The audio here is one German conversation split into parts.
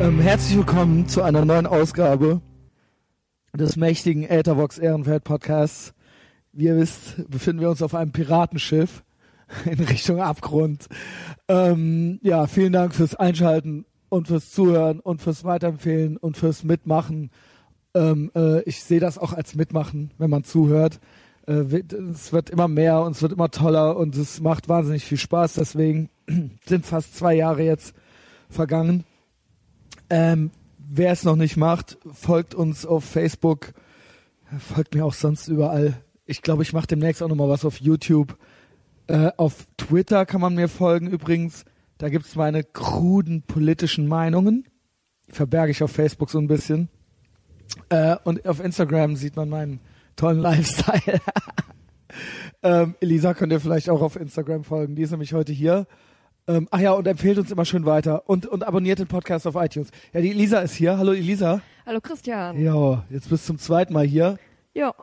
Ähm, herzlich willkommen zu einer neuen Ausgabe des mächtigen Äthervox Ehrenfeld Podcasts. Wie ihr wisst, befinden wir uns auf einem Piratenschiff in Richtung Abgrund. Ähm, ja, vielen Dank fürs Einschalten und fürs Zuhören und fürs Weiterempfehlen und fürs Mitmachen. Ähm, äh, ich sehe das auch als Mitmachen, wenn man zuhört. Äh, es wird immer mehr und es wird immer toller und es macht wahnsinnig viel Spaß. Deswegen sind fast zwei Jahre jetzt vergangen. Ähm, wer es noch nicht macht, folgt uns auf Facebook, folgt mir auch sonst überall. Ich glaube, ich mache demnächst auch noch mal was auf YouTube. Äh, auf Twitter kann man mir folgen übrigens. Da gibt's meine kruden politischen Meinungen. Die verberge ich auf Facebook so ein bisschen. Äh, und auf Instagram sieht man meinen tollen Lifestyle. ähm, Elisa könnt ihr vielleicht auch auf Instagram folgen. Die ist nämlich heute hier. Ähm, ach ja, und empfehlt uns immer schön weiter. Und, und abonniert den Podcast auf iTunes. Ja, die Elisa ist hier. Hallo Elisa. Hallo Christian. Ja, jetzt bist du zum zweiten Mal hier. Ja,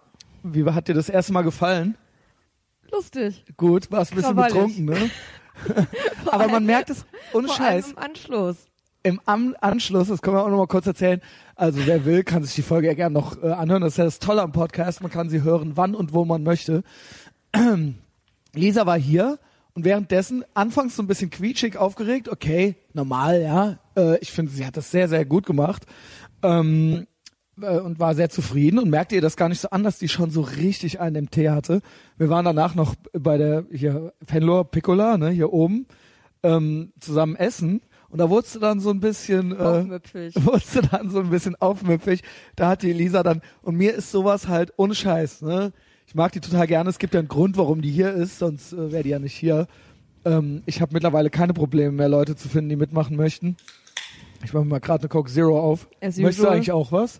Wie hat dir das erste Mal gefallen? lustig. Gut, warst ein bisschen Krawallig. betrunken, ne? Aber man merkt es, ohne Vor Scheiß, allem im Anschluss. im Am Anschluss, das können wir auch noch mal kurz erzählen. Also wer will, kann sich die Folge ja gerne noch äh, anhören. Das ist ja das Tolle am Podcast. Man kann sie hören, wann und wo man möchte. Lisa war hier und währenddessen anfangs so ein bisschen quietschig aufgeregt. Okay, normal, ja. Äh, ich finde, sie hat das sehr, sehr gut gemacht. Ähm, äh, und war sehr zufrieden und merkte ihr das gar nicht so an, dass die schon so richtig einen im Tee hatte. Wir waren danach noch bei der hier Fenlor Piccola, ne, hier oben, ähm, zusammen essen. Und da wurdest du dann so ein bisschen, äh, Aufmüpfig. wurdest du dann so ein bisschen aufmüpfig. Da hat die Elisa dann, und mir ist sowas halt ohne Scheiß, ne. Ich mag die total gerne. Es gibt ja einen Grund, warum die hier ist, sonst äh, wäre die ja nicht hier. Ähm, ich habe mittlerweile keine Probleme mehr, Leute zu finden, die mitmachen möchten. Ich mache mir mal gerade eine Coke Zero auf. As Möchtest du usual. eigentlich auch was?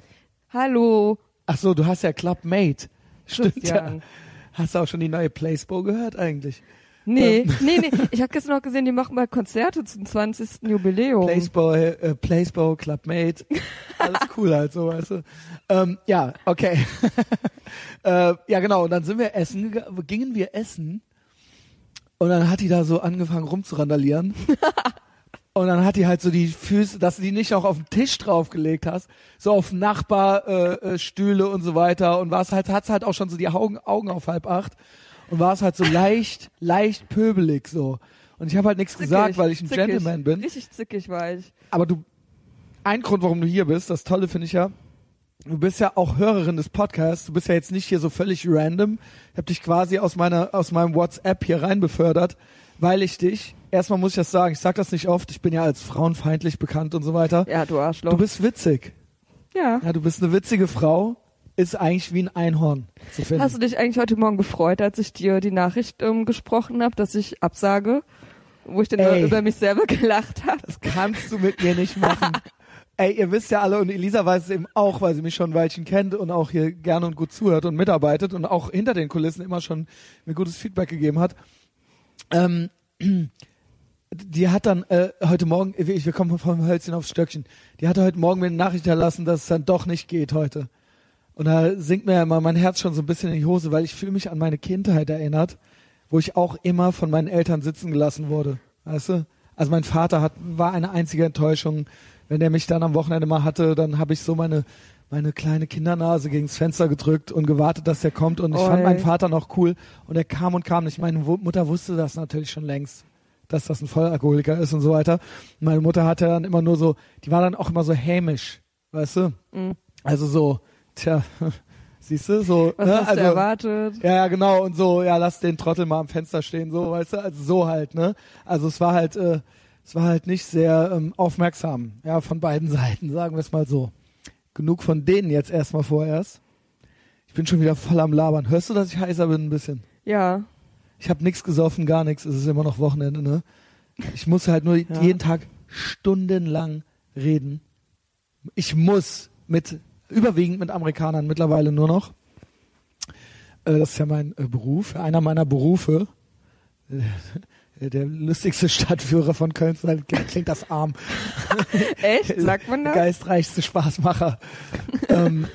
Hallo, Ach so, du hast ja Clubmate. Stimmt ja. Christian. Hast du auch schon die neue Placebo gehört eigentlich? Nee, Ähm. nee, nee. Ich habe gestern noch gesehen, die machen mal Konzerte zum 20. Jubiläum. Placebo, äh, Placebo, Clubmate. Alles cool halt so, weißt du. Ähm, ja, okay. äh, ja, genau. Und dann sind wir essen, gingen wir essen. Und dann hat die da so angefangen rumzurandalieren. Und dann hat die halt so die Füße, dass du die nicht auch auf den Tisch draufgelegt hast, so auf Nachbarstühle äh, äh, Stühle und so weiter und war es halt, hat's halt auch schon so die Augen, Augen auf halb acht und war es halt so leicht, leicht pöbelig so. Und ich habe halt nichts Zickig, gesagt, weil ich ein zickig. Gentleman bin. Richtig zickig war ich. Aber du, ein Grund, warum du hier bist, das Tolle finde ich ja, du bist ja auch Hörerin des Podcasts. Du bist ja jetzt nicht hier so völlig random. Ich habe dich quasi aus meiner, aus meinem WhatsApp hier rein befördert, weil ich dich, erstmal muss ich das sagen, ich sag das nicht oft, ich bin ja als frauenfeindlich bekannt und so weiter. Ja, du Arschloch. Du bist witzig. ja. Ja, du bist eine witzige Frau, ist eigentlich wie ein Einhorn zu finden. Hast du dich eigentlich heute Morgen gefreut, als ich dir die Nachricht ähm, gesprochen habe, dass ich absage? Wo ich dann Ey. über mich selber gelacht habe. Das kannst du mit mir nicht machen. Ey, ihr wisst ja alle und Elisa weiß es eben auch, weil sie mich schon ein Weilchen kennt und auch hier gerne und gut zuhört und mitarbeitet und auch hinter den Kulissen immer schon mir gutes Feedback gegeben hat. Ähm, die hat dann äh, heute Morgen, ich, wir kommen vom Hölzchen aufs Stöckchen, die hatte heute Morgen mir eine Nachricht erlassen, dass es dann doch nicht geht heute. Und da sinkt mir ja immer mein Herz schon so ein bisschen in die Hose, weil ich fühle mich an meine Kindheit erinnert, wo ich auch immer von meinen Eltern sitzen gelassen wurde. Weißt du? Also mein Vater hat, war eine einzige Enttäuschung. Wenn er mich dann am Wochenende mal hatte, dann habe ich so meine, meine kleine Kindernase gegens Fenster gedrückt und gewartet, dass er kommt. Und ich fand Oi. meinen Vater noch cool. Und er kam und kam nicht. Meine Mutter wusste das natürlich schon längst, dass das ein Vollalkoholiker ist und so weiter. Meine Mutter hatte dann immer nur so, die war dann auch immer so hämisch, weißt du? Mhm. Also so, tja, siehst du, so, Was ne? hast also, du erwartet? ja, genau, und so, ja, lass den Trottel mal am Fenster stehen, so, weißt du, also so halt, ne? Also es war halt, äh, es war halt nicht sehr ähm, aufmerksam, ja, von beiden Seiten, sagen wir es mal so. Genug von denen jetzt erstmal vorerst. Ich bin schon wieder voll am Labern. Hörst du, dass ich heißer bin ein bisschen? Ja. Ich habe nichts gesoffen, gar nichts. Es ist immer noch Wochenende, ne? Ich muss halt nur Ja. jeden Tag stundenlang reden. Ich muss mit überwiegend mit Amerikanern mittlerweile nur noch. Äh, das ist ja mein äh, Beruf, einer meiner Berufe. Äh, Der lustigste Stadtführer von Köln klingt das arm. Echt? Sagt man das? Geistreichste Spaßmacher. ähm,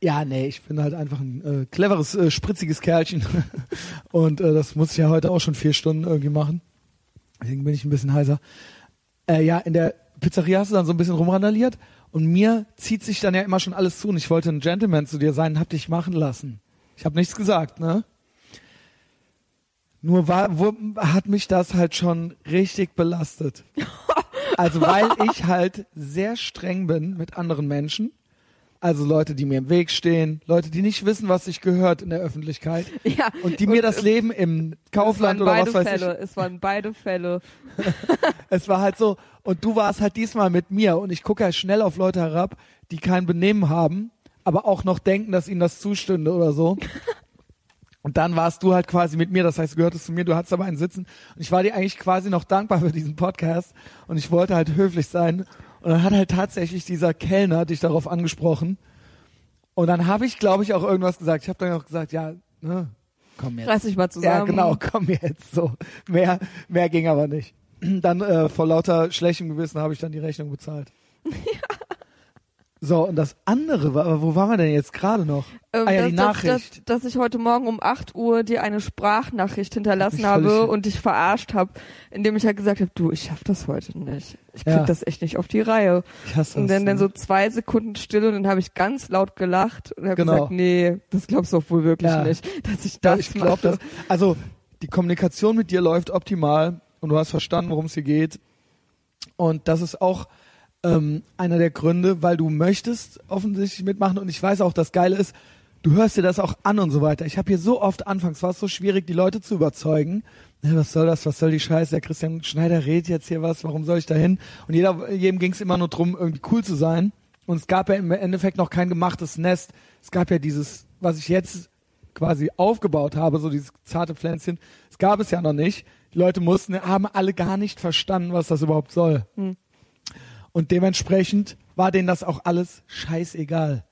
ja, nee, ich bin halt einfach ein äh, cleveres, äh, spritziges Kerlchen. Und äh, das muss ich ja heute auch schon vier Stunden irgendwie machen. Deswegen bin ich ein bisschen heiser. Äh, ja, in der Pizzeria hast du dann so ein bisschen rumrandaliert und mir zieht sich dann ja immer schon alles zu und ich wollte ein Gentleman zu dir sein, hab dich machen lassen. Ich habe nichts gesagt, ne? Nur war, wo, hat mich das halt schon richtig belastet. Also weil ich halt sehr streng bin mit anderen Menschen. Also Leute, die mir im Weg stehen, Leute, die nicht wissen, was sich gehört in der Öffentlichkeit. Ja, Und die mir das äh, Leben im Kaufland oder was weiß Fälle. ich. Es waren beide Fälle. Es war halt so, und du warst halt diesmal mit mir und ich gucke ja schnell auf Leute herab, die kein Benehmen haben, aber auch noch denken, dass ihnen das zustünde oder so. Und dann warst du halt quasi mit mir, das heißt, du gehörtest zu mir, du hattest aber einen Sitzen. Und ich war dir eigentlich quasi noch dankbar für diesen Podcast und ich wollte halt höflich sein. Und dann hat halt tatsächlich dieser Kellner dich darauf angesprochen. Und dann habe ich, glaube ich, auch irgendwas gesagt. Ich habe dann auch gesagt, ja, ne, komm jetzt. Reiß dich mal zusammen. Ja, genau, komm jetzt so. Mehr, mehr ging aber nicht. Dann äh, vor lauter schlechtem Gewissen habe ich dann die Rechnung bezahlt. So, und das andere war, aber wo waren wir denn jetzt gerade noch? Ähm, ah ja, dass, die dass- Nachricht. Dass, dass ich heute Morgen um 8 Uhr dir eine Sprachnachricht hinterlassen habe und dich verarscht habe, indem ich halt gesagt habe, du, ich schaff das heute nicht. Ich krieg Ja. das echt nicht auf die Reihe. ich hasse Und das, dann, dann ne? so zwei Sekunden Stille und dann habe ich ganz laut gelacht und habe Genau. gesagt, nee, das glaubst du doch wohl wirklich Ja. nicht, dass ich das ich glaube mache. das. Also, die Kommunikation mit dir läuft optimal und du hast verstanden, worum es hier geht. Und das ist auch ähm, einer der Gründe, weil du möchtest offensichtlich mitmachen und ich weiß auch, das Geile ist, du hörst dir das auch an und so weiter. Ich habe hier so oft anfangs war es so schwierig, die Leute zu überzeugen. Was soll das? Was soll die Scheiße? Der Christian Schneider redet jetzt hier was. Warum soll ich da hin? Und jeder, jedem ging es immer nur drum, irgendwie cool zu sein. Und es gab ja im Endeffekt noch kein gemachtes Nest. Es gab ja dieses, was ich jetzt quasi aufgebaut habe, so dieses zarte Pflänzchen. Es gab es ja noch nicht. Die Leute mussten, haben alle gar nicht verstanden, was das überhaupt soll. Hm. Und dementsprechend war denen das auch alles scheißegal.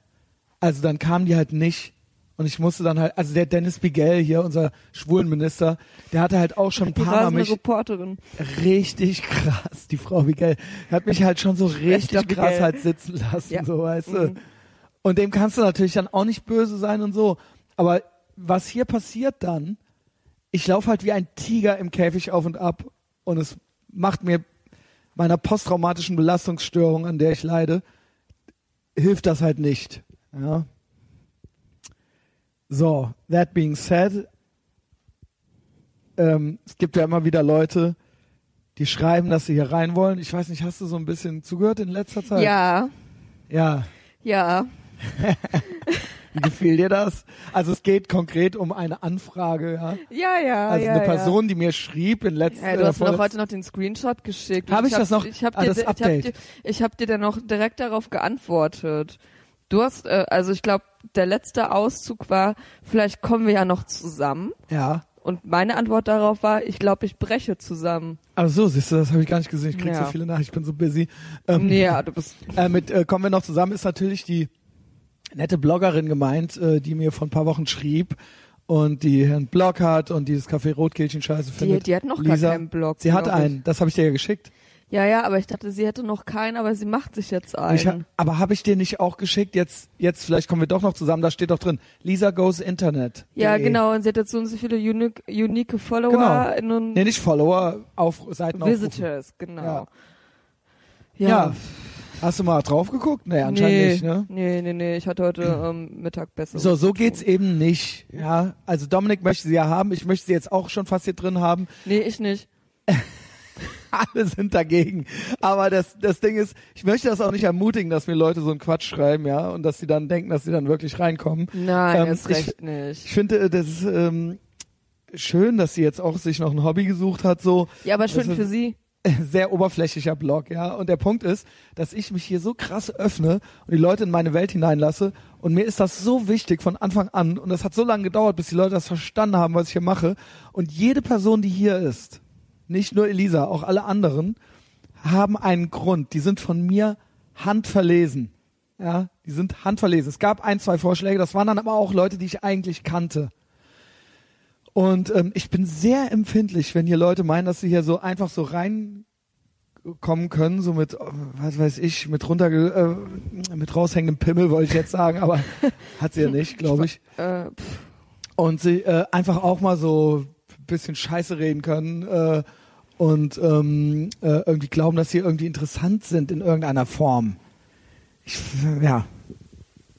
Also dann kamen die halt nicht. Und ich musste dann halt, also der Dennis Bigel hier, unser Schwulenminister, der hatte halt auch schon ein Die paar war Mal mich Reporterin. richtig krass, die Frau Bigel, hat mich halt schon so richtig krass Bigel. halt sitzen lassen, Ja. so weißt du. Mhm. Und dem kannst du natürlich dann auch nicht böse sein und so. Aber was hier passiert dann, ich laufe halt wie ein Tiger im Käfig auf und ab und es macht mir meiner posttraumatischen Belastungsstörung, an der ich leide, hilft das halt nicht. Ja. So, that being said, ähm, es gibt ja immer wieder Leute, die schreiben, dass sie hier rein wollen. Ich weiß nicht, hast du so ein bisschen zugehört in letzter Zeit? Ja, Ja. ja. Wie gefiel dir das? Also es geht konkret um eine Anfrage, ja. Ja, ja, Also ja, eine Person, die mir schrieb in Ja. letzter Ja, du hast mir doch heute noch den Screenshot geschickt. Hab Und ich das noch? Ich hab Ah, dir, ich hab Update. dir, ich hab dir dann noch direkt darauf geantwortet. Du hast, äh, also ich glaube, der letzte Auszug war, vielleicht kommen wir ja noch zusammen. Ja. Und meine Antwort darauf war, ich glaube, ich breche zusammen. Ach so, siehst du, das habe ich gar nicht gesehen. Ich krieg Ja. so viele Nachrichten, ich bin so busy. Ähm, Nee, ja, du bist. äh, mit äh, kommen wir noch zusammen ist natürlich die nette Bloggerin gemeint, äh, die mir vor ein paar Wochen schrieb und die einen Blog hat und dieses Café Rotkehlchen scheiße Die, findet. die hat noch Lisa, gar keinen Blog. Sie hat glaub ich. einen, das habe ich dir ja geschickt. Ja, ja, aber ich dachte, sie hätte noch keinen, aber sie macht sich jetzt einen. Ha aber habe ich dir nicht auch geschickt? Jetzt, jetzt vielleicht kommen wir doch noch zusammen. Da steht doch drin, Lisa goes Internet. ja, genau. Und sie hat jetzt so und so viele unique, unique Follower Genau. Nee, nicht Follower, auf Seiten Visitors, genau. Ja. Ja. Hast du mal drauf geguckt? Nee, anscheinend nee, nicht, ne? Nee, nee, nee. Ich hatte heute ähm, Mittag besser. So, so geht's eben nicht. Ja, also Dominik möchte sie ja haben. Ich möchte sie jetzt auch schon fast hier drin haben. Nee, ich nicht. Alle sind dagegen. Aber das, das Ding ist, ich möchte das auch nicht ermutigen, dass mir Leute so einen Quatsch schreiben, ja, und dass sie dann denken, dass sie dann wirklich reinkommen. Nein, Ähm, ist recht nicht. Ich finde, äh, das ist ähm, schön, dass sie jetzt auch sich noch ein Hobby gesucht hat, so Ja, aber schön für sie. sehr oberflächlicher Blog, ja. Und der Punkt ist, dass ich mich hier so krass öffne und die Leute in meine Welt hineinlasse. Und mir ist das so wichtig von Anfang an. Und das hat so lange gedauert, bis die Leute das verstanden haben, was ich hier mache. Und jede Person, die hier ist, nicht nur Elisa, auch alle anderen, haben einen Grund. Die sind von mir handverlesen. Ja, die sind handverlesen. Es gab ein, zwei Vorschläge, das waren dann aber auch Leute, die ich eigentlich kannte. Und ähm, ich bin sehr empfindlich, wenn hier Leute meinen, dass sie hier so einfach so reinkommen können, so mit, was weiß ich, mit runter, äh, mit raushängendem Pimmel wollte ich jetzt sagen, aber hat sie ja nicht, glaube ich. Äh, Und sie äh, einfach auch mal so ein bisschen Scheiße reden können äh, und ähm, äh, irgendwie glauben, dass sie irgendwie interessant sind in irgendeiner Form. Ich, ja,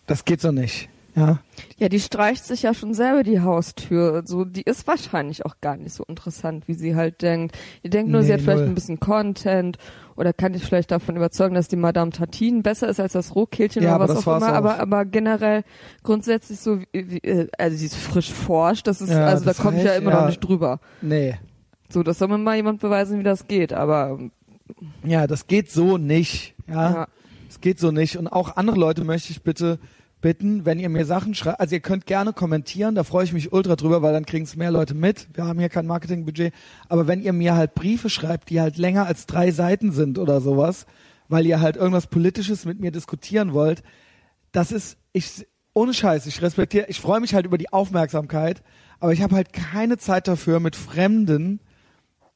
das geht so nicht. Ja. Ja, die streicht sich ja schon selber die Haustür. So, die ist wahrscheinlich auch gar nicht so interessant, wie sie halt denkt. Die denkt nur, Nee, sie hat vielleicht null. ein bisschen Content oder kann dich vielleicht davon überzeugen, dass die Madame Tatin besser ist als das Rohkehlchen Ja, oder aber was auch immer. auch. Aber, aber generell grundsätzlich so, wie, äh, also sie ist frisch forscht, das ist, Ja, also da das komme ich ja immer ja. noch nicht drüber. Nee. So, das soll mir mal jemand beweisen, wie das geht. Aber Ja, das geht so nicht. Ja. ja. Es geht so nicht. Und auch andere Leute möchte ich bitte bitten, wenn ihr mir Sachen schreibt, also ihr könnt gerne kommentieren, da freue ich mich ultra drüber, weil dann kriegen es mehr Leute mit. Wir haben hier kein Marketingbudget. Aber wenn ihr mir halt Briefe schreibt, die halt länger als drei Seiten sind oder sowas, weil ihr halt irgendwas Politisches mit mir diskutieren wollt, das ist, ich, ohne Scheiß, ich respektiere, ich freue mich halt über die Aufmerksamkeit, aber ich habe halt keine Zeit dafür, mit Fremden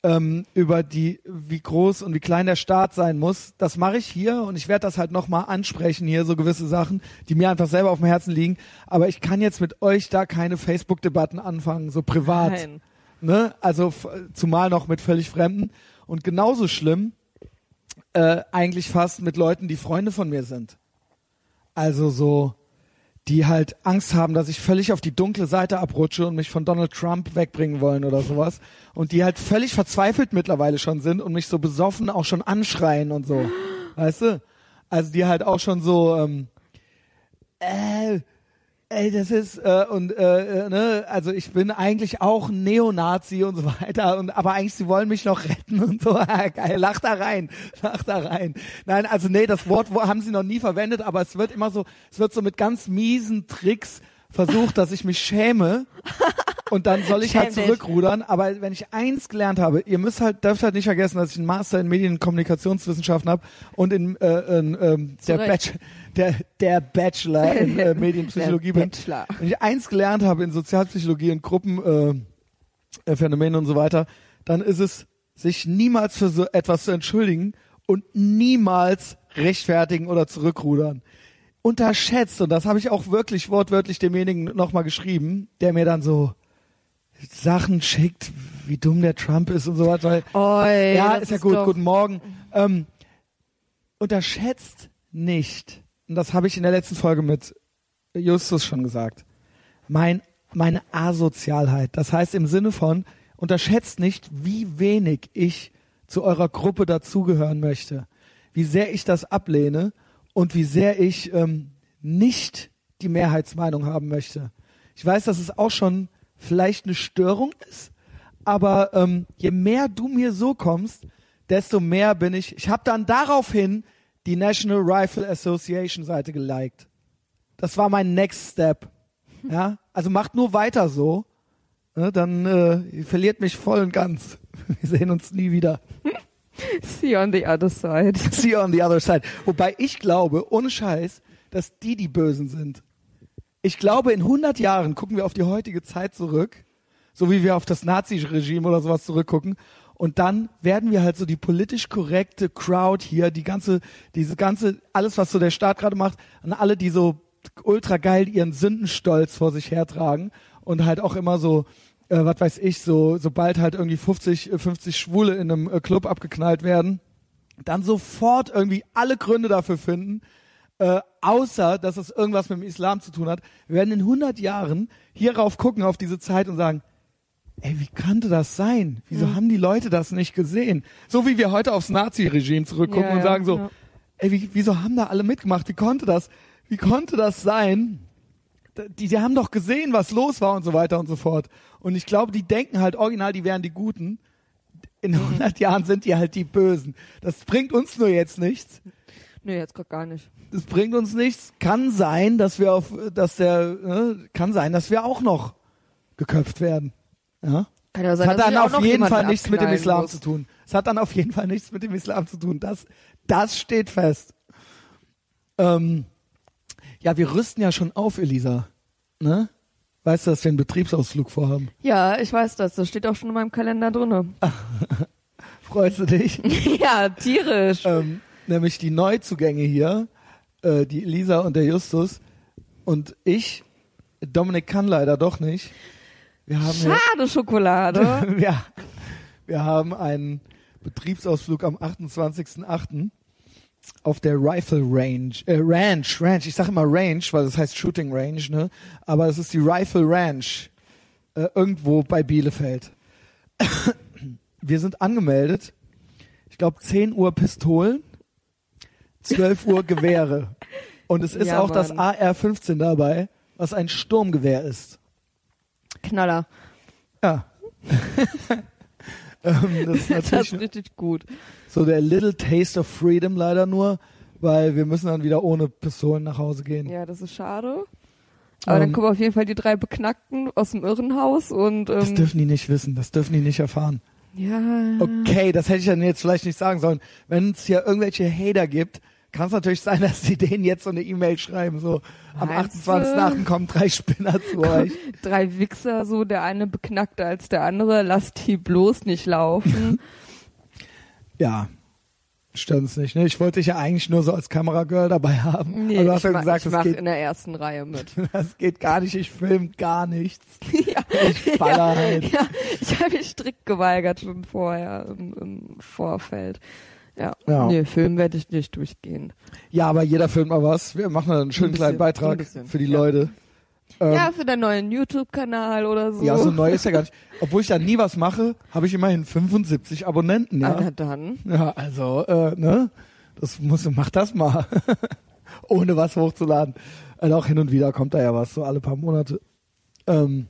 ähm, über die, wie groß und wie klein der Staat sein muss. Das mache ich hier und ich werde das halt nochmal ansprechen hier, so gewisse Sachen, die mir einfach selber auf dem Herzen liegen. Aber ich kann jetzt mit euch da keine Facebook-Debatten anfangen, so privat. Nein. Ne? Also zumal noch mit völlig Fremden. Und genauso schlimm äh, eigentlich fast mit Leuten, die Freunde von mir sind. Also so, die halt Angst haben, dass ich völlig auf die dunkle Seite abrutsche und mich von Donald Trump wegbringen wollen oder sowas. Und die halt völlig verzweifelt mittlerweile schon sind und mich so besoffen auch schon anschreien und so. Weißt du? Also die halt auch schon so, ähm, äh, Ey, das ist äh, und äh, äh, ne, also ich bin eigentlich auch ein Neonazi und so weiter und aber eigentlich sie wollen mich noch retten und so. Geil, lach da rein, lach da rein. Nein, also nee, das Wort wo- haben sie noch nie verwendet, aber es wird immer so, es wird so mit ganz miesen Tricks versucht, dass ich mich schäme und dann soll ich halt zurückrudern. Aber wenn ich eins gelernt habe, ihr müsst halt, dürft halt nicht vergessen, dass ich einen Master in Medien- und Kommunikationswissenschaften habe und in, äh, in ähm, der, Zu Bach der, der Bachelor in äh, Medienpsychologie bin. Bachelor. Wenn ich eins gelernt habe in Sozialpsychologie und Gruppenphänomenen äh, Phänomenen und so weiter, dann ist es, sich niemals für so etwas zu entschuldigen und niemals rechtfertigen oder zurückrudern. Unterschätzt, und das habe ich auch wirklich wortwörtlich demjenigen nochmal geschrieben, der mir dann so Sachen schickt, wie dumm der Trump ist und so weiter. Weil, Oi, ja, das ist ja gut, doch- guten Morgen. Ähm, unterschätzt nicht, und das habe ich in der letzten Folge mit Justus schon gesagt, mein, meine Asozialheit. Das heißt im Sinne von, unterschätzt nicht, wie wenig ich zu eurer Gruppe dazugehören möchte, wie sehr ich das ablehne und wie sehr ich ähm, nicht die Mehrheitsmeinung haben möchte. Ich weiß, dass es auch schon vielleicht eine Störung ist, aber ähm, je mehr du mir so kommst, desto mehr bin ich. Ich habe dann daraufhin die National Rifle Association Seite geliked. Das war mein Next Step. Ja, also macht nur weiter so. Ne, dann äh, verliert mich voll und ganz. Wir sehen uns nie wieder. See you on the other side. See you on the other side. Wobei ich glaube, ohne Scheiß, dass die die Bösen sind. Ich glaube, in 100 Jahren gucken wir auf die heutige Zeit zurück, so wie wir auf das Nazi-Regime oder sowas zurückgucken. Und dann werden wir halt so die politisch korrekte Crowd hier, die ganze, diese ganze, alles, was so der Staat gerade macht, an alle, die so ultra geil ihren Sündenstolz vor sich hertragen und halt auch immer so, äh, was weiß ich, so, sobald halt irgendwie 50, äh, 50 Schwule in einem äh, Club abgeknallt werden, dann sofort irgendwie alle Gründe dafür finden, äh, außer dass es irgendwas mit dem Islam zu tun hat. Wir werden in 100 Jahren hierauf gucken, auf diese Zeit und sagen, ey, wie konnte das sein? Wieso Mhm. haben die Leute das nicht gesehen? So wie wir heute aufs Nazi-Regime zurückgucken Ja, und sagen so, ja. ey, wie, wieso haben da alle mitgemacht? Wie konnte das, wie konnte das sein? Die, die haben doch gesehen, was los war und so weiter und so fort. Und ich glaube, die denken halt original, die wären die Guten. In 100 Jahren sind die halt die Bösen. Das bringt uns nur jetzt nichts. Nee, jetzt grad gar nicht. Das bringt uns nichts. Kann sein, dass wir auf, dass der, äh, kann sein, dass wir auch noch geköpft werden. Ja. Kann ja Es sein, hat dass dann auf jeden Fall nichts mit dem Islam muss. zu tun. Es hat dann auf jeden Fall nichts mit dem Islam zu tun. Das, das steht fest. Ähm, ja, wir rüsten ja schon auf, Elisa. Ne? Weißt du, dass wir einen Betriebsausflug vorhaben? Ja, ich weiß das. Das steht auch schon in meinem Kalender drinne. Freust du dich? ja, tierisch. ähm, nämlich die Neuzugänge hier, äh, die Elisa und der Justus und ich. Dominik kann leider doch nicht. Wir haben Schade Schokolade. ja, wir haben einen Betriebsausflug am 28.08. auf der Rifle Range, äh, Ranch, Ranch, ich sage immer Range, weil das heißt Shooting Range, ne? Aber es ist die Rifle Ranch, äh, irgendwo bei Bielefeld. Wir sind angemeldet. Ich glaube 10 Uhr Pistolen, 12 Uhr Gewehre. Und es ist Ja, auch das Mann. AR-15 dabei, was ein Sturmgewehr ist. Knaller. Ja. ähm, das ist Das ist richtig gut. so der Little Taste of Freedom leider nur, weil wir müssen dann wieder ohne Pistolen nach Hause gehen. Ja, das ist schade. Aber dann Ähm, kommen auf jeden Fall die drei Beknackten aus dem Irrenhaus und Das ähm, dürfen die nicht wissen, das dürfen die nicht erfahren. ja. Okay, das hätte ich dann jetzt vielleicht nicht sagen sollen. Wenn es hier irgendwelche Hater gibt, kann es natürlich sein, dass die denen jetzt so eine E-Mail schreiben, so am Meinst du? 28.8. kommen drei Spinner zu euch. Drei Wichser, so der eine beknackter als der andere, lasst die bloß nicht laufen. Ja, stört uns nicht. Ne? Ich wollte dich ja eigentlich nur so als Kameragirl dabei haben. Nee, du hast ich, ja gesagt, ich mach geht, in der ersten Reihe mit. das geht gar nicht, ich film gar nichts. ja. Ich baller halt. ja, ich habe mich strikt geweigert schon vorher im, im Vorfeld. Ja. Ja. Nee, Film werde ich nicht durchgehen. Ja, aber jeder filmt mal was. Wir machen einen schönen Ein kleinen Beitrag bisschen, für die ja. Leute. Ähm, ja, für deinen neuen YouTube-Kanal oder so. ja, so neu ist ja gar nicht. Obwohl ich da nie was mache, habe ich immerhin 75 Abonnenten. Ah, Ja, na dann. ja also, äh, ne? Das muss, mach das mal. Ohne was hochzuladen. Also auch hin und wieder kommt da ja was, so alle paar Monate. Ähm,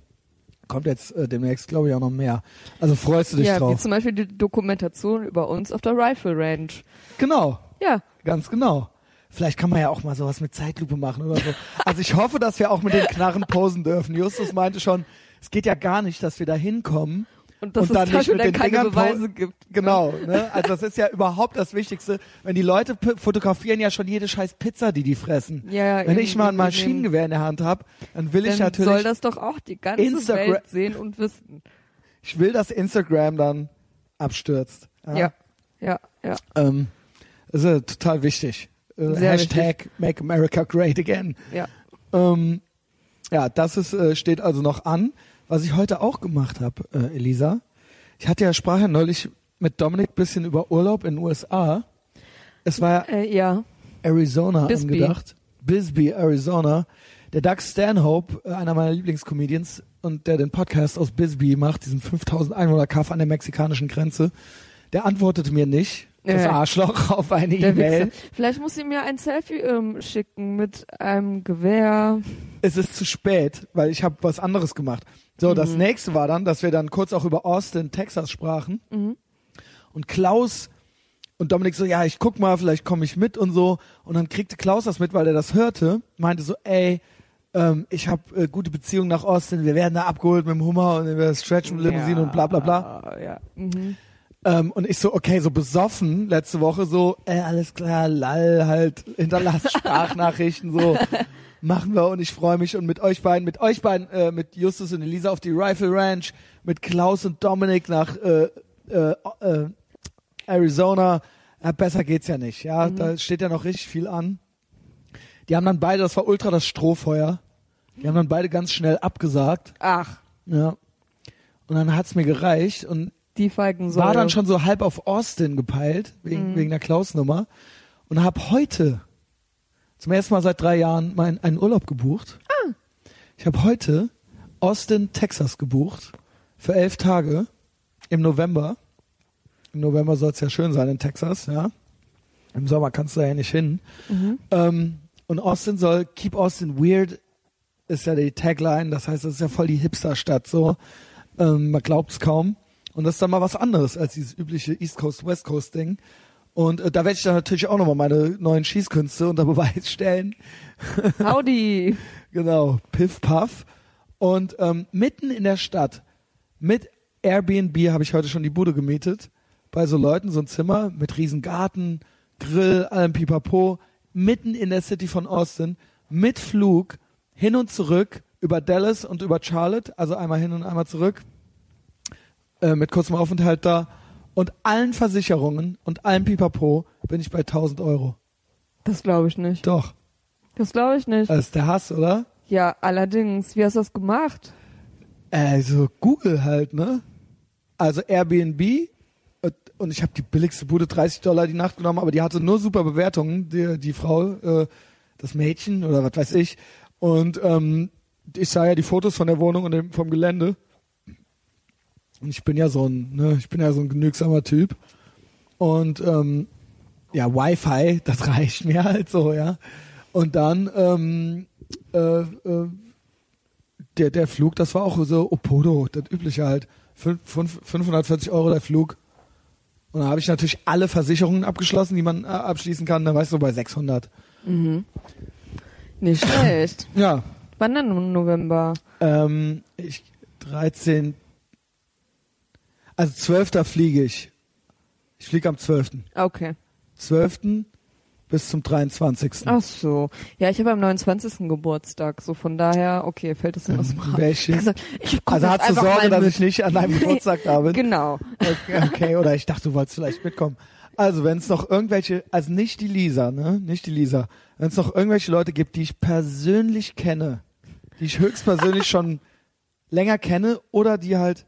kommt jetzt äh, demnächst, glaube ich, auch noch mehr. Also freust du dich Ja, wie drauf. zum Beispiel die Dokumentation über uns auf der Rifle Ranch. Genau. Ja, Ganz genau. Vielleicht kann man ja auch mal sowas mit Zeitlupe machen oder so. Also ich hoffe, dass wir auch mit den Knarren posen dürfen. Justus meinte schon, es geht ja gar nicht, dass wir da hinkommen. Und dass Und dann es nicht mit den keine Dingern Beweise gibt. Genau, ne? Also das ist ja überhaupt das Wichtigste. Wenn die Leute fotografieren ja schon jede scheiß Pizza, die die fressen. Ja, ja, Wenn ich mal ein Maschinengewehr in der Hand habe, dann will ich dann natürlich, soll das doch auch die ganze Instagra- Welt sehen und wissen. ich will, dass Instagram dann abstürzt. Ja, ja, ja. Ähm, das ist ja total wichtig. Äh, Hashtag Make America Great Again. ja. Ähm, ja, das ist, äh, steht also noch an. Was ich heute auch gemacht habe, äh, Elisa, ich hatte ja Sprache neulich mit Dominik bisschen über Urlaub in den USA. Es war ja Äh, ja. Arizona Bisbee. angedacht. Bisbee, Arizona. Der Doug Stanhope, äh, einer meiner Lieblingscomedians und der den Podcast aus Bisbee macht, diesen 5000 Einwohner Kaff an der mexikanischen Grenze, der antwortete mir nicht, das Ja. Arschloch, auf eine E-Mail. Vielleicht muss sie mir ein Selfie ähm, schicken mit einem Gewehr. es ist zu spät, weil ich habe was anderes gemacht. So, das nächste war dann, dass wir dann kurz auch über Austin, Texas sprachen. Mhm. Und Klaus und Dominik so, ja, ich guck mal, vielleicht komme ich mit und so. Und dann kriegte Klaus das mit, weil er das hörte, meinte so, ey, ähm, ich habe äh, gute Beziehungen nach Austin, wir werden da abgeholt mit dem Hummer und wir stretchen mit Limousine und bla bla bla. Ja. Mhm. Ähm, und ich so, okay, so besoffen letzte Woche, so, äh, alles klar, lall, halt, hinterlasst Sprachnachrichten, so, machen wir und ich freue mich und mit euch beiden, mit euch beiden, äh, mit Justus und Elisa auf die Rifle Ranch, mit Klaus und Dominik nach äh, äh, äh, Arizona. Ja, besser geht's ja nicht, ja, da steht ja noch richtig viel an. Die haben dann beide, das war ultra das Strohfeuer, die haben dann beide ganz schnell abgesagt, Ach, ja. Und dann hat's mir gereicht und die Feigensäule. war dann schon so halb auf Austin gepeilt, wegen, wegen der Klaus-Nummer. Und habe heute, zum ersten Mal seit drei Jahren, mein, einen Urlaub gebucht. Ich habe heute Austin, Texas gebucht. Für elf Tage im November. Im November soll es ja schön sein in Texas, ja. Im Sommer kannst du da ja nicht hin. Ähm, und Austin soll Keep Austin Weird ist ja die Tagline. Das heißt, es ist ja voll die Hipster-Stadt so. Ähm, man glaubt's kaum. Und das ist dann mal was anderes als dieses übliche East Coast, West Coast Ding. Und äh, da werde ich dann natürlich auch nochmal meine neuen Schießkünste unter Beweis stellen. Howdy. Genau, Piff Puff. Und ähm, mitten in der Stadt, mit Airbnb habe ich heute schon die Bude gemietet. Bei so Leuten, so ein Zimmer mit riesen Garten, Grill, allem Pipapo. Mitten in der City von Austin, mit Flug, hin und zurück, über Dallas und über Charlotte, also einmal hin und einmal zurück, äh, mit kurzem Aufenthalt da. Und allen Versicherungen und allem Pipapo bin ich bei 1000 Euro. Das glaube ich nicht. Doch, Das glaube ich nicht. das ist der Hass, oder? Ja, allerdings. Wie hast du das gemacht? Also Google halt, ne? Also Airbnb Äh, Und ich habe die billigste Bude 30 Dollar die Nacht genommen, aber die hatte nur super Bewertungen, die, die Frau, äh, das Mädchen oder was weiß ich. Und ähm, ich sah ja die Fotos von der Wohnung und dem, vom Gelände. Und ich bin ja so ein, ne, ich bin ja so ein genügsamer Typ. Und ähm, ja, Wi-Fi, das reicht mir halt so, ja. Und dann ähm, äh, äh, der, der Flug, das war auch so Opodo, das übliche halt. Fünf, fünf, 540 Euro der Flug. Und da habe ich natürlich alle Versicherungen abgeschlossen, die man äh, abschließen kann. Da weißt du, bei 600. Mhm. Nicht schlecht. Ja, Wann denn im November? ähm, ich 13. Also 12. fliege ich. Ich fliege am 12. Okay. 12. bis zum 23. Ach so. Ja, ich habe am 29. Geburtstag. So von daher, okay, fällt das in aus dem Rahmen. Welche? Ich gesagt, ich Also hast du Sorge, dass ich nicht an deinem Geburtstag da bin? Genau. Okay, okay, oder ich dachte, du wolltest vielleicht mitkommen. Also, wenn es noch irgendwelche, also nicht die Lisa, ne? Nicht die Lisa. Wenn es noch irgendwelche Leute gibt, die ich persönlich kenne, die ich höchstpersönlich schon länger kenne oder die halt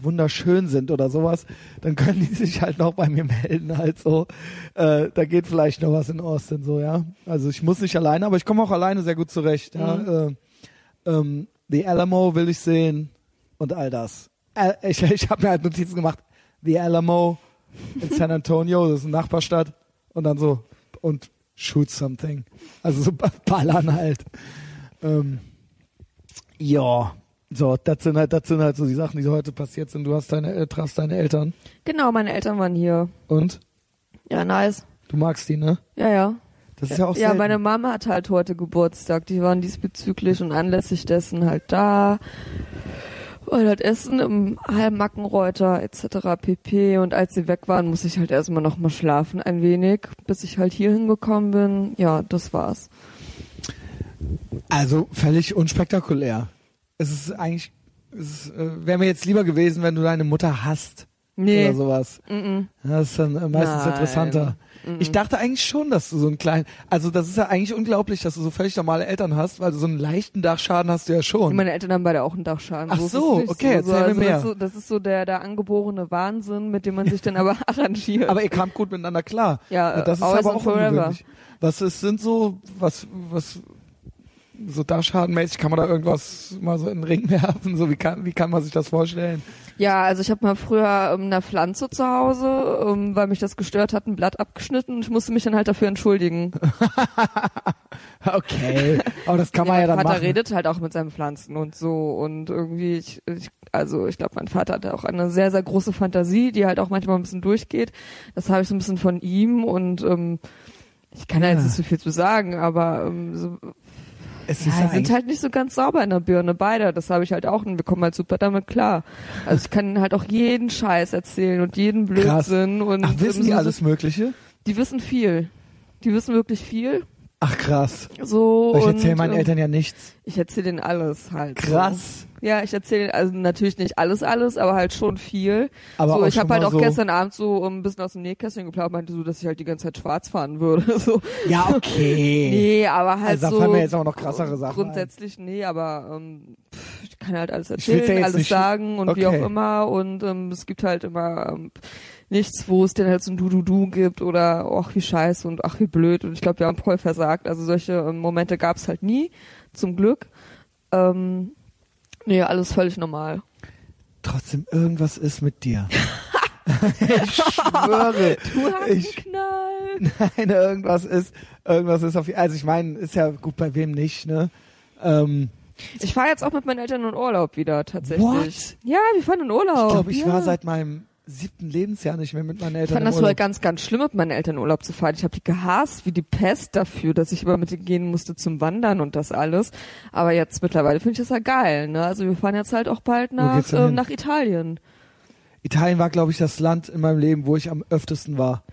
wunderschön sind oder sowas, dann können die sich halt noch bei mir melden, halt so. Äh, da geht vielleicht noch was in Austin, so, ja. Also ich muss nicht alleine, aber ich komme auch alleine sehr gut zurecht, ja. Äh, ähm, The Alamo will ich sehen und all das. Äh, ich ich habe mir halt Notizen gemacht. The Alamo in San Antonio, das ist eine Nachbarstadt. Und dann so, und shoot something. Also so ballern halt. Ähm, ja, so, das sind halt, das sind halt so die Sachen, die so heute passiert sind. Du hast deine, äh, trafst deine Eltern. Genau, meine Eltern waren hier. Und? Ja, nice. Du magst die, ne? Ja, ja. Das ist ja auch Ja, selten. meine Mama hat halt heute Geburtstag. Die waren diesbezüglich und anlässlich dessen halt da. Weil halt Essen im Heilmackenreuter etc. pp. Und als sie weg waren, muss ich halt erstmal nochmal schlafen ein wenig, bis ich halt hier hingekommen bin. Ja, das war's. Also völlig unspektakulär. Es ist eigentlich, es äh, wäre mir jetzt lieber gewesen, wenn du deine Mutter hast Nee. oder sowas. Mm Ja, Das ist dann meistens Nein. interessanter. Mhm. Ich dachte eigentlich schon, dass du so einen kleinen, also das ist ja eigentlich unglaublich, dass du so völlig normale Eltern hast, weil du so einen leichten Dachschaden hast du ja schon. Meine Eltern haben beide auch einen Dachschaden. Ach so, es okay, so. erzähl mir also mehr. Das ist so, das ist so der, der angeborene Wahnsinn, mit dem man sich dann aber arrangiert. aber ihr kamt gut miteinander klar. Ja, das ist aber auch forever. ungewöhnlich. Was ist, sind so, was, was, so Dachschadenmäßig, kann man da irgendwas mal so in den Ring werfen? So, wie kann, wie kann man sich das vorstellen? Ja, also ich habe mal früher ähm, eine Pflanze zu Hause, ähm, weil mich das gestört hat, ein Blatt abgeschnitten und ich musste mich dann halt dafür entschuldigen. Okay, aber das kann man ja, mein dann Vater machen. redet halt auch mit seinen Pflanzen und so und irgendwie, ich, ich, also ich glaube, mein Vater hatte auch eine sehr, sehr große Fantasie, die halt auch manchmal ein bisschen durchgeht. Das habe ich so ein bisschen von ihm und ähm, ich kann da Ja. jetzt nicht so viel zu sagen, aber ähm, so, Es ja, sind halt nicht so ganz sauber in der Birne, beide. Das habe ich halt auch und wir kommen halt super damit klar. Also ich kann ihnen halt auch jeden Scheiß erzählen und jeden Krass. Blödsinn und Ach, wissen die alles Mögliche? Die wissen viel. Die wissen wirklich viel. Ach krass. So Ich und, erzähle meinen ähm, Eltern ja nichts. Ich erzähle denen alles halt. So. Krass. Ja, ich erzähle also natürlich nicht alles, alles, aber halt schon viel. Aber so, ich habe halt auch so, gestern Abend so ein bisschen aus dem Nähkästchen geplaudert, meinte so, dass ich halt die ganze Zeit schwarz fahren würde. So. Ja, okay. Nee, aber halt also da so. fallen mir jetzt auch noch krassere Sachen Grundsätzlich nee, aber ähm, pff, ich kann halt alles Ich ja erzählen, jetzt alles sagen und wie Okay. auch immer und ähm, es gibt halt immer ähm, nichts, wo es denn halt so ein Du-Du-Du gibt oder ach wie scheiße und ach wie blöd und ich glaube, wir haben voll versagt. Also solche ähm, Momente gab es halt nie, zum Glück. Ähm, nee, alles völlig normal. Trotzdem, irgendwas ist mit dir. ich schwöre. Du hast Ich- Knall. Nein, irgendwas ist, irgendwas ist auf, also ich meine, ist ja gut, bei wem nicht, ne? Ähm, Ich fahre jetzt auch mit meinen Eltern in Urlaub wieder tatsächlich. What? Ja, wir fahren in Urlaub. ich glaube, ich ja. war seit meinem siebten Lebensjahr nicht mehr mit meinen Ich Eltern fand im das Urlaub. ganz, ganz schlimm, mit meinen Eltern in Urlaub zu fahren. Ich habe die gehasst wie die Pest dafür, dass ich immer mit denen gehen musste zum Wandern und das alles. Aber jetzt mittlerweile finde ich das ja geil. Ne? Also wir fahren jetzt halt auch bald nach, ähm, nach Italien. Italien war, glaube ich, das Land in meinem Leben, wo ich am öftesten war.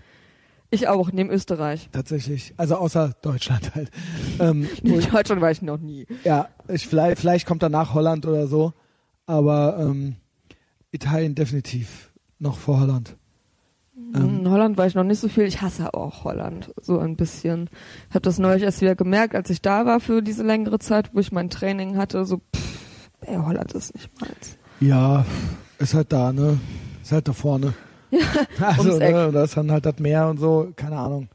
Ich auch, neben Österreich. Tatsächlich. Also außer Deutschland halt. ähm, In ich, Deutschland war ich noch nie. ja, ich, vielleicht, vielleicht kommt danach Holland oder so. Aber ähm, Italien definitiv noch vor Holland. Ähm. In Holland war ich noch nicht so viel. Ich hasse auch Holland so ein bisschen. Ich habe das neulich erst wieder gemerkt, als ich da war für diese längere Zeit, wo ich mein Training hatte. So, pff, ey, Holland ist nicht meins. Ja, ist halt da, ne? Ist halt da vorne. also, ums Eck. ne, da ist dann halt das Meer und so, keine Ahnung.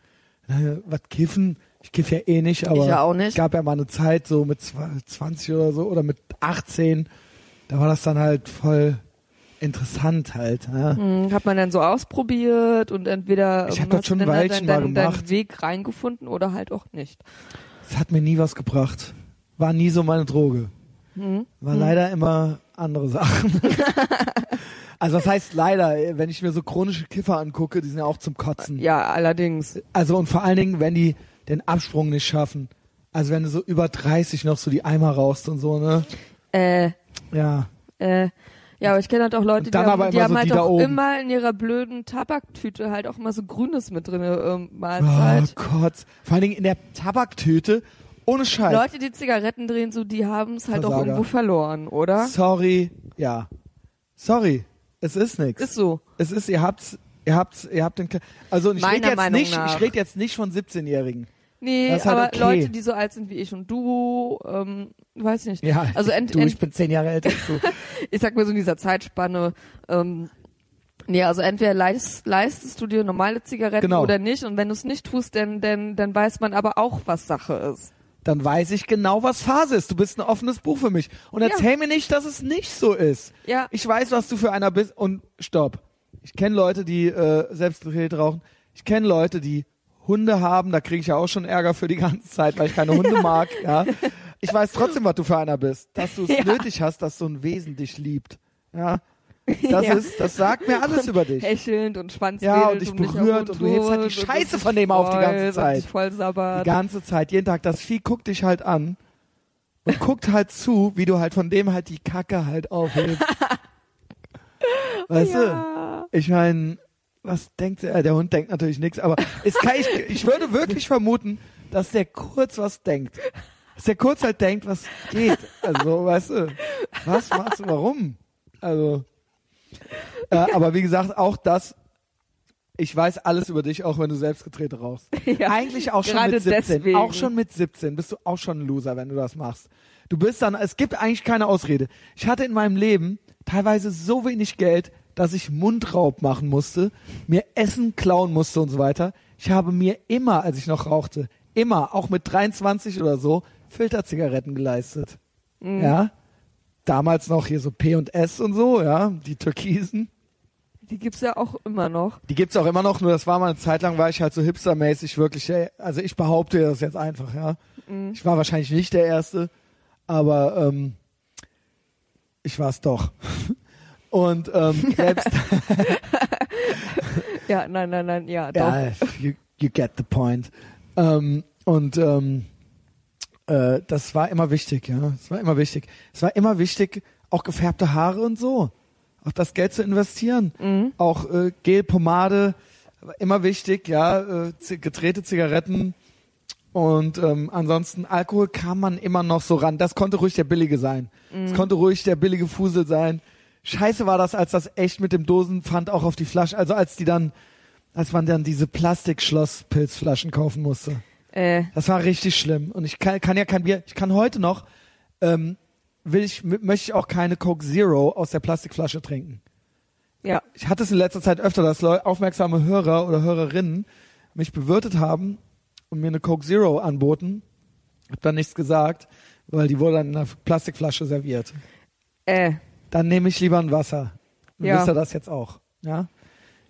Äh, Was kiffen? Ich kiff ja eh nicht, aber Ich ja auch nicht. es gab ja mal eine Zeit so mit zwa- 20 oder so oder mit 18, da war das dann halt voll interessant halt. Ne? Hm, hat man dann so ausprobiert und entweder Ich hab ähm, das schon Weilchen mal deinen, deinen gemacht. Weg reingefunden oder halt auch nicht. Es hat mir nie was gebracht. War nie so meine Droge. Hm? War Hm. leider immer andere Sachen. also das heißt leider, wenn ich mir so chronische Kiffer angucke, die sind ja auch zum Kotzen. Ja, allerdings. Also und vor allen Dingen, wenn die den Absprung nicht schaffen. Also wenn du so über 30 noch so die Eimer raust und so, ne? Äh, Ja. äh, ja, aber ich kenne halt auch Leute, die haben, die haben so halt die auch immer in ihrer blöden Tabaktüte halt auch immer so Grünes mit drin, ähm, Oh Mahlzeit. Gott. Vor allen Dingen in der Tabaktüte. Ohne Scheiß. Leute, die Zigaretten drehen, so, die haben es halt auch Versager. irgendwo verloren, oder? Sorry. Ja. Sorry. Es ist nix. Ist so. Es ist, ihr habt's, ihr habt's, ihr habt den, also ich rede jetzt Meinung nicht, nach. ich rede jetzt nicht von 17-Jährigen. Nee, halt aber okay. Leute, die so alt sind wie ich und du, ähm, weiß nicht. Ja. Also ent, du, ich bin zehn Jahre älter als du. ich sag mal so in dieser Zeitspanne, ähm, nee, also entweder leist, leistest du dir normale Zigaretten Genau. oder nicht und wenn du es nicht tust, dann, dann, dann weiß man aber auch, was Sache ist. Dann weiß ich genau, was Phase ist. Du bist ein offenes Buch für mich. Und Ja. erzähl mir nicht, dass es nicht so ist. Ja, Ich weiß, was du für einer bist. Und stopp. Ich kenne Leute, die äh, selbst gedreht rauchen. Ich kenne Leute, die Hunde haben. Da kriege ich ja auch schon Ärger für die ganze Zeit, weil ich keine Hunde mag. Ja. Ich weiß trotzdem, was du für einer bist. Dass du es Ja. nötig hast, dass so ein Wesen dich liebt. Ja. Das Ja. ist, das sagt mir alles über dich. hechelnd und Schwanz Ja, und dich berührt den und du hebst halt die und Scheiße von dem auf die ganze und Zeit. voll Die sabbert. ganze Zeit, jeden Tag. Das Vieh guckt dich halt an und guckt halt zu, wie du halt von dem halt die Kacke halt aufhebst. Weißt du? ja. Ich meine, was denkt er? Der Hund denkt natürlich nichts, aber ich, ich würde wirklich vermuten, dass der kurz was denkt. Dass der kurz halt denkt, was geht. Also, weißt du, was, was, warum? Also, äh, aber wie gesagt, auch das, ich weiß alles über dich, auch wenn du selbst gedreht rauchst. Ja. Eigentlich auch schon mit 17. deswegen. Auch schon mit 17 bist du auch schon ein Loser, wenn du das machst. Du bist dann, es gibt eigentlich keine Ausrede. Ich hatte in meinem Leben teilweise so wenig Geld, dass ich Mundraub machen musste, mir Essen klauen musste und so weiter. Ich habe mir immer, als ich noch rauchte, immer, auch mit 23 oder so, Filterzigaretten geleistet. Mhm. Ja. Damals noch hier so P und S und so, ja, die Türkisen. Die gibt's ja auch immer noch. Die gibt's auch immer noch, nur das war mal eine Zeit lang, war ich halt so hipstermäßig wirklich, ey, also ich behaupte das jetzt einfach, ja. Mhm. Ich war wahrscheinlich nicht der Erste, aber ähm, ich war es doch. Und ähm, selbst, Ja, nein, nein, nein, ja, doch. ja, you, you get the point. Ähm, und ähm, äh, das war immer wichtig, ja. Es war immer wichtig. Es war immer wichtig, auch gefärbte Haare und so. Auch das Geld zu investieren. Mhm. Auch äh, Gel, Pomade, immer wichtig, ja. Äh, gedrehte Zigaretten. Und ähm, ansonsten Alkohol kam man immer noch so ran. Das konnte ruhig der billige sein. Es konnte ruhig der billige Fusel sein. Scheiße war das, als das echt mit dem Dosenpfand auch auf die Flasche, also als die dann, als man dann diese Plastikschlosspilzflaschen kaufen musste. Äh, Das war richtig schlimm. Und ich kann, kann ja kein Bier, ich kann heute noch, ähm, will ich, möchte ich auch keine Coke Zero aus der Plastikflasche trinken. ja. Ich hatte es in letzter Zeit öfter, dass Leu aufmerksame Hörer oder Hörerinnen mich bewirtet haben und mir eine Coke Zero anboten. Hab dann nichts gesagt, weil die wurde dann in einer Plastikflasche serviert. Äh, Dann nehme ich lieber ein Wasser. Dann Ja. wisst ihr das jetzt auch. Ja?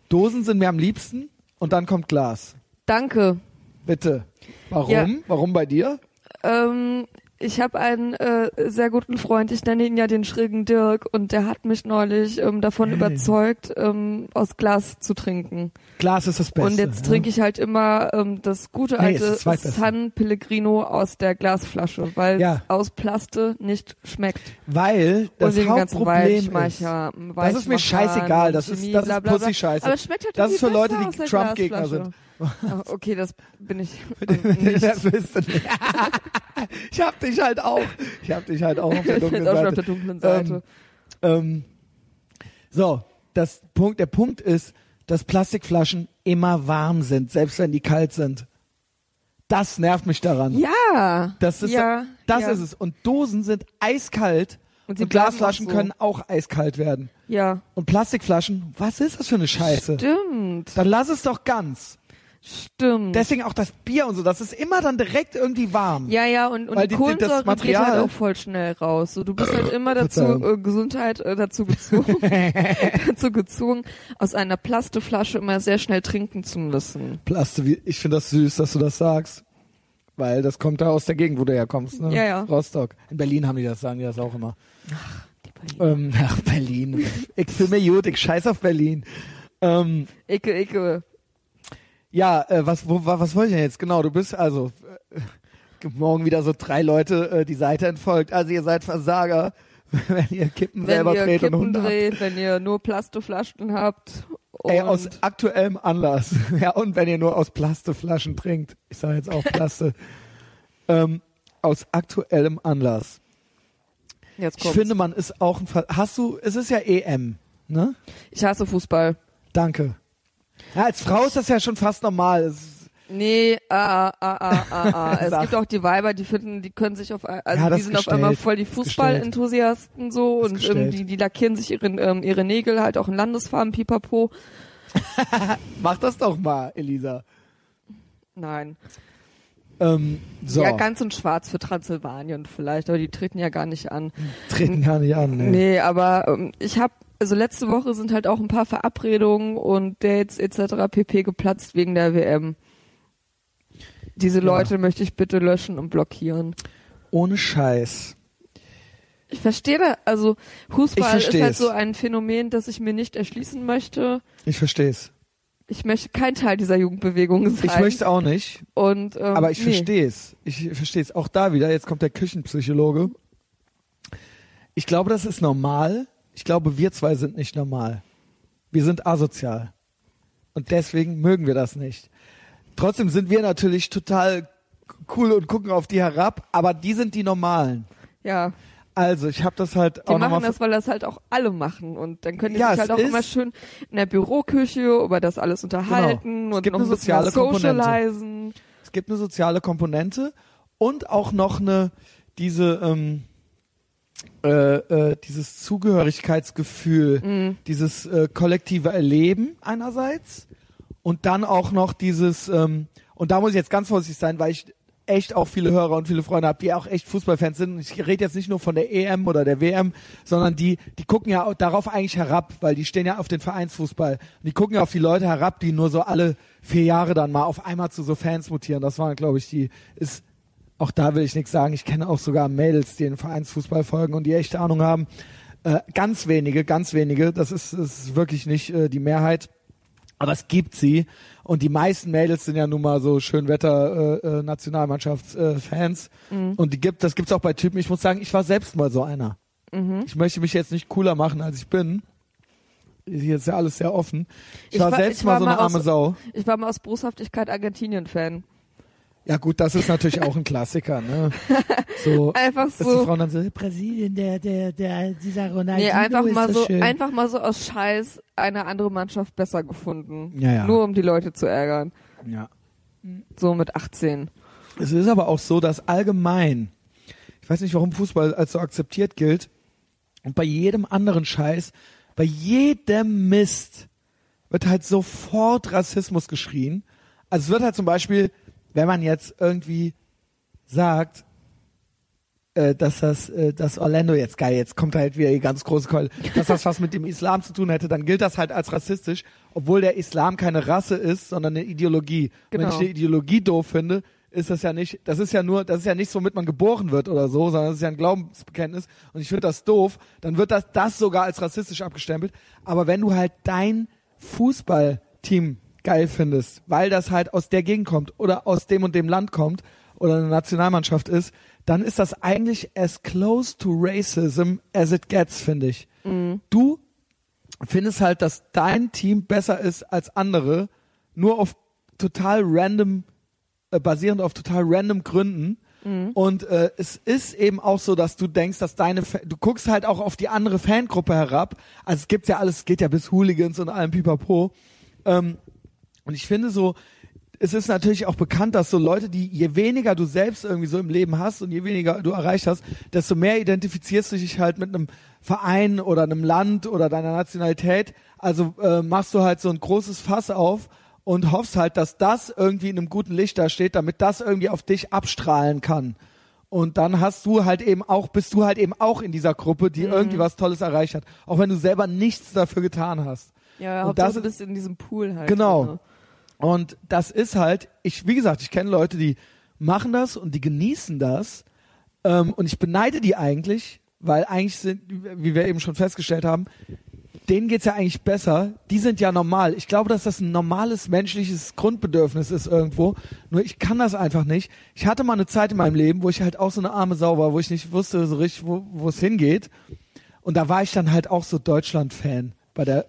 Dosen sind mir am liebsten und dann kommt Glas. danke. Bitte. Warum? Ja. Warum bei dir? Ähm, ich habe einen äh, sehr guten Freund, ich nenne ihn ja den schrägen Dirk, und der hat mich neulich ähm, davon Hey. überzeugt, ähm, aus Glas zu trinken. Glas ist das Beste. und jetzt ja? trinke ich halt immer ähm, das gute alte das Zweitbeste. San Pellegrino aus der Glasflasche, weil es Ja. aus Plaste nicht schmeckt. Weil das und Hauptproblem ist, Weichmacher, das ist mir scheißegal, das ist, das ist Pussy-Scheiße. Aber es schmeckt halt Das ist für Leute, die Trump-Gegner sind. Okay, das bin ich ähm, nicht. das bist du nicht. ich hab dich halt auch. Ich hab dich halt auch auf der dunklen schon auf Seite. der dunklen Seite. Ähm, so, das Punkt, der Punkt ist, dass Plastikflaschen immer warm sind, selbst wenn die kalt sind. Das nervt mich daran. ja. Das ist, ja, das ja. ist es. Und Dosen sind eiskalt Und und, Glasflaschen so. können auch eiskalt werden. Ja, Und Plastikflaschen, was ist das für eine Scheiße? stimmt. Dann lass es doch ganz. Stimmt. Deswegen auch das Bier und so, das ist immer dann direkt irgendwie warm. ja, ja, und, und Weil die die- Kohlensäure geht Material- halt auch voll schnell raus. So, du bist halt immer dazu, äh, Gesundheit äh, dazu gezwungen, dazu gezwungen, aus einer Plasteflasche immer sehr schnell trinken zu müssen. Plaste, wie- ich finde das süß, dass du das sagst. Weil das kommt da aus der Gegend, wo du herkommst, ne? Ja, ja. Rostock. In Berlin haben die das, sagen die das auch immer. Die Berliner. Ähm, ach, Berlin. ich fühle mir gut, ich scheiß auf Berlin. Ähm, Icke, Icke. Ja, äh, was, wo, wa- was wollte ich denn jetzt? Genau, du bist also äh, morgen wieder so drei Leute äh, die Seite entfolgt. Also ihr seid Versager, wenn ihr Kippen Wenn selber ihr dreht und Kippen Hunde habt. dreht, wenn ihr nur Plasteflaschen habt. Und Ey, aus aktuellem Anlass. ja, und wenn ihr nur aus Plasteflaschen trinkt. Ich sage jetzt auch Plaste. ähm, aus aktuellem Anlass. jetzt Ich kommt's. finde, man ist auch ein Ver Hast du, es ist ja EM, ne? ich hasse Fußball. Danke. Ja, als Frau ist das ja schon fast normal. Es, Nee, ah, ah, ah, ah, ah. Es Sag. gibt auch die Weiber, die finden, die können sich auf, also Ja, die sind auf gestellt. einmal voll die. Fußballenthusiasten so und ähm, die, die lackieren sich ihre, ähm, ihre Nägel halt auch in Landesfarben, pipapo. mach das doch mal, Elisa. Nein. Ähm, so, Ja, ganz in schwarz für Transsilvanien vielleicht, aber die treten ja gar nicht an. treten gar nicht an. Ne? Nee, aber ähm, ich habe also letzte Woche sind halt auch ein paar Verabredungen und Dates etc. pp geplatzt wegen der WM. Diese Ja. Leute möchte ich bitte löschen und blockieren. Ohne Scheiß. Ich verstehe da, also Fußball ist halt so ein Phänomen, das ich mir nicht erschließen möchte. Ich versteh's. Ich möchte kein Teil dieser Jugendbewegung sein. Ich möchte auch nicht, und, ähm, aber ich nee. versteh's. Ich versteh's. Auch da wieder, jetzt kommt der Küchenpsychologe. Ich glaube, das ist normal. Ich glaube, wir zwei sind nicht normal. Wir sind asozial. Und deswegen mögen wir das nicht. Trotzdem sind wir natürlich total cool und gucken auf die herab, aber die sind die Normalen. Ja, Also, ich habe das halt die auch machen nochmal. das, weil das halt auch alle machen. Und dann können die Ja, sich halt auch immer schön in der Büroküche über das alles unterhalten Genau. Und noch ein bisschen socialisen. Es gibt eine soziale Komponente und auch noch eine diese ähm, äh, äh, dieses Zugehörigkeitsgefühl, Mhm. dieses äh, kollektive Erleben einerseits und dann auch noch dieses ähm, und da muss ich jetzt ganz vorsichtig sein, weil ich echt auch viele Hörer und viele Freunde habe, die auch echt Fußballfans sind. Und ich rede jetzt nicht nur von der EM oder der WM, sondern die, die gucken ja auch darauf eigentlich herab, weil die stehen ja auf den Vereinsfußball. Und die gucken ja auf die Leute herab, die nur so alle vier Jahre dann mal auf einmal zu so Fans mutieren. Das waren, glaube ich, die, ist, auch da will ich nichts sagen. Ich kenne auch sogar Mädels, die den Vereinsfußball folgen und die echte Ahnung haben. Äh, ganz wenige, ganz wenige. Das ist, ist wirklich nicht äh, die Mehrheit. Aber es gibt sie. Und die meisten Mädels sind ja nun mal so Schönwetter äh, äh, Nationalmannschaftsfans. Äh, Fans. Und die gibt, das gibt's auch bei Typen. Ich muss sagen, ich war selbst mal so einer. Mhm. Ich möchte mich jetzt nicht cooler machen, als ich bin. Hier ist ja alles sehr offen. Ich, Ich war, selbst ich mal war so mal eine arme aus- Sau. Ich war mal aus Boshaftigkeit Argentinien-Fan. Ja gut, das ist natürlich auch ein Klassiker, ne? So, Einfach dass die so. Frauen dann so, Brasilien, der, der, der, dieser Ronaldo Nee, einfach ist mal so, schön. einfach mal so aus Scheiß eine andere Mannschaft besser gefunden. Ja, ja. Nur um die Leute zu ärgern. Ja. So mit 18. Es ist aber auch so, dass allgemein, ich weiß nicht, warum Fußball als so akzeptiert gilt, und bei jedem anderen Scheiß, bei jedem Mist wird halt sofort Rassismus geschrien. Also es wird halt zum Beispiel, wenn man jetzt irgendwie sagt, äh, dass das, äh, dass Orlando jetzt geil, jetzt kommt halt wieder die ganz große Keule, dass das was mit dem Islam zu tun hätte, dann gilt das halt als rassistisch, obwohl der Islam keine Rasse ist, sondern eine Ideologie. Und Wenn Genau. ich die Ideologie doof finde, ist das ja nicht, das ist ja nur, das ist ja nicht so, womit man geboren wird oder so, sondern das ist ja ein Glaubensbekenntnis und ich finde das doof, dann wird das, das sogar als rassistisch abgestempelt. Aber wenn du halt dein Fußballteam geil findest, weil das halt aus der Gegend kommt oder aus dem und dem Land kommt oder eine Nationalmannschaft ist, dann ist das eigentlich as close to racism as it gets, finde ich. Du findest halt, dass dein Team besser ist als andere, nur auf total random, äh, basierend auf total random Gründen. Und äh, es ist eben auch so, dass du denkst, dass deine, Fa du guckst halt auch auf die andere Fangruppe herab. Also es gibt ja alles, es geht ja bis Hooligans und allem Pipapo. Ähm, und ich finde so, es ist natürlich auch bekannt, dass so Leute, die je weniger du selbst irgendwie so im Leben hast und je weniger du erreicht hast, desto mehr identifizierst du dich halt mit einem Verein oder einem Land oder deiner Nationalität. Also äh, machst du halt so ein großes Fass auf und hoffst halt, dass das irgendwie in einem guten Licht da steht, damit das irgendwie auf dich abstrahlen kann. Und dann hast du halt eben auch, bist du halt eben auch in dieser Gruppe, die Mhm. irgendwie was Tolles erreicht hat, auch wenn du selber nichts dafür getan hast. Ja, Und das ist- bist in diesem Pool halt. Genau. drin. Und das ist halt, ich, wie gesagt, ich kenne Leute, die machen das und die genießen das. Ähm, und ich beneide die eigentlich, weil eigentlich sind, wie wir eben schon festgestellt haben, denen geht's ja eigentlich besser. Die sind ja normal. Ich glaube, dass das ein normales menschliches Grundbedürfnis ist irgendwo. Nur ich kann das einfach nicht. Ich hatte mal eine Zeit in meinem Leben, wo ich halt auch so eine arme Sau war, wo ich nicht wusste so richtig, wo wo es hingeht. Und da war ich dann halt auch so Deutschland-Fan. Bei der,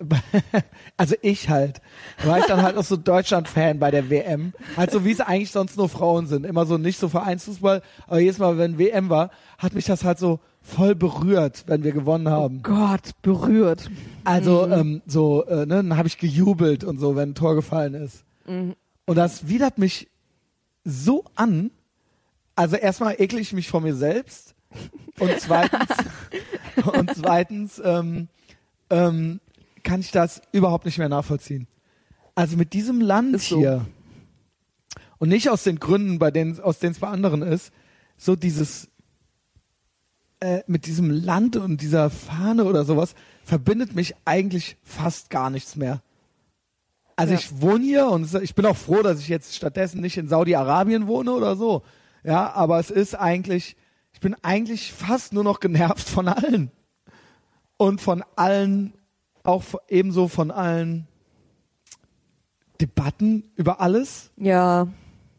also ich halt. War ich dann halt auch so Deutschland-Fan bei der WM. Halt so wie es eigentlich sonst nur Frauen sind. Immer so nicht so Vereinsfußball, aber jedes Mal, wenn WM war, hat mich das halt so voll berührt, wenn wir gewonnen haben. Gott, berührt. Also ähm, so, äh, ne, dann habe ich gejubelt und so, wenn ein Tor gefallen ist. Und das widert mich so an. Also erstmal ekle ich mich vor mir selbst und zweitens und zweitens ähm, ähm, kann ich das überhaupt nicht mehr nachvollziehen. Also mit diesem Land so. hier und nicht aus den Gründen, bei denen aus denen es bei anderen ist, so dieses äh, mit diesem Land und dieser Fahne oder sowas verbindet mich eigentlich fast gar nichts mehr. Also Ja. ich wohne hier und ich bin auch froh, dass ich jetzt stattdessen nicht in Saudi-Arabien wohne oder so. Ja, aber es ist eigentlich, ich bin eigentlich fast nur noch genervt von allen. Und von allen, auch ebenso von allen Debatten über alles. Ja,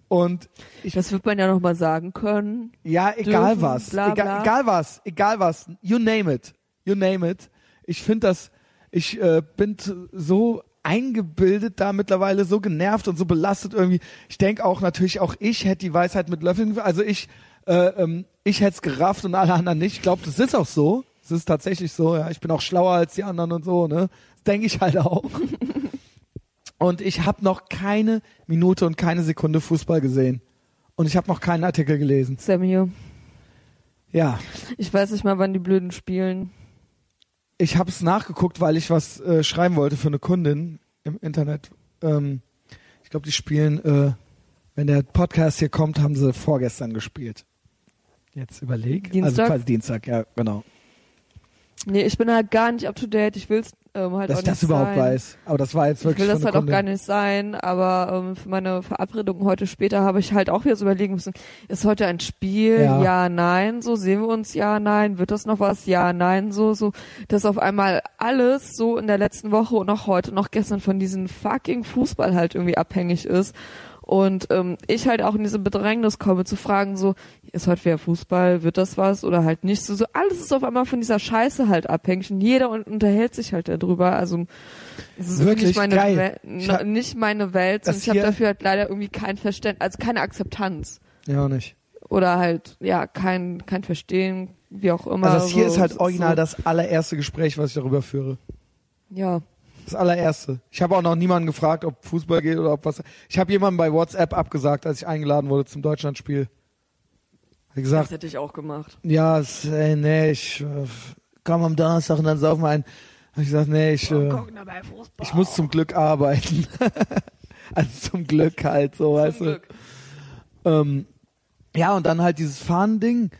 Und ich das wird man ja noch mal sagen können. Ja, egal dürfen, was. bla, egal, bla. egal was. Egal was. You name it. You name it. Ich finde das, ich äh, bin so eingebildet da mittlerweile, so genervt und so belastet irgendwie. Ich denke auch natürlich, auch ich hätte die Weisheit mit Löffeln, also ich, äh, ähm, ich hätte es gerafft und alle anderen nicht. Ich glaube, das ist auch so. Es ist tatsächlich so, ja. Ich bin auch schlauer als die anderen und so, ne? Das denke ich halt auch. und ich habe noch keine Minute und keine Sekunde Fußball gesehen. Und ich habe noch keinen Artikel gelesen. Samuel, Ja, ich weiß nicht mal, wann die Blöden spielen. ich habe es nachgeguckt, weil ich was äh, schreiben wollte für eine Kundin im Internet. Ähm, ich glaube, die spielen, äh, wenn der Podcast hier kommt, haben sie vorgestern gespielt. Jetzt überleg. Also Dienstag? quasi Dienstag, ja, genau. Nee, ich bin halt gar nicht up to date. Ich will's ähm, halt Dass auch ich nicht das überhaupt sein. weiß. Aber das war jetzt Ich wirklich will das halt auch gar nicht sein, aber ähm, für meine Verabredung heute später habe ich halt auch wieder so überlegen müssen, ist heute ein Spiel? Ja. Ja. nein, so sehen wir uns, ja, nein, wird das noch was? Ja, nein, so, so, dass auf einmal alles so in der letzten Woche und auch heute, noch gestern von diesem fucking Fußball halt irgendwie abhängig ist. Und ähm, ich halt auch in diese Bedrängnis komme zu fragen, so, ist heute wieder Fußball, wird das was oder halt nicht so, so alles ist auf einmal von dieser Scheiße halt abhängig und jeder un unterhält sich halt darüber. Also es ist Wirklich nicht meine geil. Wel- Ich na- hab- nicht meine Welt und ich habe dafür halt leider irgendwie kein Verständnis, also keine Akzeptanz Ja, auch nicht. oder halt ja kein kein Verstehen, wie auch immer. Also das hier so, ist halt so- original das allererste Gespräch, was ich darüber führe. Ja, Das allererste. Ich habe auch noch niemanden gefragt, ob Fußball geht oder ob was. Ich habe jemanden bei WhatsApp abgesagt, als ich eingeladen wurde zum Deutschlandspiel. Hab das gesagt, hätte ich auch gemacht. ja, es, ey, nee, ich äh, komm am Donnerstag und dann saufen wir ein. Hab ich gesagt, nee, ich, äh, ich muss zum Glück arbeiten. also zum Glück halt so, weißt Zum du. Glück. Ähm, ja, und dann halt dieses Fahnending.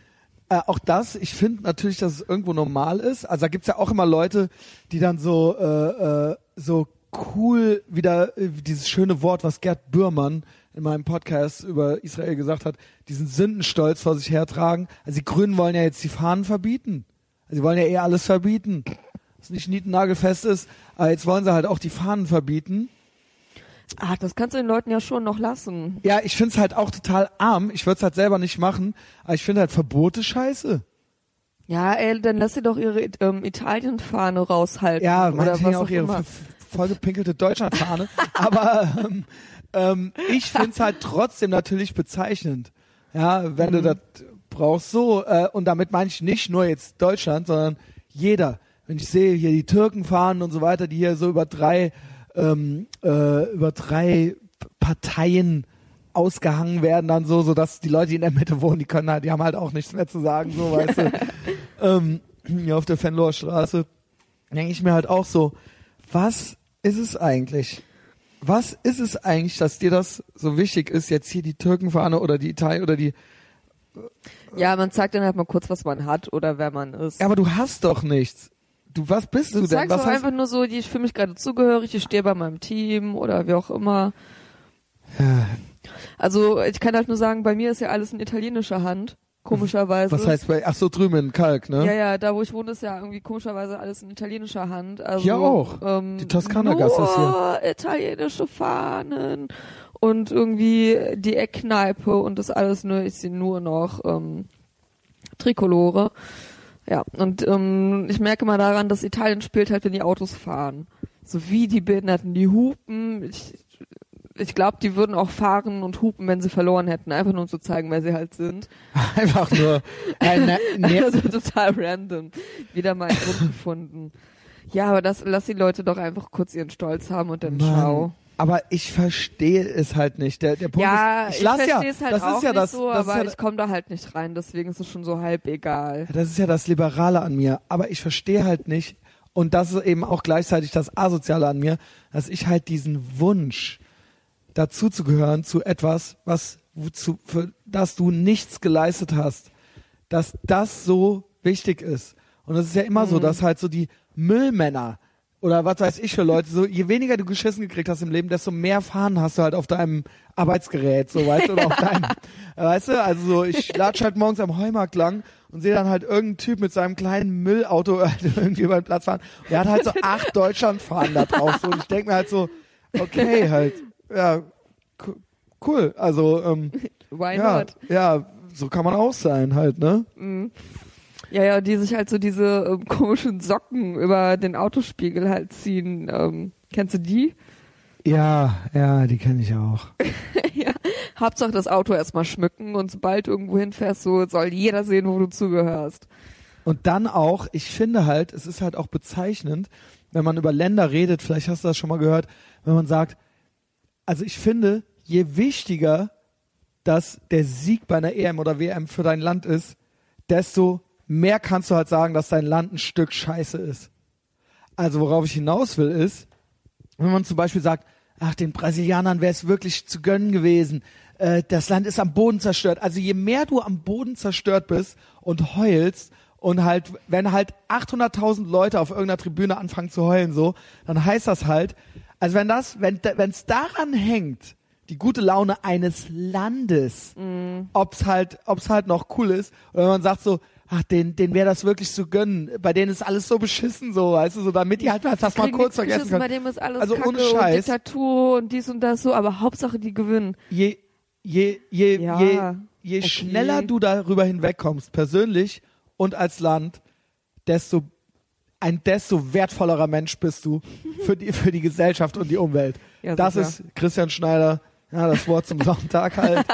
Äh, auch das, ich finde natürlich, dass es irgendwo normal ist. Also da gibt's ja auch immer Leute, die dann so, äh, äh, so cool wieder äh, dieses schöne Wort, was Gerd Bührmann in meinem Podcast über Israel gesagt hat, diesen Sündenstolz vor sich hertragen. Also die Grünen wollen ja jetzt die Fahnen verbieten. Also sie wollen ja eher alles verbieten. Was nicht nietennagelfest ist. Aber jetzt wollen sie halt auch die Fahnen verbieten. Ach, das kannst du den Leuten ja schon noch lassen. Ja, ich find's halt auch total arm. Ich würde es halt selber nicht machen, aber ich finde halt Verbote scheiße. Ja, ey, dann lass sie doch ihre ähm, Italien-Fahne raushalten. Ja, oder was auch auch ihre vollgepinkelte Deutschlandfahne. aber ähm, ähm, ich find's halt trotzdem natürlich bezeichnend. Ja, wenn du das brauchst so, äh, und damit meine ich nicht nur jetzt Deutschland, sondern jeder. Wenn ich sehe hier die Türken fahren und so weiter, die hier so über drei, ähm, äh, über drei Parteien ausgehangen werden dann so, so dass die Leute, die in der Mitte wohnen, die können halt, die haben halt auch nichts mehr zu sagen, so weißt du. ähm, hier auf der Fenloher Straße denke ich mir halt auch so, was ist es eigentlich? Was ist es eigentlich, dass dir das so wichtig ist, jetzt hier die Türkenfahne oder die Italien oder die Ja, man zeigt dann halt mal kurz, was man hat oder wer man ist. Ja, aber du hast doch nichts. Du, was bist du, du, denn? sagst Was hast einfach nur so, die- ich fühle mich gerade zugehörig, ich stehe bei meinem Team oder wie auch immer. Ja, Also ich kann halt nur sagen, bei mir ist ja alles in italienischer Hand, komischerweise. was heißt bei, ach so, drüben in Kalk, ne? Ja, ja, da wo ich wohne, ist ja irgendwie komischerweise alles in italienischer Hand. Also, Hier auch. Ähm, Die Toskana-Gasse ist nur italienische Fahnen und irgendwie die Eckkneipe und das alles nur, ich sehe nur noch ähm, Trikolore. Ja, und ähm, ich merke mal daran, dass Italien spielt halt, wenn die Autos fahren. So wie die Behinderten, die hupen. Ich, ich glaube, die würden auch fahren und hupen, wenn sie verloren hätten, einfach nur um zu zeigen, wer sie halt sind. Einfach nur ein ne, ne, Also total random. Wieder mal einen Grund gefunden. Ja, aber das, lass die Leute doch einfach kurz ihren Stolz haben und dann Mann. schau. Aber ich verstehe es halt nicht. Der, der Punkt Ja, ist, ich, ich lass ja, verstehe es halt das auch ist ja nicht das, so, das aber ja, ich komme da halt nicht rein, deswegen ist es schon so halb egal. das ist ja das Liberale an mir. Aber ich verstehe halt nicht, und das ist eben auch gleichzeitig das Asoziale an mir, dass ich halt diesen Wunsch, dazuzugehören zu etwas, was, wozu, für das du nichts geleistet hast, dass das so wichtig ist. Und es ist ja immer so, Mhm. dass halt so die Müllmänner oder was weiß ich für Leute, so je weniger du geschissen gekriegt hast im Leben, desto mehr Fahnen hast du halt auf deinem Arbeitsgerät, so weißt du, oder auf deinem, weißt du, also so, ich latsch halt morgens am Heumarkt lang und sehe dann halt irgendeinen Typ mit seinem kleinen Müllauto halt irgendwie über den Platz fahren. Und er hat halt so acht Deutschlandfahnen da drauf, so, und ich denke mir halt so, okay, halt, ja, co- cool, also, ähm, Why ja, not? ja, so kann man auch sein halt, ne? Mhm. Ja, ja, die sich halt so diese ähm, komischen Socken über den Autospiegel halt ziehen. Ähm, kennst du die? Ja, ja, die kenne ich auch. ja. Hauptsache das Auto erstmal schmücken und sobald irgendwo hinfährst, so soll jeder sehen, wo du zugehörst. Und dann auch, ich finde halt, es ist halt auch bezeichnend, wenn man über Länder redet, vielleicht hast du das schon mal gehört, wenn man sagt, also ich finde, je wichtiger dass der Sieg bei einer EM oder WM für dein Land ist, desto mehr kannst du halt sagen, dass dein Land ein Stück Scheiße ist. Also worauf ich hinaus will ist, wenn man zum Beispiel sagt, ach, den Brasilianern wäre es wirklich zu gönnen gewesen, äh, das Land ist am Boden zerstört. Also je mehr du am Boden zerstört bist und heulst und halt, wenn halt 800.000 Leute auf irgendeiner Tribüne anfangen zu heulen so, dann heißt das halt, also wenn das, wenn es daran hängt, die gute Laune eines Landes, ob's halt, ob's halt noch cool ist, oder wenn man sagt so, ach, den, den wäre das wirklich zu gönnen, bei denen ist alles so beschissen so, weißt du, so damit die halt das mal kurz vergessen geschissen, Bei können. dem ist alles Also Kacke ohne und Scheiß. Diktatur und dies und das so, aber Hauptsache die gewinnen. je, je, je, Ja, je, je okay. schneller du darüber hinwegkommst, persönlich und als Land, desto ein desto wertvollerer Mensch bist du für die, für die Gesellschaft und die Umwelt. Ja, das sicher. ist Christian Schneider, ja, das Wort zum Sonntag halt.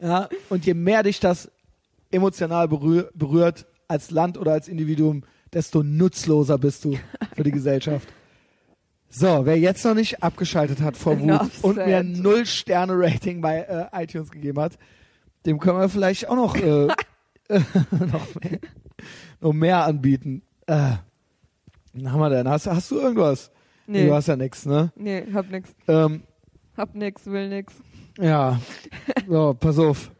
Ja, und je mehr dich das emotional berühr, berührt als Land oder als Individuum, desto nutzloser bist du für die Gesellschaft. So, wer jetzt noch nicht abgeschaltet hat vor Wut Enough und mir ein Null-Sterne-Rating bei äh, iTunes gegeben hat, dem können wir vielleicht auch noch, äh, noch, mehr, noch mehr anbieten. Äh, was haben wir denn? Hast, hast du irgendwas? Nee, Du hast ja nichts, ne? nee, hab nix. Ähm, Hab nix, will nix. ja, so, pass auf.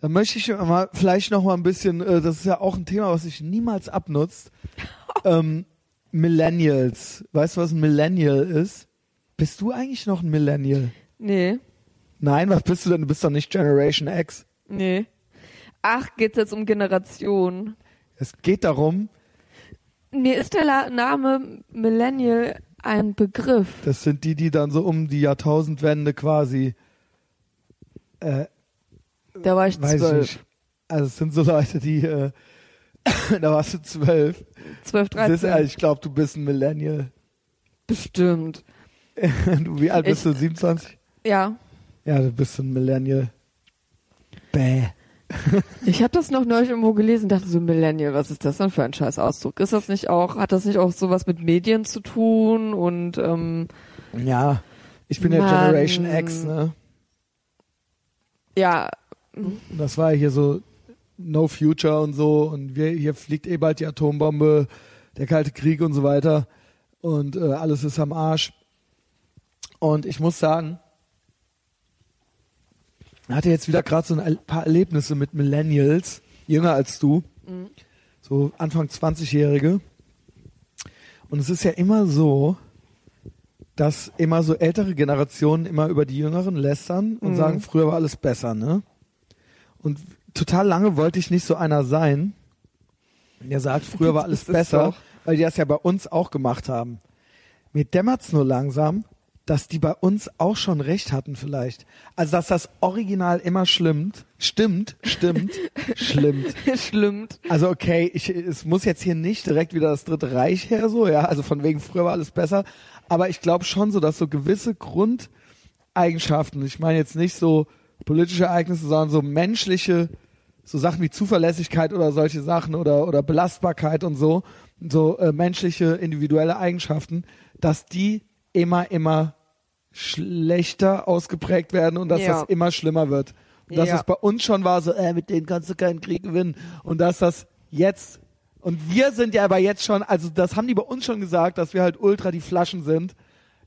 Dann möchte ich mal vielleicht noch mal ein bisschen, äh, das ist ja auch ein Thema, was sich niemals abnutzt. ähm, Millennials. Weißt du, was ein Millennial ist? Bist du eigentlich noch ein Millennial? Nee, Nein, was bist du denn? Du bist doch nicht Generation X. nee. Ach, geht's jetzt um Generation? Es geht darum, Mir ist der La Name Millennial ein Begriff. das sind die, die dann so um die Jahrtausendwende quasi, äh, Da war ich zwölf. Also es sind so Leute, die, äh, da warst du zwölf. Zwölf, dreizehn. äh, ich glaube, du bist ein Millennial. Bestimmt. du, wie alt bist Ich- du? 27? Ja. Ja, du bist ein Millennial. Bäh. Ich habe das noch neulich irgendwo gelesen, dachte so Millennial, was ist das denn für ein scheiß Ausdruck? Ist das nicht auch, hat das nicht auch sowas mit Medien zu tun und ähm, Ja, Ich bin ja. Generation X, ne? Ja, Und das war hier so No Future und so und wir, hier fliegt eh bald die Atombombe, der Kalte Krieg und so weiter und äh, alles ist am Arsch. Und ich muss sagen, hatte jetzt wieder gerade so ein paar Erlebnisse mit Millennials, jünger als du, so Anfang 20-Jährige. Und es ist ja immer so, dass immer so ältere Generationen immer über die Jüngeren lästern und Mhm. sagen, früher war alles besser, ne? Und total lange wollte ich nicht so einer sein, der sagt, früher war alles besser, weil die das ja bei uns auch gemacht haben. Mir dämmert's nur langsam, dass die bei uns auch schon recht hatten vielleicht. Also dass das Original immer schlimmt, stimmt, stimmt, schlimmt. schlimmt. Also okay, ich, es muss jetzt hier nicht direkt wieder das Dritte Reich her, so ja, also von wegen früher war alles besser, aber ich glaube schon so, dass so gewisse Grundeigenschaften, ich meine jetzt nicht so politische Ereignisse, sondern so menschliche, so Sachen wie Zuverlässigkeit oder solche Sachen oder oder Belastbarkeit und so, so äh, menschliche individuelle Eigenschaften, dass die immer immer schlechter ausgeprägt werden und dass Ja. das immer schlimmer wird. Und dass Ja. es bei uns schon war, so, äh, mit denen kannst du keinen Krieg gewinnen. Und dass das jetzt, und wir sind ja aber jetzt schon, also das haben die bei uns schon gesagt, dass wir halt ultra die Flaschen sind.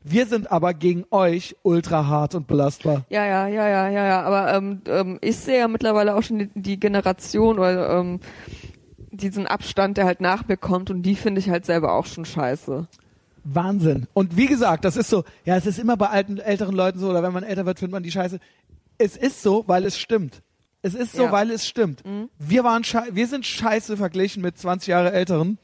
Wir sind aber gegen euch ultra hart und belastbar. Ja, ja, ja, ja, ja, ja. Aber ähm, ähm, ich sehe ja mittlerweile auch schon die, die Generation oder ähm, diesen Abstand, der halt nach mir kommt und die finde ich halt selber auch schon scheiße. Wahnsinn. Und wie gesagt, das ist so, ja, es ist immer bei alten, älteren Leuten so, oder wenn man älter wird, findet man die Scheiße. Es ist so, weil es stimmt. Es ist so, Ja. weil es stimmt. Wir waren wir sind scheiße verglichen mit 20 Jahre älteren.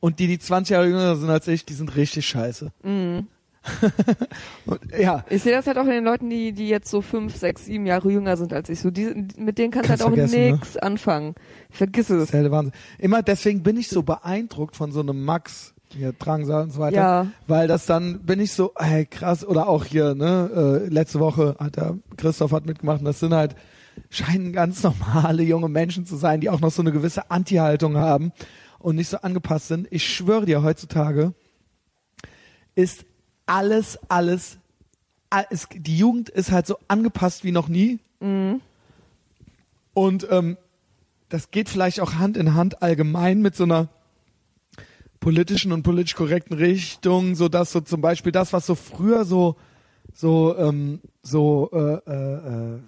Und die, die 20 Jahre jünger sind als ich, die sind richtig scheiße. und, ja, Ich sehe das halt auch in den Leuten, die, die jetzt so fünf, sechs, sieben Jahre jünger sind als ich. So, die, mit denen kannst du halt auch vergessen, ne? anfangen. Vergiss es. das ist der Wahnsinn. Immer deswegen bin ich so beeindruckt von so einem Max, hier Drangsal und so weiter. Ja. Weil das dann bin ich so, hey, krass, oder auch hier, ne, äh, letzte Woche hat der Christoph hat mitgemacht und das sind halt, scheinen ganz normale junge Menschen zu sein, die auch noch so eine gewisse Anti-Haltung haben und nicht so angepasst sind. Ich schwöre dir, heutzutage ist alles, alles, all- es, die Jugend ist halt so angepasst wie noch nie. Und ähm, das geht vielleicht auch Hand in Hand allgemein mit so einer politischen und politisch korrekten Richtung, so dass so zum Beispiel das, was so früher so so ähm, so äh, äh, äh,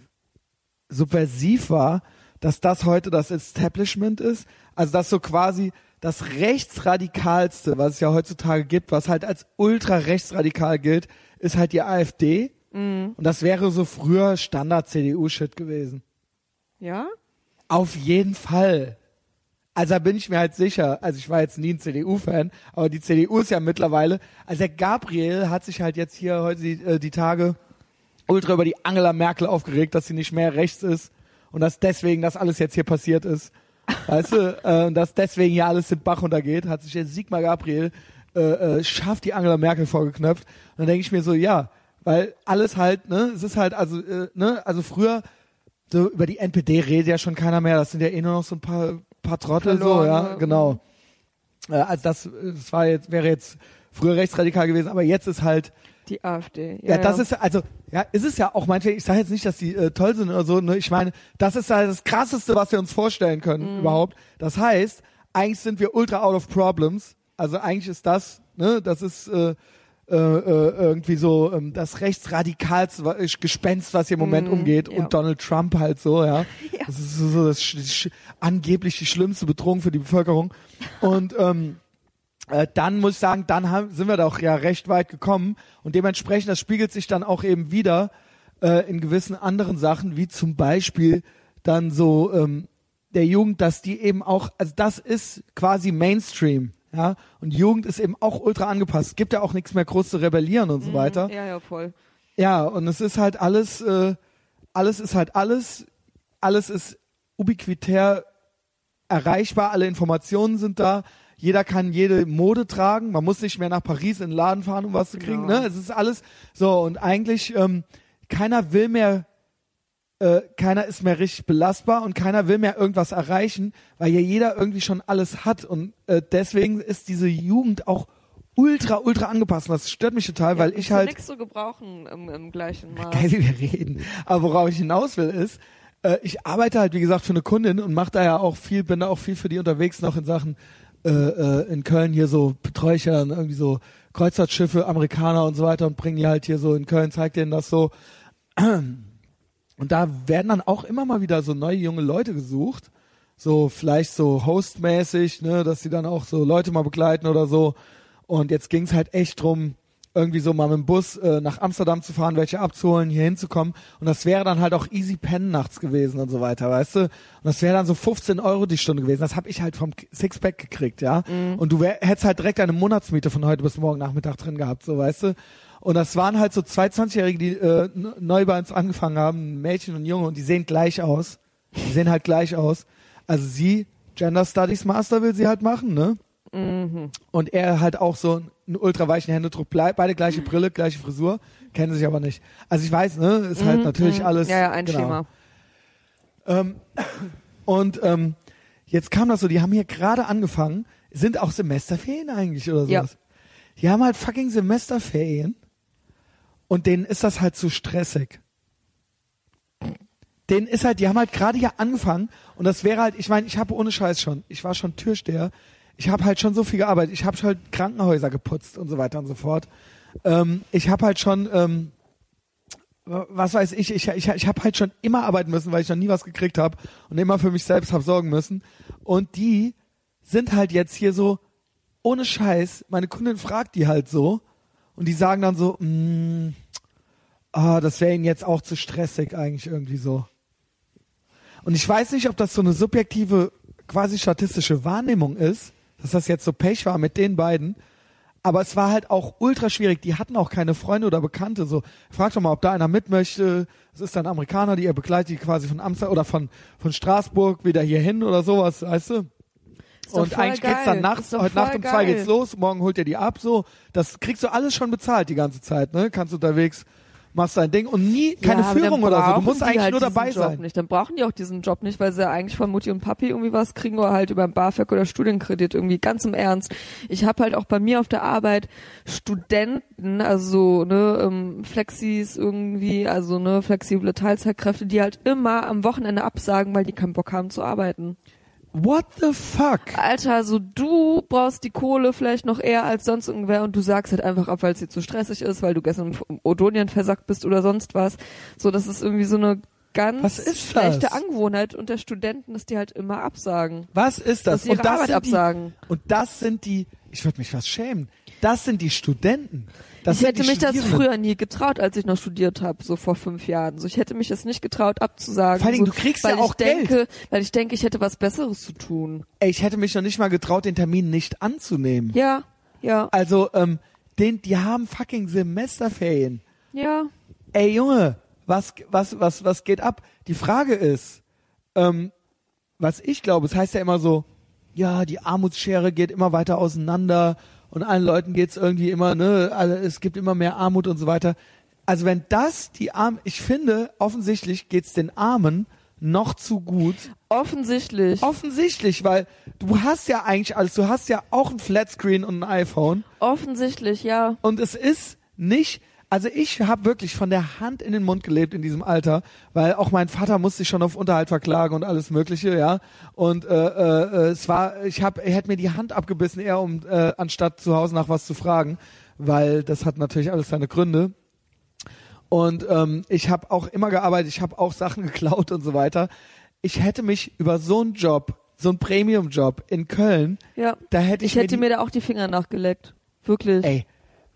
subversiv war, dass das heute das Establishment ist. Also dass so quasi das rechtsradikalste, was es ja heutzutage gibt, was halt als ultra rechtsradikal gilt, ist halt die AfD. Und das wäre so früher Standard-CDU-Shit gewesen. Ja? Auf jeden Fall. Also da bin ich mir halt sicher. Also ich war jetzt nie ein CDU-Fan, aber die CDU ist ja mittlerweile. Also der Gabriel hat sich halt jetzt hier heute die, äh, die Tage ultra über die Angela Merkel aufgeregt, dass sie nicht mehr rechts ist und dass deswegen das alles jetzt hier passiert ist. Weißt du, äh, dass deswegen hier alles den Bach runtergeht, hat sich jetzt Sigmar Gabriel äh, äh, scharf die Angela Merkel vorgeknöpft. Und dann denke ich mir so, ja, weil alles halt, ne, es ist halt, also, äh, ne, also früher, so über die NPD redet ja schon keiner mehr, das sind ja eh nur noch so ein paar, paar Trottel, so, Verlorene. ja, genau. Äh, also das, das war jetzt, wäre jetzt früher rechtsradikal gewesen, aber jetzt ist halt, Die AfD. ja, das ist also, ja, ist es ja auch meinetwegen, ich sage jetzt nicht, dass die äh, toll sind oder so, nur ich meine, das ist halt das krasseste, was wir uns vorstellen können überhaupt. Das heißt, eigentlich sind wir ultra out of problems. Also eigentlich ist das, ne, das ist äh, äh, äh, irgendwie so ähm, das rechtsradikalste äh, Gespenst, was hier im Moment Mm, umgeht ja. und Donald Trump halt so, ja. Ja. Das ist so, so das angeblich die schlimmste Bedrohung für die Bevölkerung. Und ähm, äh, dann muss ich sagen, dann haben, sind wir doch ja recht weit gekommen und dementsprechend, das spiegelt sich dann auch eben wieder äh, in gewissen anderen Sachen, wie zum Beispiel dann so ähm, der Jugend, dass die eben auch, also das ist quasi Mainstream, ja, und Jugend ist eben auch ultra angepasst. Es gibt ja auch nichts mehr groß zu rebellieren und so weiter. Ja, ja, voll. Ja, und es ist halt alles, äh, alles ist halt alles, alles ist ubiquitär erreichbar, alle Informationen sind da, jeder kann jede Mode tragen, man muss nicht mehr nach Paris in den Laden fahren, um was zu kriegen, Genau. ne? Es ist alles so und eigentlich ähm, keiner will mehr äh, keiner ist mehr richtig belastbar und keiner will mehr irgendwas erreichen, weil ja jeder irgendwie schon alles hat und äh, deswegen ist diese Jugend auch ultra, ultra angepasst. Das stört mich total, weil ich halt nichts so gebrauchen im, im gleichen Maß. geil, wie wir reden. Aber worauf ich hinaus will, ist, äh, ich arbeite halt, wie gesagt, für eine Kundin und mache da ja auch viel, bin da auch viel für die unterwegs noch in Sachen äh, äh, in Köln hier so betreue ich ja dann irgendwie so Kreuzfahrtschiffe, Amerikaner und so weiter und bringe die halt hier so in Köln, zeig denen das so. Und da werden dann auch immer mal wieder so neue junge Leute gesucht. So vielleicht so hostmäßig, ne, dass sie dann auch so Leute mal begleiten oder so. Und jetzt ging's halt echt drum, irgendwie so mal mit dem Bus äh, nach Amsterdam zu fahren, welche abzuholen, hier hinzukommen. Und das wäre dann halt auch easy pen nachts gewesen und so weiter, weißt du? Und das wäre dann so 15 Euro die Stunde gewesen. Das habe ich halt vom Sixpack gekriegt, ja. Und du wär, hättest halt direkt eine Monatsmiete von heute bis morgen Nachmittag drin gehabt, so weißt du? Und das waren halt so zwei 20-Jährige, die äh, neu bei uns angefangen haben, ein Mädchen und ein Junge, und die sehen gleich aus. Die sehen halt gleich aus. Also sie, Gender Studies Master will sie halt machen, ne? Und er halt auch so einen ultraweichen Händedruck, beide gleiche Brille, gleiche Frisur, kennen sich aber nicht. Also ich weiß, ne, ist halt natürlich alles. Mhm, Ja, ja, ein genau. Schema. Ähm, und ähm, jetzt kam das so, die haben hier gerade angefangen, sind auch Semesterferien eigentlich oder Ja. sowas. Die haben halt fucking Semesterferien und denen ist das halt zu stressig. Denen ist halt, die haben halt gerade hier angefangen und das wäre halt, ich meine, ich habe ohne Scheiß schon, ich war schon Türsteher, ich habe halt schon so viel gearbeitet, ich habe halt Krankenhäuser geputzt und so weiter und so fort. Ähm, ich habe halt schon, ähm, was weiß ich, ich, ich, ich habe halt schon immer arbeiten müssen, weil ich noch nie was gekriegt habe und immer für mich selbst habe sorgen müssen. Und die sind halt jetzt hier so, ohne Scheiß, meine Kundin fragt die halt so und die sagen dann so, mm, ah, das wäre ihnen jetzt auch zu stressig eigentlich irgendwie so. Und ich weiß nicht, ob das so eine subjektive, quasi statistische Wahrnehmung ist, dass das jetzt so Pech war mit den beiden. Aber es war halt auch ultra schwierig. Die hatten auch keine Freunde oder Bekannte. So, frag doch mal, ob da einer mit möchte. Es ist ein Amerikaner, die er begleitet, die quasi von Amsterdam oder von, von Straßburg wieder hier hin oder sowas, weißt du? Und eigentlich geil. geht's dann nachts, heute Nacht um zwei geil. geht's los, morgen holt er die ab, so. Das kriegst du alles schon bezahlt die ganze Zeit, ne? Kannst unterwegs, machst dein Ding und nie keine ja, Führung oder so. Du musst eigentlich halt nur dabei Job sein. Nicht. Dann brauchen die auch diesen Job nicht, weil sie ja eigentlich von Mutti und Papi irgendwie was kriegen oder halt über einen BAföG oder Studienkredit irgendwie ganz im Ernst. Ich habe halt auch bei mir auf der Arbeit Studenten, also so, ne ähm, Flexis irgendwie, also ne flexible Teilzeitkräfte, die halt immer am Wochenende absagen, weil die keinen Bock haben zu arbeiten. What the fuck? Alter, also du brauchst die Kohle vielleicht noch eher als sonst irgendwer und du sagst halt einfach ab, weil es dir zu stressig ist, weil du gestern im Odonien versackt bist oder sonst was. So, das ist irgendwie so eine ganz schlechte das? Angewohnheit und der Studenten, dass die halt immer absagen. Was ist das? Dass sie ihre und das Arbeit sind absagen. Die, und das sind die, ich würde mich fast schämen. Das sind die Studenten. Das ich hätte mich das früher nie getraut, als ich noch studiert habe, so vor fünf Jahren. So, ich hätte mich das nicht getraut abzusagen. Vor Dingen, so, du kriegst weil ja auch ich denke, Geld. Weil ich denke, ich hätte was Besseres zu tun. Ey, ich hätte mich noch nicht mal getraut, den Termin nicht anzunehmen. Ja, ja, Also, ähm, den, die haben fucking Semesterferien. ja. Ey Junge, was, was, was, was geht ab? Die Frage ist, ähm, was ich glaube, es heißt ja immer so, ja, die Armutsschere geht immer weiter auseinander und allen Leuten geht's irgendwie immer, ne, also es gibt immer mehr Armut und so weiter. Also wenn das die Armen, ich finde, offensichtlich geht's den Armen noch zu gut. Offensichtlich. Offensichtlich, weil du hast ja eigentlich alles, du hast ja auch ein Flatscreen und ein iPhone. Offensichtlich, ja. Und es ist nicht, also ich habe wirklich von der Hand in den Mund gelebt in diesem Alter, weil auch mein Vater musste sich schon auf Unterhalt verklagen und alles Mögliche, ja. Und äh, äh, es war, ich habe, er hätte mir die Hand abgebissen, eher um äh, anstatt zu Hause nach was zu fragen, weil das hat natürlich alles seine Gründe. Und ähm, ich habe auch immer gearbeitet, ich habe auch Sachen geklaut und so weiter. Ich hätte mich über so einen Job, so einen Premium-Job in Köln, Ja. da hätte ich, Ich hätte die, mir da auch die Finger nachgeleckt. Wirklich. Ey,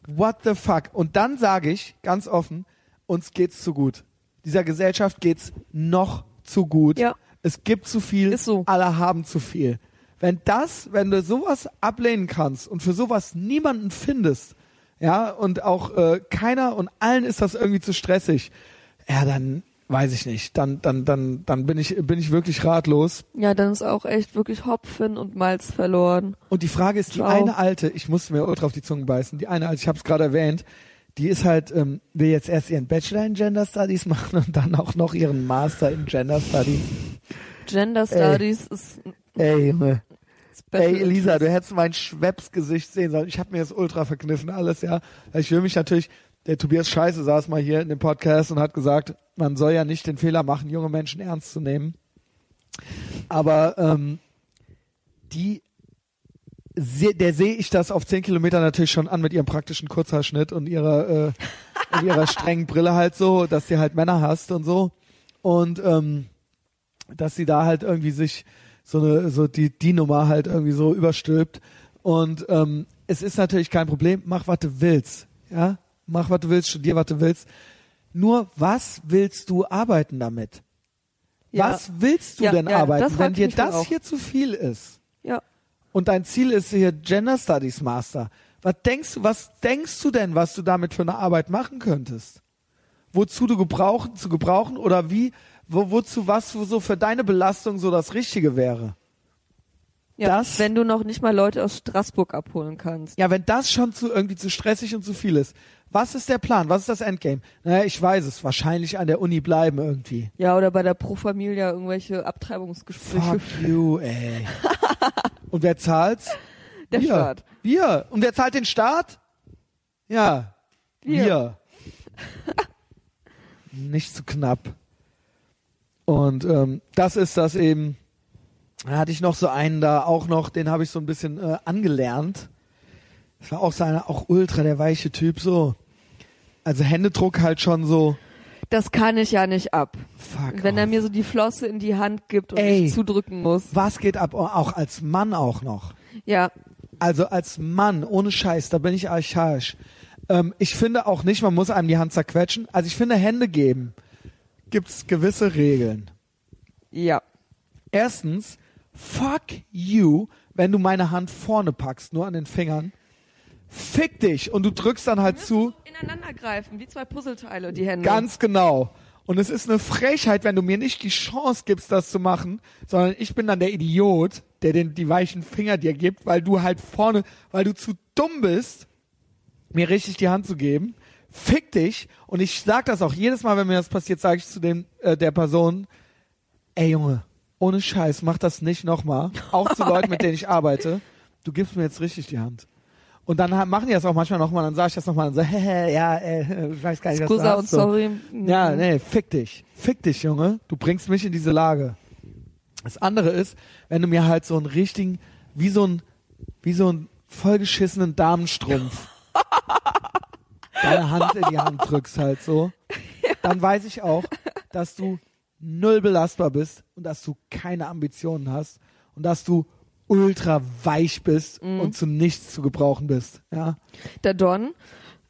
what the fuck? Und dann sage ich ganz offen, uns geht's zu gut. Dieser Gesellschaft geht's noch zu gut. Ja. Es gibt zu viel, Ist so. alle haben zu viel. Wenn das, wenn du sowas ablehnen kannst und für sowas niemanden findest, ja, und auch äh, keiner und allen ist das irgendwie zu stressig, ja, dann weiß ich nicht. Dann, dann, dann, dann bin ich, bin ich wirklich ratlos. Ja, dann ist auch echt wirklich Hopfen und Malz verloren. Und die Frage ist, die Ciao. eine alte, ich musste mir ultra auf die Zunge beißen, die eine alte, ich habe es gerade erwähnt, die ist halt, ähm, will jetzt erst ihren Bachelor in Gender Studies machen und dann auch noch ihren Master in Gender Studies. Gender Studies ist Ey, Junge. Ey, Elisa, du hättest mein Schwepps-Gesicht sehen sollen. Ich habe mir das ultra verkniffen, alles, ja. Ich will mich natürlich, der Tobias Scheiße saß mal hier in dem Podcast und hat gesagt, man soll ja nicht den Fehler machen, junge Menschen ernst zu nehmen. Aber ähm, die, der sehe ich das auf 10 Kilometer natürlich schon an mit ihrem praktischen Kurzhaarschnitt und ihrer, äh, und ihrer strengen Brille halt so, dass sie halt Männer hasst und so. Und ähm, dass sie da halt irgendwie sich so eine, so die, die Nummer halt irgendwie so überstülpt. Und ähm, es ist natürlich kein Problem, mach, was du willst. Ja? Mach, was du willst, studier, was du willst. Nur, was willst du arbeiten damit? Ja. Was willst du Ja, denn ja, arbeiten, wenn dir das auch. hier zu viel ist? Ja. Und dein Ziel ist hier Gender Studies Master. Was denkst du, was denkst du denn, was du damit für eine Arbeit machen könntest? Wozu du gebrauchen, zu gebrauchen oder wie, wo, wozu was wo so für deine Belastung so das Richtige wäre? ja. Das- Wenn du noch nicht mal Leute aus Straßburg abholen kannst. Ja, wenn das schon zu irgendwie zu stressig und zu viel ist, was ist der Plan? Was ist das Endgame? Naja, ich weiß es. Wahrscheinlich an der Uni bleiben irgendwie. Ja, oder bei der Pro Familia irgendwelche Abtreibungsgespräche. Fuck you, ey. und wer zahlt's? Der Wir. Staat. Wir. Und wer zahlt den Staat? Ja. Wir. Wir. Nicht zu knapp. Und ähm, das ist das eben. Da hatte ich noch so einen da auch noch, den habe ich so ein bisschen äh, angelernt. Das war auch so einer, auch ultra der weiche Typ so. Also Händedruck halt schon so. Das kann ich ja nicht ab. Fuck. Wenn er off. mir so die Flosse in die Hand gibt und Ey. ich zudrücken muss. Was geht ab? Auch als Mann auch noch. Ja. Also als Mann, ohne Scheiß, da bin ich archaisch. Ähm, ich finde auch nicht, man muss einem die Hand zerquetschen. Also ich finde, Hände geben gibt's gewisse Regeln. Ja. Erstens, fuck you, wenn du meine Hand vorne packst, nur an den Fingern. Fick dich und du drückst dann halt zu. Ineinander greifen, wie zwei Puzzleteile, die Hände. Ganz genau. Und es ist eine Frechheit, wenn du mir nicht die Chance gibst, das zu machen, sondern ich bin dann der Idiot, der den, die weichen Finger dir gibt, weil du halt vorne, weil du zu dumm bist, mir richtig die Hand zu geben. Fick dich. Und ich sag das auch jedes Mal, wenn mir das passiert, sage ich zu dem, äh, der Person, ey Junge, ohne Scheiß, mach das nicht nochmal. Auch zu Leuten, mit denen ich arbeite. Du gibst mir jetzt richtig die Hand. Und dann machen die das auch manchmal nochmal, dann sage ich das nochmal und so, hä, ja, äh, ich weiß gar nicht, was du Scusa hast, und so. sorry. Ja, nee, fick dich. Fick dich, Junge. Du bringst mich in diese Lage. Das andere ist, wenn du mir halt so einen richtigen, wie so ein, wie so einen vollgeschissenen Damenstrumpf deine Hand in die Hand drückst halt so, dann weiß ich auch, dass du null belastbar bist und dass du keine Ambitionen hast und dass du ultra weich bist Mhm. und zu nichts zu gebrauchen bist. Ja. Der Don,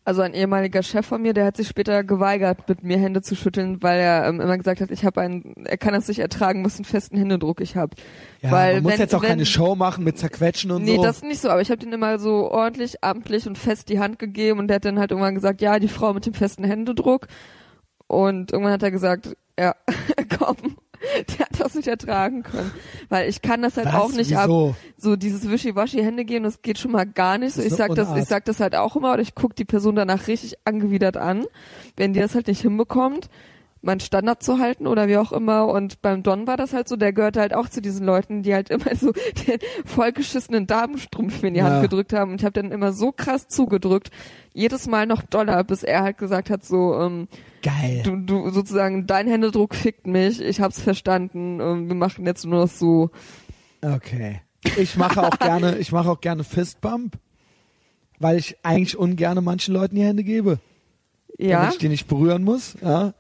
also ein ehemaliger Chef von mir, der hat sich später geweigert, mit mir Hände zu schütteln, weil er ähm, immer gesagt hat, ich habe einen, er kann es nicht ertragen, was einen festen Händedruck ich habe. ja Weil man muss wenn- jetzt auch wenn- keine Show machen mit zerquetschen und Nee, so. das nicht so, aber ich habe den immer so ordentlich, amtlich und fest die Hand gegeben und der hat dann halt irgendwann gesagt, ja, die Frau mit dem festen Händedruck. Und irgendwann hat er gesagt, ja, komm, der hat das nicht ertragen können. Weil ich kann das halt Was? auch nicht ab. Wieso? So dieses Wischiwaschi Hände geben, das geht schon mal gar nicht. So, ich sag eine das, ich Unart. sag das halt auch immer oder ich guck die Person danach richtig angewidert an, wenn die das halt nicht hinbekommt, meinen Standard zu halten oder wie auch immer. Und beim Don war das halt so, der gehörte halt auch zu diesen Leuten, die halt immer so den vollgeschissenen Damenstrumpf in die Ja. Hand gedrückt haben. Und ich habe dann immer so krass zugedrückt, jedes Mal noch doller, bis er halt gesagt hat, so, ähm, Geil. du, du sozusagen, dein Händedruck fickt mich, ich hab's verstanden, ähm, wir machen jetzt nur noch so. Okay. Ich mache auch gerne, ich mache auch gerne Fistbump, weil ich eigentlich ungerne manchen Leuten die Hände gebe, Ja, damit ich die nicht berühren muss. Ja.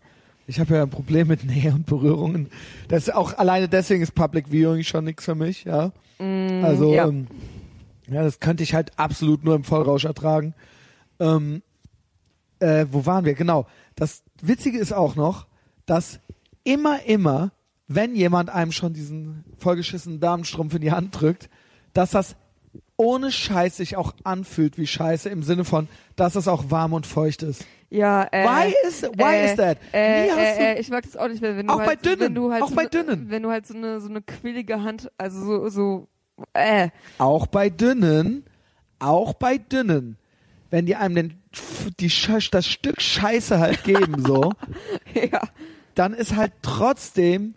Ich habe ja ein Problem mit Nähe und Berührungen. Das ist auch alleine deswegen ist Public Viewing schon nichts für mich. Ja. also Mm, ja. Ähm, ja, das könnte ich halt absolut nur im Vollrausch ertragen. Ähm, äh, wo waren wir? Genau. Das Witzige ist auch noch, dass immer, immer, wenn jemand einem schon diesen vollgeschissenen Damenstrumpf in die Hand drückt, dass das ohne Scheiß sich auch anfühlt wie Scheiße im Sinne von, dass es auch warm und feucht ist. ja, äh, Why is why äh, is that? Äh, äh, äh, ich mag das auch nicht mehr, wenn du Auch bei halt, dünnen, wenn du halt auch so bei eine, dünnen. wenn du halt so eine so eine quillige Hand, also so so äh, auch bei dünnen, auch bei dünnen, wenn die einem den, die, das Stück Scheiße halt geben so, ja, dann ist halt trotzdem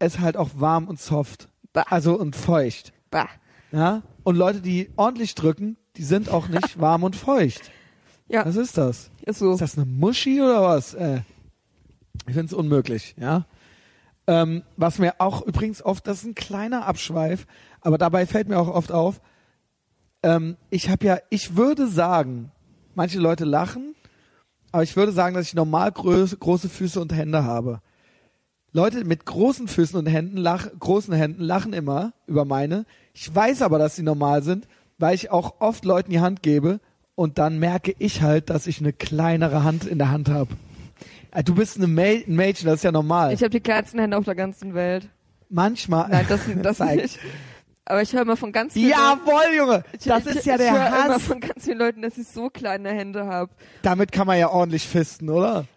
es halt auch warm und soft. Bah. Also und feucht. bah. Ja? Und Leute, die ordentlich drücken, die sind auch nicht warm und feucht. Ja, Was ist das? ist so. Ist das eine Muschi oder was? Äh, ich finde es unmöglich, ja. Ähm, was mir auch übrigens oft, das ist ein kleiner Abschweif, aber dabei fällt mir auch oft auf, ähm, ich habe ja, ich würde sagen, manche Leute lachen, aber ich würde sagen, dass ich normal groß, große Füße und Hände habe. Leute mit großen Füßen und Händen, lach, großen Händen lachen immer über meine. Ich weiß aber, dass sie normal sind, weil ich auch oft Leuten die Hand gebe und dann merke ich halt, dass ich eine kleinere Hand in der Hand habe. Du bist eine Ma ein Mädchen, das ist ja normal. Ich habe die kleinsten Hände auf der ganzen Welt. Manchmal. Nein, das, das nicht. Aber ich höre immer von ganz vielen Jawohl, Junge! Ich- Das ich, ist ja ich der höre immer Hass. von ganz vielen Leuten, dass ich so kleine Hände habe. Damit kann man ja ordentlich fisten, oder?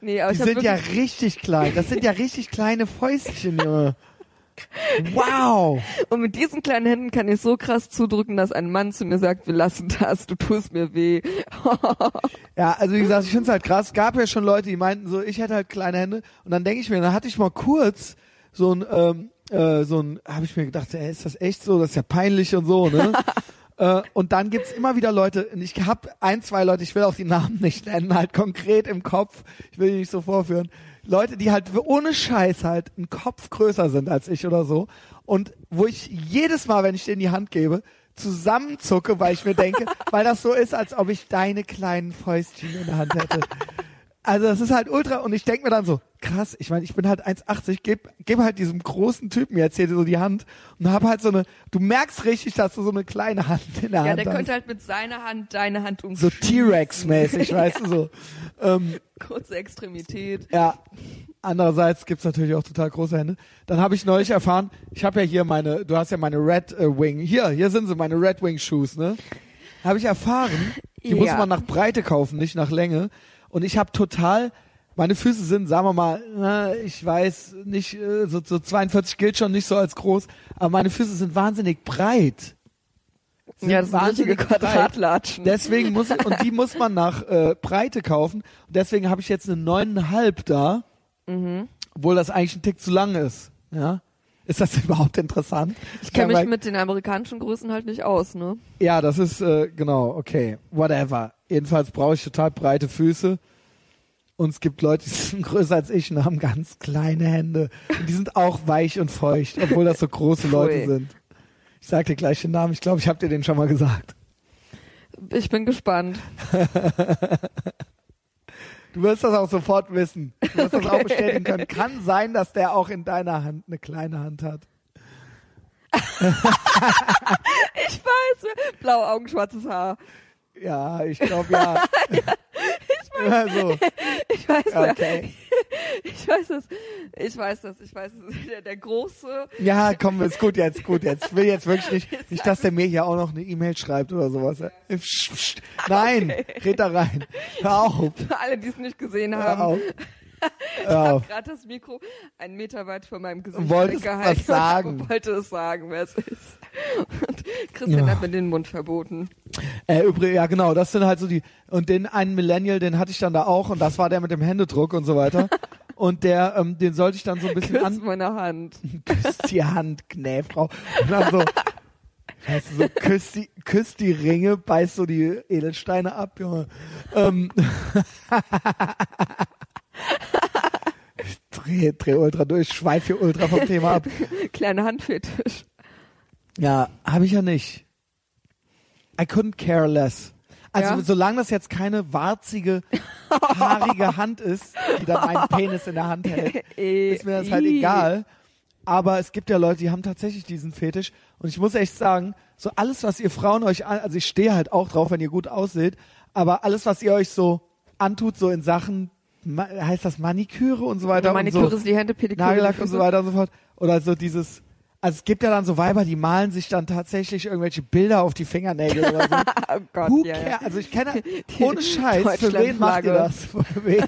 Nee, aber Die ich habe sind ja richtig klein. Das sind ja richtig kleine Fäustchen, Junge. Wow! und mit diesen kleinen Händen kann ich so krass zudrücken, dass ein Mann zu mir sagt, wir lassen das, du tust mir weh. Ja, also wie gesagt, ich finde es halt krass. Gab ja schon Leute, die meinten so, ich hätte halt kleine Hände. Und dann denke ich mir, dann hatte ich mal kurz so ein, ähm, äh, so ein, habe ich mir gedacht, ey, ist das echt so? Das ist ja peinlich und so, ne? äh, und dann gibt's immer wieder Leute, und ich habe ein, zwei Leute, ich will auch die Namen nicht nennen, halt konkret im Kopf, ich will die nicht so vorführen. Leute, die halt ohne Scheiß halt einen Kopf größer sind als ich oder so. Und wo ich jedes Mal, wenn ich denen die Hand gebe, zusammenzucke, weil ich mir denke, weil das so ist, als ob ich deine kleinen Fäustchen in der Hand hätte. Also das ist halt ultra und ich denke mir dann so, krass, ich meine, ich bin halt 1,80, geb, geb halt diesem großen Typen jetzt hier so die Hand und hab halt so eine, du merkst richtig, dass du so eine kleine Hand in der Ja, Hand der hast. könnte halt mit seiner Hand deine Hand so umschließen. T-Rex-mäßig, weißt du so. Ähm, Kurze Extremität. ja, andererseits gibt's natürlich auch total große Hände. Dann habe ich neulich erfahren, ich habe ja hier meine, du hast ja meine Red äh, Wing, hier, hier sind sie, meine Red Wing Shoes, ne? Habe ich erfahren, die Ja. muss man nach Breite kaufen, nicht nach Länge. Und ich habe total, meine Füße sind, sagen wir mal, na, ich weiß nicht, äh, so, so 42 gilt schon nicht so als groß, aber meine Füße sind wahnsinnig breit. Sind Ja, das sind richtige wahnsinnig breit. Quadratlatschen. Deswegen muss ich, und die muss man nach äh, Breite kaufen. Und deswegen habe ich jetzt eine neuneinhalb da, Mhm. obwohl das eigentlich ein Tick zu lang ist. Ja, ist das überhaupt interessant? Ich kenne mich mit den amerikanischen Größen halt nicht aus, ne? Ja, das ist äh, genau okay, whatever. Jedenfalls brauche ich total breite Füße. Und es gibt Leute, die sind größer als ich und haben ganz kleine Hände. Und die sind auch weich und feucht, obwohl das so große Leute sind. Ich sag dir gleich den Namen. Ich glaube, ich habe dir den schon mal gesagt. Ich bin gespannt. Du wirst das auch sofort wissen. Du wirst das auch bestätigen können. Kann sein, dass der auch in deiner Hand eine kleine Hand hat. Ich weiß, blaue Augen, schwarzes Haar. Ja, ich glaube ja. also, Ich weiß, wer- okay. ich weiß das, ich weiß das, ich weiß das. Der, der große, Ja, komm, ist gut jetzt, gut jetzt. Ich will jetzt wirklich nicht, nicht, dass der mir hier auch noch eine E-Mail schreibt oder sowas. Nein, red da rein. Hör auf. für alle, die es nicht gesehen Hör haben, auf. ich Hör habe gerade das Mikro einen Meter weit vor meinem Gesicht Wolltest weggehalten was sagen. und wollte es sagen, wer es ist. Und Christian Ja. hat mir den Mund verboten. Äh, übrigens, ja genau, das sind halt so die, und den einen Millennial, den hatte ich dann da auch und das war der mit dem Händedruck und so weiter. Und der, ähm, den sollte ich dann so ein bisschen Küss an, meine Hand. küsst die Hand, Knäfrau. Und dann so, weißt du, so, küsst die, küsst die Ringe, beißt so die Edelsteine ab, Junge. Ähm, dreh, dreh ultra durch, schweif hier ultra vom Thema ab. Kleine Handfetisch. Ja, habe ich ja nicht. I couldn't care less. Also Ja? solange das jetzt keine warzige, haarige Hand ist, die dann einen Penis in der Hand hält, ist mir das halt Ih. egal. Aber es gibt ja Leute, die haben tatsächlich diesen Fetisch. Und ich muss echt sagen, so alles, was ihr Frauen euch an, also ich stehe halt auch drauf, wenn ihr gut ausseht, aber alles, was ihr euch so antut, so in Sachen, heißt das Maniküre und so weiter Maniküre und so, ist die Hände, Pediküre. Nagellack und so weiter und so fort. Oder so dieses, also es gibt ja dann so Weiber, die malen sich dann tatsächlich irgendwelche Bilder auf die Fingernägel oder so. Oh Gott, Who ja, ja. Also ich kenne, ohne Scheiß, für wen macht ihr das? Für wen?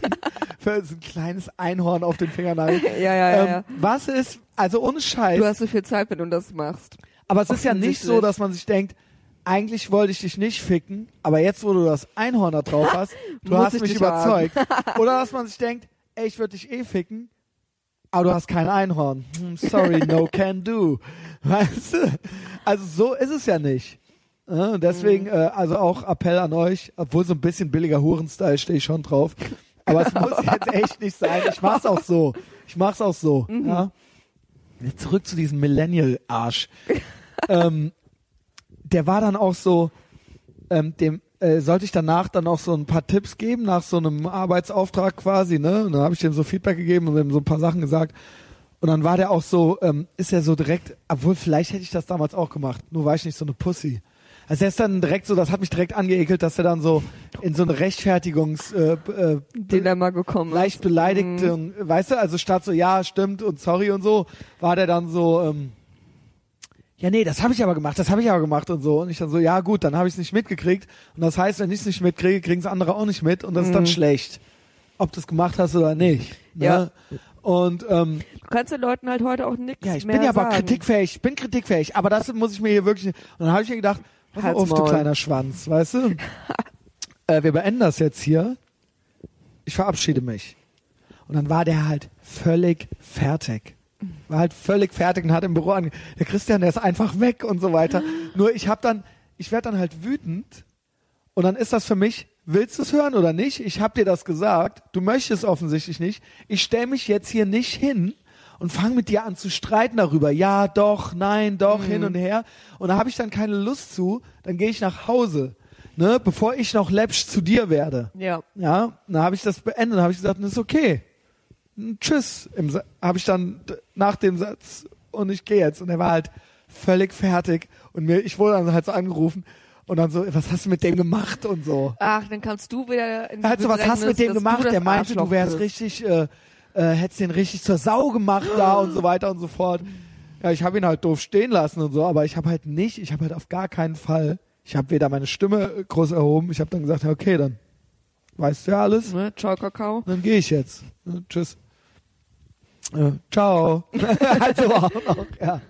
Für so ein kleines Einhorn auf den Fingernagel. Ja, ja, ja, ähm, ja. Was ist, also ohne Scheiß, Du hast so viel Zeit, wenn du das machst. aber es ist ja nicht so, dass man sich denkt, eigentlich wollte ich dich nicht ficken, aber jetzt, wo du das Einhorn da drauf hast, du Muss hast ich mich überzeugt. Oder dass man sich denkt, ey, ich würde dich eh ficken, aber du hast kein Einhorn. Hm, Sorry, no can do. Weißt du? Also so ist es ja nicht. Deswegen, Mhm. äh, also auch Appell an euch, obwohl so ein bisschen billiger Hurenstyle stehe ich schon drauf. Aber es muss jetzt echt nicht sein. Ich mach's auch so. Ich mach's auch so. Mhm. Ja. Jetzt zurück zu diesem Millennial-Arsch. ähm, der war dann auch so, ähm, dem äh, sollte ich danach dann auch so ein paar Tipps geben nach so einem Arbeitsauftrag quasi, ne? Und dann habe ich dem so Feedback gegeben und ihm so ein paar Sachen gesagt. Und dann war der auch so, ähm, ist er so direkt, obwohl vielleicht hätte ich das damals auch gemacht, nur war ich nicht so eine Pussy. Also er ist dann direkt so, das hat mich direkt angeekelt, dass er dann so in so eine Rechtfertigungs äh, äh, Dilemma gekommen leicht ist. beleidigt, Mhm. weißt du, also statt so, ja, stimmt und sorry und so, war der dann so, ähm, ja, nee, das habe ich aber gemacht, das habe ich aber gemacht und so. Und ich dann so, ja gut, dann habe ich es nicht mitgekriegt. Und das heißt, wenn ich es nicht mitkriege, kriegen es andere auch nicht mit und das ist dann Mhm. schlecht. Ob du es gemacht hast oder nicht. Ne? Ja. Und ähm, Du kannst den Leuten halt heute auch nichts ja, ich mehr bin ja aber kritikfähig, ich bin kritikfähig, aber das muss ich mir hier wirklich. Und dann habe ich mir gedacht, pass mal auf, du kleiner Schwanz, weißt du? äh, wir beenden das jetzt hier. Ich verabschiede mich. Und dann war der halt völlig fertig. War halt völlig fertig und hat im Büro ange... Der Christian, der ist einfach weg und so weiter. Nur ich habe dann, ich werde dann halt wütend und dann ist das für mich, willst du es hören oder nicht? Ich habe dir das gesagt, du möchtest offensichtlich nicht. Ich stelle mich jetzt hier nicht hin und fange mit dir an zu streiten darüber. Ja, doch, nein, doch, hin und her. Und da habe ich dann keine Lust zu, dann gehe ich nach Hause, ne, bevor ich noch läppsch zu dir werde. Ja. Ja, dann habe ich das beendet und habe ich gesagt, das ist okay. Tschüss, habe ich dann nach dem Satz und ich gehe jetzt. Und er war halt völlig fertig und mir, ich wurde dann halt so angerufen und dann so, was hast du mit dem gemacht und so. Ach, dann kannst du wieder in Er hat so, was hast du mit dem gemacht? Der meinte, Arschloch du wärst bist. richtig, äh, äh, hättest den richtig zur Sau gemacht da und so weiter und so fort. Ja, ich habe ihn halt doof stehen lassen und so, aber ich habe halt nicht, ich habe halt auf gar keinen Fall, ich habe weder meine Stimme groß erhoben, ich habe dann gesagt, okay, dann weißt du ja alles. Ne? Ciao, Kakao. Dann gehe ich jetzt. Ja, tschüss. Äh, ciao. also auch noch, ja.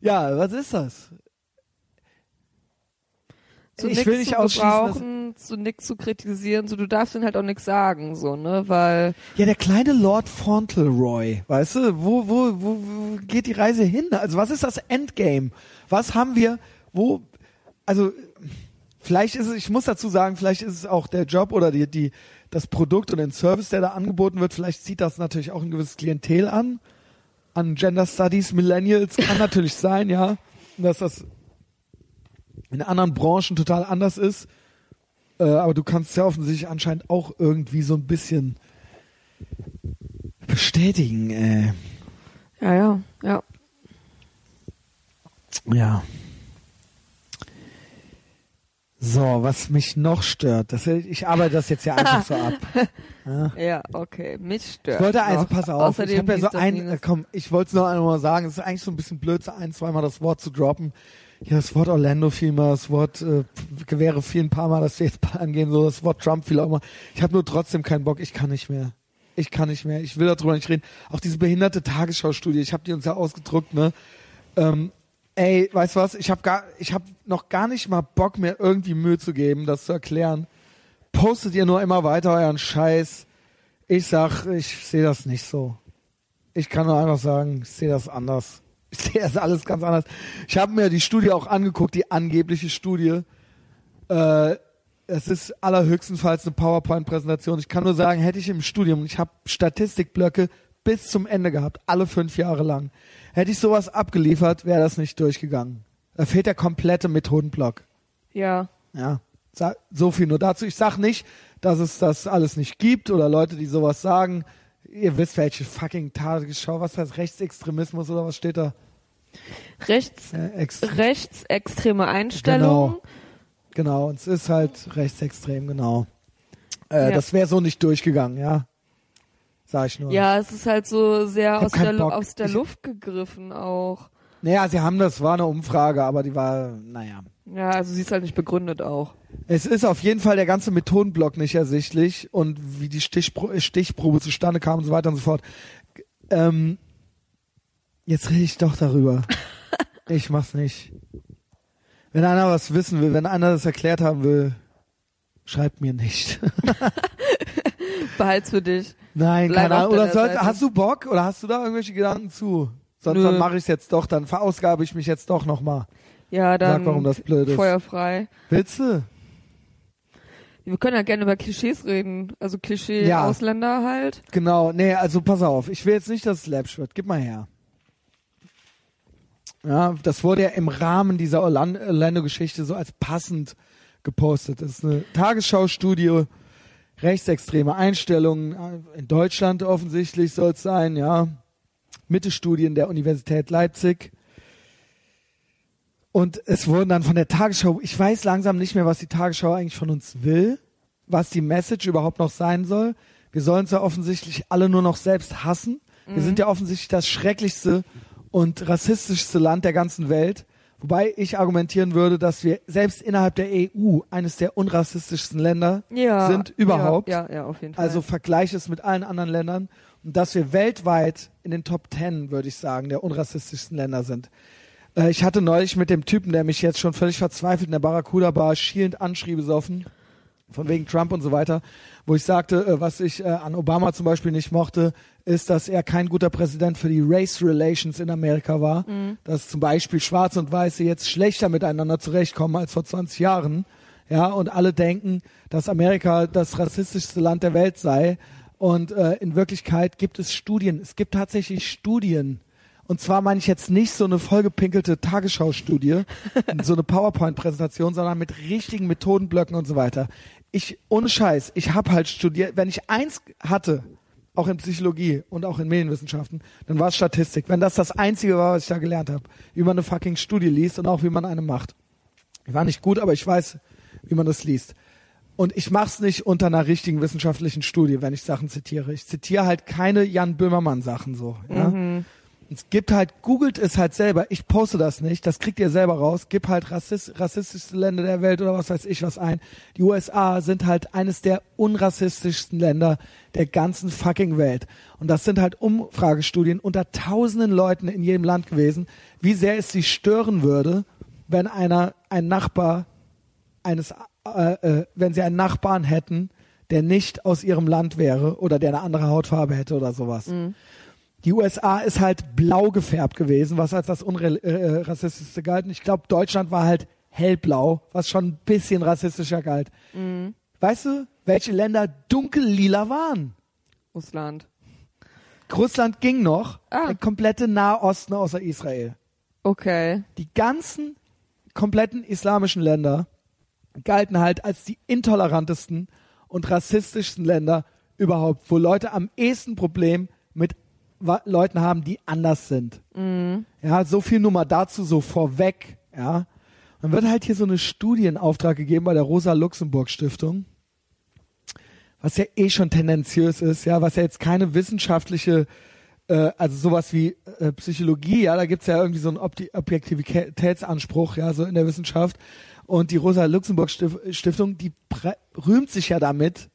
Ja, was ist das? So ich will nicht zu ausschließen, so nix zu kritisieren, so du darfst ihn halt auch nix sagen, so, ne, weil ja, der kleine Lord Fauntleroy, weißt du, wo, wo, wo, wo geht die Reise hin? Also was ist das Endgame? Was haben wir, wo, also, vielleicht ist es, ich muss dazu sagen, vielleicht ist es auch der Job oder die, die, das Produkt und den Service, der da angeboten wird, vielleicht zieht das natürlich auch ein gewisses Klientel an, an Gender Studies, Millennials, kann natürlich sein, ja, dass das in anderen Branchen total anders ist. Äh, aber du kannst ja offensichtlich anscheinend auch irgendwie so ein bisschen bestätigen. Äh. ja, ja, ja. Ja. So, was mich noch stört, das, ich arbeite das jetzt ja einfach so ab. Ja. Ja, okay, mich stört. Ich wollte also, noch. pass auf, Außerdem ich habe ja so ein, äh, komm, ich wollte es nur einmal sagen, es ist eigentlich so ein bisschen blöd, ein, zweimal das Wort zu droppen. Ja, das Wort Orlando fiel mal, das Wort äh, Gewehre fiel ein paar Mal, dass wir jetzt angehen, so das Wort Trump fiel auch mal. Ich habe nur trotzdem keinen Bock, ich kann nicht mehr. Ich kann nicht mehr, ich will darüber nicht reden. Auch diese behinderte Tagesschau-Studie, ich habe die uns ja ausgedruckt, ne? Ähm, ey, weißt du was, ich habe gar, ich habe noch gar nicht mal Bock, mir irgendwie Mühe zu geben, das zu erklären. Postet ihr nur immer weiter euren Scheiß. Ich sag, ich sehe das nicht so. Ich kann nur einfach sagen, ich sehe das anders. Ich sehe das alles ganz anders. Ich habe mir die Studie auch angeguckt, die angebliche Studie. Äh, es ist allerhöchstenfalls eine PowerPoint-Präsentation. Ich kann nur sagen, hätte ich im Studium, ich habe Statistikblöcke bis zum Ende gehabt, alle fünf Jahre lang. Hätte ich sowas abgeliefert, wäre das nicht durchgegangen. Da fehlt der komplette Methodenblock. Ja, Ja, so viel nur dazu. Ich sag nicht, dass es das alles nicht gibt oder Leute, die sowas sagen. Ihr wisst, welche fucking Tagesschau, was heißt Rechtsextremismus oder was steht da? rechts, Äh, ex rechtsextreme Einstellungen. genau, und es ist halt rechtsextrem, genau. Äh, Ja. Das wäre so nicht durchgegangen, ja. Sag ich nur. Ja, es ist halt so sehr aus der, Bock. aus der Luft gegriffen auch. Naja, sie haben das, war eine Umfrage, aber die war, naja. Ja, also sie ist halt nicht begründet auch. Es ist auf jeden Fall der ganze Methodenblock nicht ersichtlich und wie die Stichpro Stichprobe zustande kam und so weiter und so fort. Ähm, jetzt rede ich doch darüber. ich mach's nicht. Wenn einer was wissen will, wenn einer das erklärt haben will, schreibt mir nicht. Behalt's für dich. Nein, Bleib keine Ahnung. Oder soll, hast du Bock oder hast du da irgendwelche Gedanken zu? Sonst Nö. dann mache ich es jetzt doch, dann verausgabe ich mich jetzt doch nochmal. Ja, dann Sag, warum das blöd ist. feuerfrei. Willst du? Wir können ja gerne über Klischees reden. Also Klischee Ja. Ausländer halt. Genau, nee, also pass auf. Ich will jetzt nicht, dass es läppsch wird. Gib mal her. Ja, das wurde ja im Rahmen dieser Orlan- Orlando-Geschichte so als passend gepostet. Das ist eine Tagesschau-Studie, rechtsextreme Einstellungen äh, in Deutschland offensichtlich soll es sein, ja. Mitte-Studien der Universität Leipzig. Und es wurden dann von der Tagesschau, ich weiß langsam nicht mehr, was die Tagesschau eigentlich von uns will, was die Message überhaupt noch sein soll. Wir sollen es ja offensichtlich alle nur noch selbst hassen. Wir sind ja offensichtlich das schrecklichste und rassistischste Land der ganzen Welt. Wobei ich argumentieren würde, dass wir selbst innerhalb der EU eines der unrassistischsten Länder Ja. sind überhaupt. Ja, ja, ja auf jeden Fall. Also vergleiche es mit allen anderen Ländern und dass wir weltweit in den Top Ten, würde ich sagen, der unrassistischsten Länder sind. Äh, ich hatte neulich mit dem Typen, der mich jetzt schon völlig verzweifelt in der Barracuda Bar schielend anschrie besoffen, von wegen Trump und so weiter, wo ich sagte, äh, was ich äh, an Obama zum Beispiel nicht mochte, ist, dass er kein guter Präsident für die Race Relations in Amerika war, dass zum Beispiel Schwarze und Weiße jetzt schlechter miteinander zurechtkommen als vor 20 Jahren, ja, und alle denken, dass Amerika das rassistischste Land der Welt sei. Und äh, in Wirklichkeit gibt es Studien, es gibt tatsächlich Studien. Und zwar meine ich jetzt nicht so eine vollgepinkelte Tagesschau-Studie, so eine PowerPoint-Präsentation, sondern mit richtigen Methodenblöcken und so weiter. Ich, ohne Scheiß, ich habe halt studiert, wenn ich eins hatte, auch in Psychologie und auch in Medienwissenschaften, dann war es Statistik. Wenn das das Einzige war, was ich da gelernt habe, wie man eine fucking Studie liest und auch wie man eine macht. Ich war nicht gut, aber ich weiß, wie man das liest. Und ich mach's nicht unter einer richtigen wissenschaftlichen Studie, wenn ich Sachen zitiere. Ich zitiere halt keine Jan Böhmermann Sachen so. Ja? Es gibt halt, googelt es halt selber. Ich poste das nicht, das kriegt ihr selber raus. Gib halt Rassist, rassistischste Länder der Welt oder was weiß ich was ein. Die USA sind halt eines der unrassistischsten Länder der ganzen fucking Welt. Und das sind halt Umfragestudien unter tausenden Leuten in jedem Land gewesen, wie sehr es sie stören würde, wenn einer, ein Nachbar eines, äh, äh, wenn sie einen Nachbarn hätten, der nicht aus ihrem Land wäre oder der eine andere Hautfarbe hätte oder sowas. Die USA ist halt blau gefärbt gewesen, was als das unrassistischste galt. Und ich glaube, Deutschland war halt hellblau, was schon ein bisschen rassistischer galt. Weißt du, welche Länder dunkellila waren? Russland. Russland ging noch, Ah. der komplette Nahosten außer Israel. Okay. Die ganzen kompletten islamischen Länder galten halt als die intolerantesten und rassistischsten Länder überhaupt, wo Leute am ehesten Problem mit Leuten haben, die anders sind. Ja, so viel nur mal dazu so vorweg, ja. Dann wird halt hier so eine Studie in Auftrag gegeben bei der Rosa-Luxemburg-Stiftung, was ja eh schon tendenziös ist, ja, was ja jetzt keine wissenschaftliche äh, also sowas wie äh, Psychologie, ja, da gibt's ja irgendwie so einen Obti Objektivitätsanspruch, ja, so in der Wissenschaft. Und die Rosa-Luxemburg-Stiftung, die rühmt sich ja damit,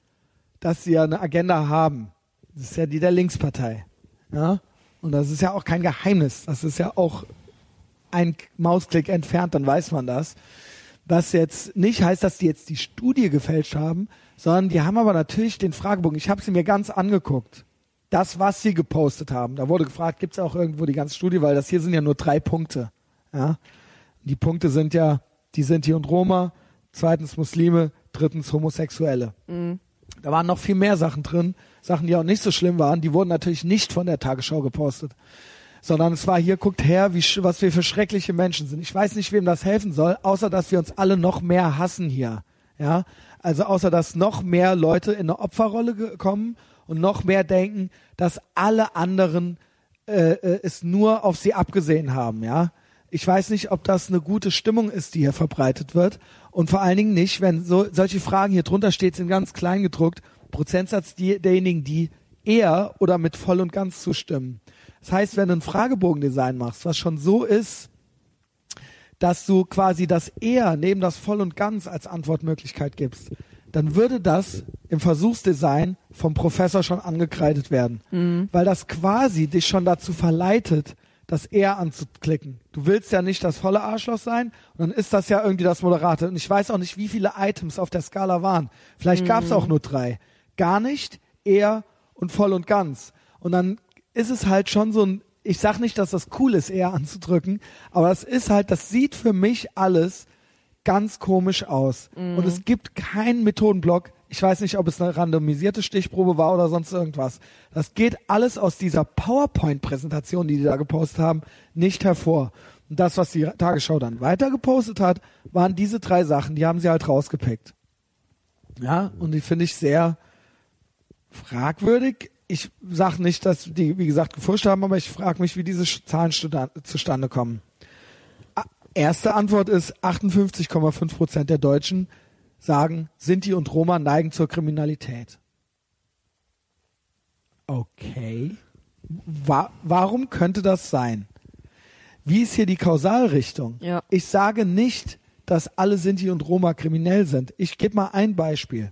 dass sie ja eine Agenda haben. Das ist ja die der Linkspartei. Ja? Und das ist ja auch kein Geheimnis. Das ist ja auch ein Mausklick entfernt, dann weiß man das. Was jetzt nicht heißt, dass die jetzt die Studie gefälscht haben, sondern die haben aber natürlich den Fragebogen. Ich habe sie mir ganz angeguckt. Das, was sie gepostet haben. Da wurde gefragt, gibt es auch irgendwo die ganze Studie, weil das hier sind ja nur drei Punkte. Ja? Die Punkte sind ja die Sinti und Roma, zweitens Muslime, drittens Homosexuelle. Da waren noch viel mehr Sachen drin, Sachen, die auch nicht so schlimm waren. Die wurden natürlich nicht von der Tagesschau gepostet, sondern es war hier, guckt her, wie, was wir für schreckliche Menschen sind. Ich weiß nicht, wem das helfen soll, außer dass wir uns alle noch mehr hassen hier. Ja, also außer dass noch mehr Leute in eine Opferrolle kommen und noch mehr denken, dass alle anderen äh, äh, es nur auf sie abgesehen haben, ja. Ich weiß nicht, ob das eine gute Stimmung ist, die hier verbreitet wird. Und vor allen Dingen nicht, wenn so solche Fragen hier drunter steht, sind ganz klein gedruckt, Prozentsatz derjenigen, die eher oder mit voll und ganz zustimmen. Das heißt, wenn du ein Fragebogendesign machst, was schon so ist, dass du quasi das eher neben das voll und ganz als Antwortmöglichkeit gibst, dann würde das im Versuchsdesign vom Professor schon angekreidet werden. Weil das quasi dich schon dazu verleitet, das eher anzuklicken. Du willst ja nicht das volle Arschloch sein und dann ist das ja irgendwie das Moderate. Und ich weiß auch nicht, wie viele Items auf der Skala waren. Vielleicht gab es auch nur drei. Gar nicht, er und voll und ganz. Und dann ist es halt schon so ein, ich sag nicht, dass das cool ist, er anzudrücken, aber es ist halt, das sieht für mich alles ganz komisch aus. Und es gibt keinen Methodenblock. Ich weiß nicht, ob es eine randomisierte Stichprobe war oder sonst irgendwas. Das geht alles aus dieser PowerPoint-Präsentation, die die da gepostet haben, nicht hervor. Und das, was die Tagesschau dann weiter gepostet hat, waren diese drei Sachen. Die haben sie halt rausgepickt. Ja, und die finde ich sehr fragwürdig. Ich sage nicht, dass die, wie gesagt, gefuscht haben, aber ich frage mich, wie diese Zahlen zustande kommen. Erste Antwort ist, 58,5 Prozent der Deutschen sagen, Sinti und Roma neigen zur Kriminalität. Okay. Wa warum könnte das sein? Wie ist hier die Kausalrichtung? Ja. Ich sage nicht, dass alle Sinti und Roma kriminell sind. Ich gebe mal ein Beispiel.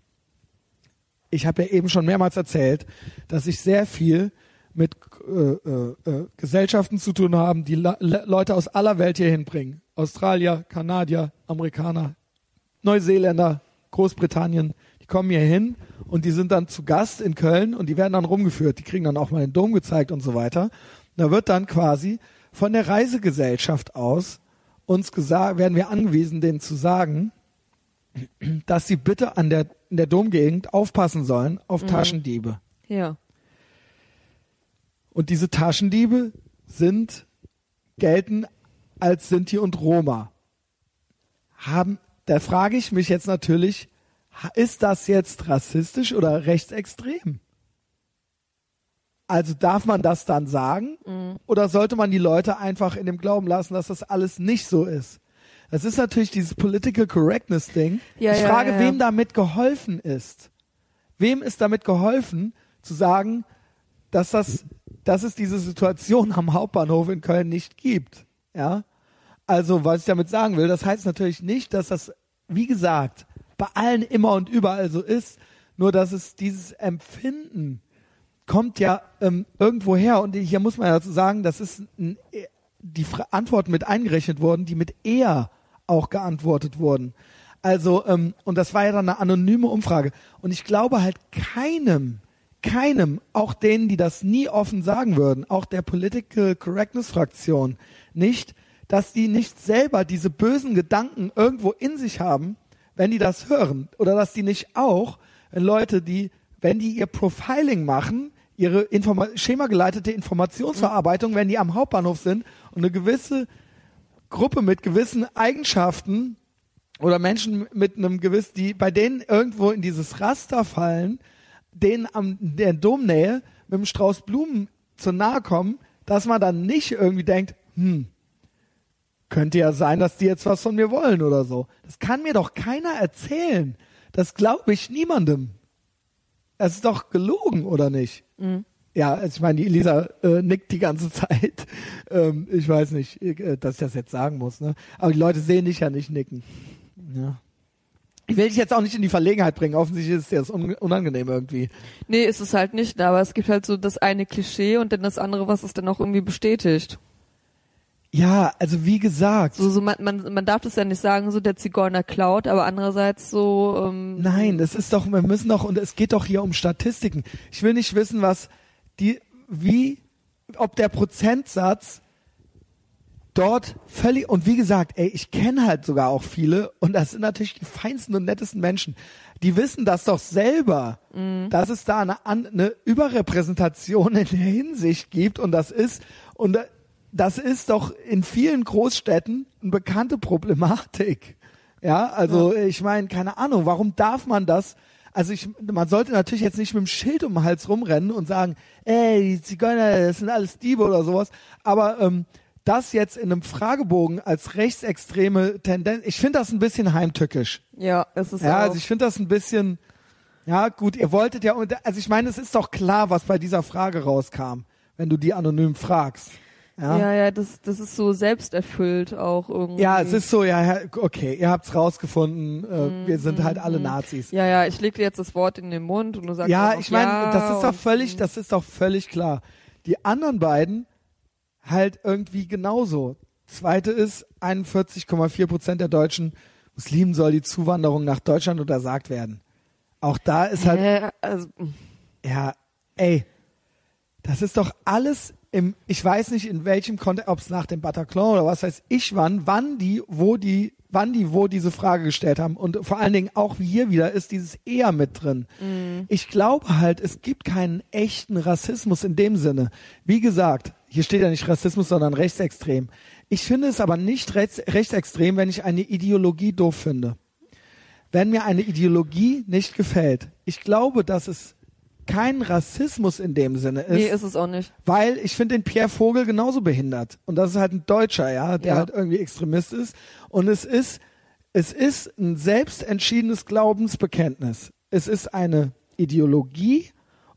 Ich habe ja eben schon mehrmals erzählt, dass ich sehr viel mit äh, äh, äh, Gesellschaften zu tun haben, die Le Leute aus aller Welt hier hinbringen. Australier, Kanadier, Amerikaner, Neuseeländer, Großbritannien, die kommen hier hin und die sind dann zu Gast in Köln und die werden dann rumgeführt. Die kriegen dann auch mal den Dom gezeigt und so weiter. Da wird dann quasi von der Reisegesellschaft aus uns gesagt, werden wir angewiesen, denen zu sagen, dass sie bitte an der, in der Domgegend aufpassen sollen auf Taschendiebe. Ja. Und diese Taschendiebe sind, gelten als Sinti und Roma. Haben, da frage ich mich jetzt natürlich, ist das jetzt rassistisch oder rechtsextrem? Also darf man das dann sagen? Oder sollte man die Leute einfach in dem Glauben lassen, dass das alles nicht so ist? Das ist natürlich dieses Political Correctness Ding. Ja, ich ja, frage, ja. wem damit geholfen ist. Wem ist damit geholfen, zu sagen, dass das, dass es diese Situation am Hauptbahnhof in Köln nicht gibt. Ja. Also, was ich damit sagen will, das heißt natürlich nicht, dass das, wie gesagt, bei allen immer und überall so ist, nur dass es dieses Empfinden kommt ja ähm, irgendwo her und hier muss man ja dazu sagen, das ist ein, die Antworten mit eingerechnet worden, die mit eher auch geantwortet wurden. Also, ähm, und das war ja dann eine anonyme Umfrage. Und ich glaube halt keinem, keinem, auch denen, die das nie offen sagen würden, auch der Political Correctness Fraktion, nicht, dass die nicht selber diese bösen Gedanken irgendwo in sich haben, wenn die das hören. Oder dass die nicht auch, Leute, die, wenn die ihr Profiling machen, ihre Informa schemageleitete Informationsverarbeitung, wenn die am Hauptbahnhof sind und eine gewisse Gruppe mit gewissen Eigenschaften oder Menschen mit einem gewissen, die bei denen irgendwo in dieses Raster fallen, denen am der Domnähe mit dem Strauß Blumen zu nahe kommen, dass man dann nicht irgendwie denkt, hm, könnte ja sein, dass die jetzt was von mir wollen oder so. Das kann mir doch keiner erzählen. Das glaube ich niemandem. Es ist doch gelogen, oder nicht? Ja, also ich meine, die Elisa äh, nickt die ganze Zeit. Ähm, ich weiß nicht, äh, dass ich das jetzt sagen muss. Ne? Aber die Leute sehen dich ja nicht nicken. Ja. Ich will dich jetzt auch nicht in die Verlegenheit bringen. Offensichtlich ist dir das un unangenehm irgendwie. Nee, ist es halt nicht, aber es gibt halt so das eine Klischee und dann das andere, was es dann auch irgendwie bestätigt. Ja, also wie gesagt. So, so man, man, man darf das ja nicht sagen, so der Zigeuner klaut, aber andererseits so, ähm, Nein, das ist doch, wir müssen doch, und es geht doch hier um Statistiken. Ich will nicht wissen, was die, wie, ob der Prozentsatz dort völlig, und wie gesagt, ey, ich kenne halt sogar auch viele, und das sind natürlich die feinsten und nettesten Menschen, die wissen das doch selber, dass es da eine, eine Überrepräsentation in der Hinsicht gibt, und das ist, und da- das ist doch in vielen Großstädten eine bekannte Problematik. Ja, also ich meine, keine Ahnung, warum darf man das? Also ich, man sollte natürlich jetzt nicht mit dem Schild um den Hals rumrennen und sagen, ey, die Zigeuner, das sind alles Diebe oder sowas. Aber ähm, das jetzt in einem Fragebogen als rechtsextreme Tendenz, ich finde das ein bisschen heimtückisch. ja, es ist Ja, auch, also ich finde das ein bisschen, ja gut, ihr wolltet ja, also ich meine, es ist doch klar, was bei dieser Frage rauskam, wenn du die anonym fragst. Ja, ja, ja, das, das ist so selbsterfüllt auch irgendwie. ja es ist so, ja, okay, ihr habt's rausgefunden, äh, wir sind halt alle Nazis. Ja, ja, ich leg dir jetzt das Wort in den Mund und du sagst Ja, ich meine, ja das ist doch völlig, das ist doch völlig klar. Die anderen beiden halt irgendwie genauso. Zweite ist, 41,4 Prozent der deutschen Muslimen soll die Zuwanderung nach Deutschland untersagt werden. Auch da ist halt, Hä? also, Ja, ey, das ist doch alles im, ich weiß nicht in welchem Kontext, ob es nach dem Bataclan oder was weiß ich wann, wann die, wo die, wann die, wo diese Frage gestellt haben. Und vor allen Dingen auch hier wieder ist dieses eher mit drin. Ich glaube halt, es gibt keinen echten Rassismus in dem Sinne. Wie gesagt, hier steht ja nicht Rassismus, sondern rechtsextrem. Ich finde es aber nicht rechts, rechtsextrem, wenn ich eine Ideologie doof finde. Wenn mir eine Ideologie nicht gefällt. Ich glaube, dass es kein Rassismus in dem Sinne ist. Nee, ist es auch nicht. Weil ich finde den Pierre Vogel genauso behindert. Und das ist halt ein Deutscher, ja, der Ja. halt irgendwie Extremist ist. Und es ist, es ist ein selbstentschiedenes Glaubensbekenntnis. Es ist eine Ideologie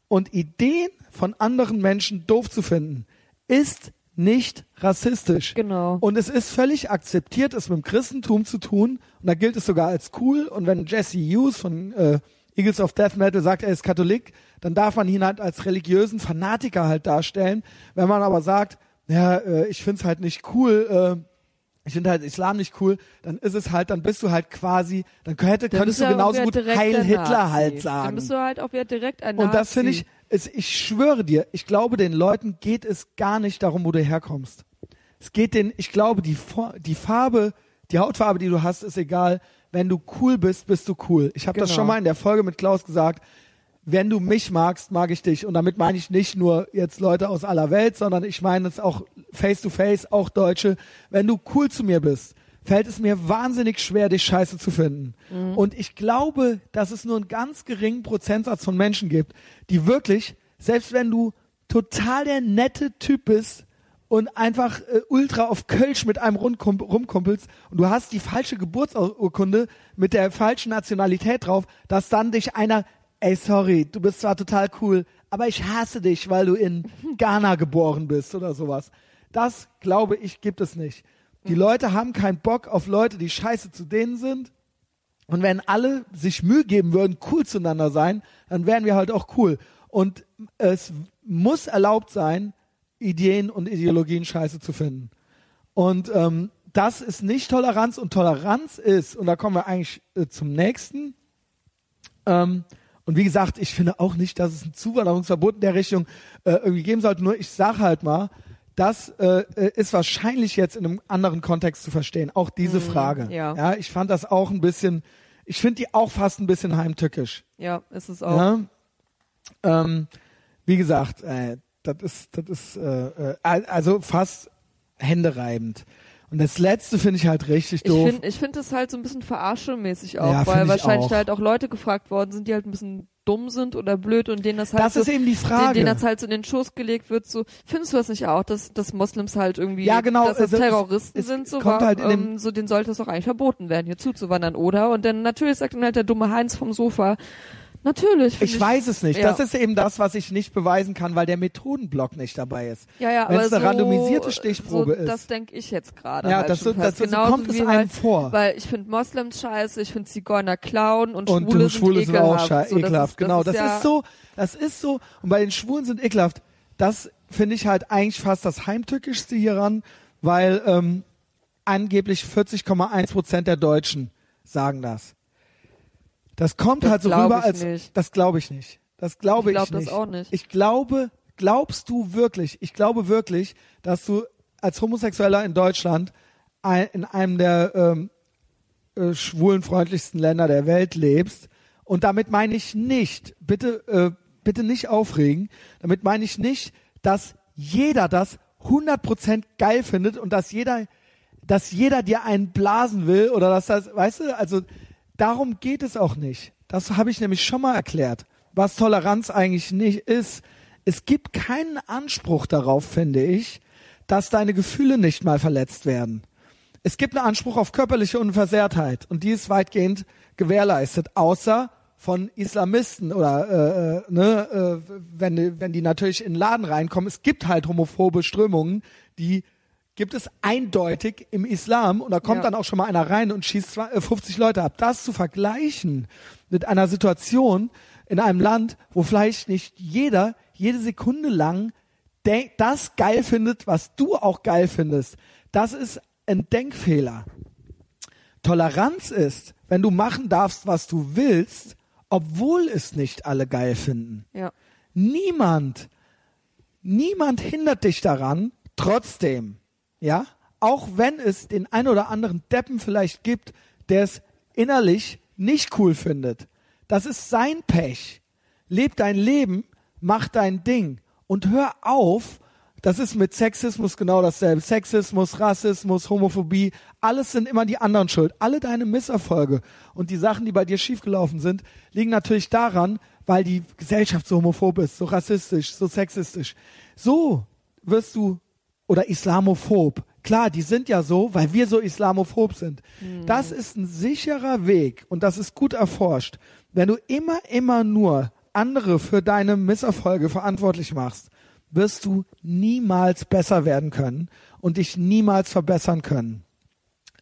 und Ideen von anderen Menschen doof zu finden, ist nicht rassistisch. Genau. Und es ist völlig akzeptiert, es mit dem Christentum zu tun. Und da gilt es sogar als cool. Und wenn Jesse Hughes von äh, Eagles of Death Metal sagt, er ist Katholik, dann darf man ihn halt als religiösen Fanatiker halt darstellen. Wenn man aber sagt, ja, äh, ich find's halt nicht cool, äh, ich finde halt Islam nicht cool, dann ist es halt, dann bist du halt quasi, dann hätte, Dann könntest du genauso gut Heil Hitler halt sagen. Dann bist du halt auch wieder direkt ein Und Nazi. das finde ich, es, ich schwöre dir, ich glaube, den Leuten geht es gar nicht darum, wo du herkommst. Es geht denen, ich glaube, die, die Farbe, die Hautfarbe, die du hast, ist egal. Wenn du cool bist, bist du cool. Ich habe das Genau. schon mal in der Folge mit Klaus gesagt. Wenn du mich magst, mag ich dich. Und damit meine ich nicht nur jetzt Leute aus aller Welt, sondern ich meine es auch face to face, auch Deutsche. Wenn du cool zu mir bist, fällt es mir wahnsinnig schwer, dich scheiße zu finden. Und ich glaube, dass es nur einen ganz geringen Prozentsatz von Menschen gibt, die wirklich, selbst wenn du total der nette Typ bist und einfach äh, ultra auf Kölsch mit einem rumkum- rumkumpelst und du hast die falsche Geburtsurkunde mit der falschen Nationalität drauf, dass dann dich einer, ey sorry, du bist zwar total cool, aber ich hasse dich, weil du in Ghana geboren bist oder sowas. Das, glaube ich, gibt es nicht. Die Leute haben keinen Bock auf Leute, die scheiße zu denen sind. Und wenn alle sich Mühe geben würden, cool zueinander sein, dann wären wir halt auch cool. Und es muss erlaubt sein, Ideen und Ideologien scheiße zu finden. Und ähm, das ist nicht Toleranz und Toleranz ist, und da kommen wir eigentlich äh, zum nächsten. Ähm, und wie gesagt, ich finde auch nicht, dass es ein Zuwanderungsverbot in der Richtung äh, irgendwie geben sollte. Nur ich sage halt mal, das äh, äh, ist wahrscheinlich jetzt in einem anderen Kontext zu verstehen. Auch diese Frage. ja. ja, ich fand das auch ein bisschen, ich finde die auch fast ein bisschen heimtückisch. Ja, ist es auch. Ja? Ähm, wie gesagt, äh, das ist, das ist äh, äh, also fast händereibend. Und das letzte finde ich halt richtig Ich doof. finde ich find das halt so ein bisschen verarschemäßig auch, Ja, weil ich wahrscheinlich auch. da halt auch Leute gefragt worden sind, die halt ein bisschen dumm sind oder blöd und denen das halt das so, ist eben die Frage. denen das halt so in den Schoß gelegt wird, so, findest du das nicht auch, dass, dass Moslems halt irgendwie, Ja, genau, dass das also es- Terroristen es sind, so, kommt war, halt ähm, so, denen sollte es doch eigentlich verboten werden, hier zuzuwandern, oder? Und dann natürlich sagt dann halt der dumme Heinz vom Sofa, natürlich. find ich weiß es nicht. ja. Das ist eben das, was ich nicht beweisen kann, weil der Methodenblock nicht dabei ist. Ja, ja, Wenn aber es eine so, randomisierte Stichprobe so, ist. Das denke ich jetzt gerade. Ja, halt das, so, das, so Genauso kommt es einem halt, vor. Weil ich finde Moslems scheiße, ich finde Zigeuner klauen und, Und Schwule, du Schwule sind sind auch ekelhaft. schei- So, das ekelhaft. ist, genau, das das ist, ja, ist so, das ist so. Und bei den Schwulen sind ekelhaft. Das finde ich halt eigentlich fast das heimtückischste hieran, weil ähm, angeblich 40,1 Prozent der Deutschen sagen das. Das kommt Das halt so rüber, ich als nicht. das glaube ich nicht. Das glaube Ich ich, glaub das nicht. auch nicht. Ich glaube, glaubst du wirklich? Ich glaube wirklich, dass du als Homosexueller in Deutschland ein, in einem der ähm, äh, schwulenfreundlichsten Länder der Welt lebst. Und damit meine ich nicht, bitte, äh, bitte nicht aufregen, damit meine ich nicht, dass jeder das 100% geil findet und dass jeder, dass jeder dir einen blasen will oder dass das, weißt du, also darum geht es auch nicht. Das habe ich nämlich schon mal erklärt, was Toleranz eigentlich nicht ist. Es gibt keinen Anspruch darauf, finde ich, dass deine Gefühle nicht mal verletzt werden. Es gibt einen Anspruch auf körperliche Unversehrtheit und die ist weitgehend gewährleistet, außer von Islamisten oder äh, äh, ne, äh, wenn, wenn die natürlich in den Laden reinkommen. Es gibt halt homophobe Strömungen, die gibt es eindeutig im Islam und da kommt Ja. dann auch schon mal einer rein und schießt zwei- äh, 50 Leute ab. Das zu vergleichen mit einer Situation in einem Land, wo vielleicht nicht jeder jede Sekunde lang das geil findet, was du auch geil findest, das ist ein Denkfehler. Toleranz ist, wenn du machen darfst, was du willst, obwohl es nicht alle geil finden. ja. niemand, niemand hindert dich daran, trotzdem, ja, auch wenn es den ein oder anderen Deppen vielleicht gibt, der es innerlich nicht cool findet. Das ist sein Pech. Leb dein Leben, mach dein Ding und hör auf, das ist mit Sexismus genau dasselbe. Sexismus, Rassismus, Homophobie, alles sind immer die anderen schuld. Alle deine Misserfolge und die Sachen, die bei dir schiefgelaufen sind, liegen natürlich daran, weil die Gesellschaft so homophob ist, so rassistisch, so sexistisch. So wirst du oder islamophob. Klar, die sind ja so, weil wir so islamophob sind. Mhm. Das ist ein sicherer Weg und das ist gut erforscht. Wenn du immer, immer nur andere für deine Misserfolge verantwortlich machst, wirst du niemals besser werden können und dich niemals verbessern können.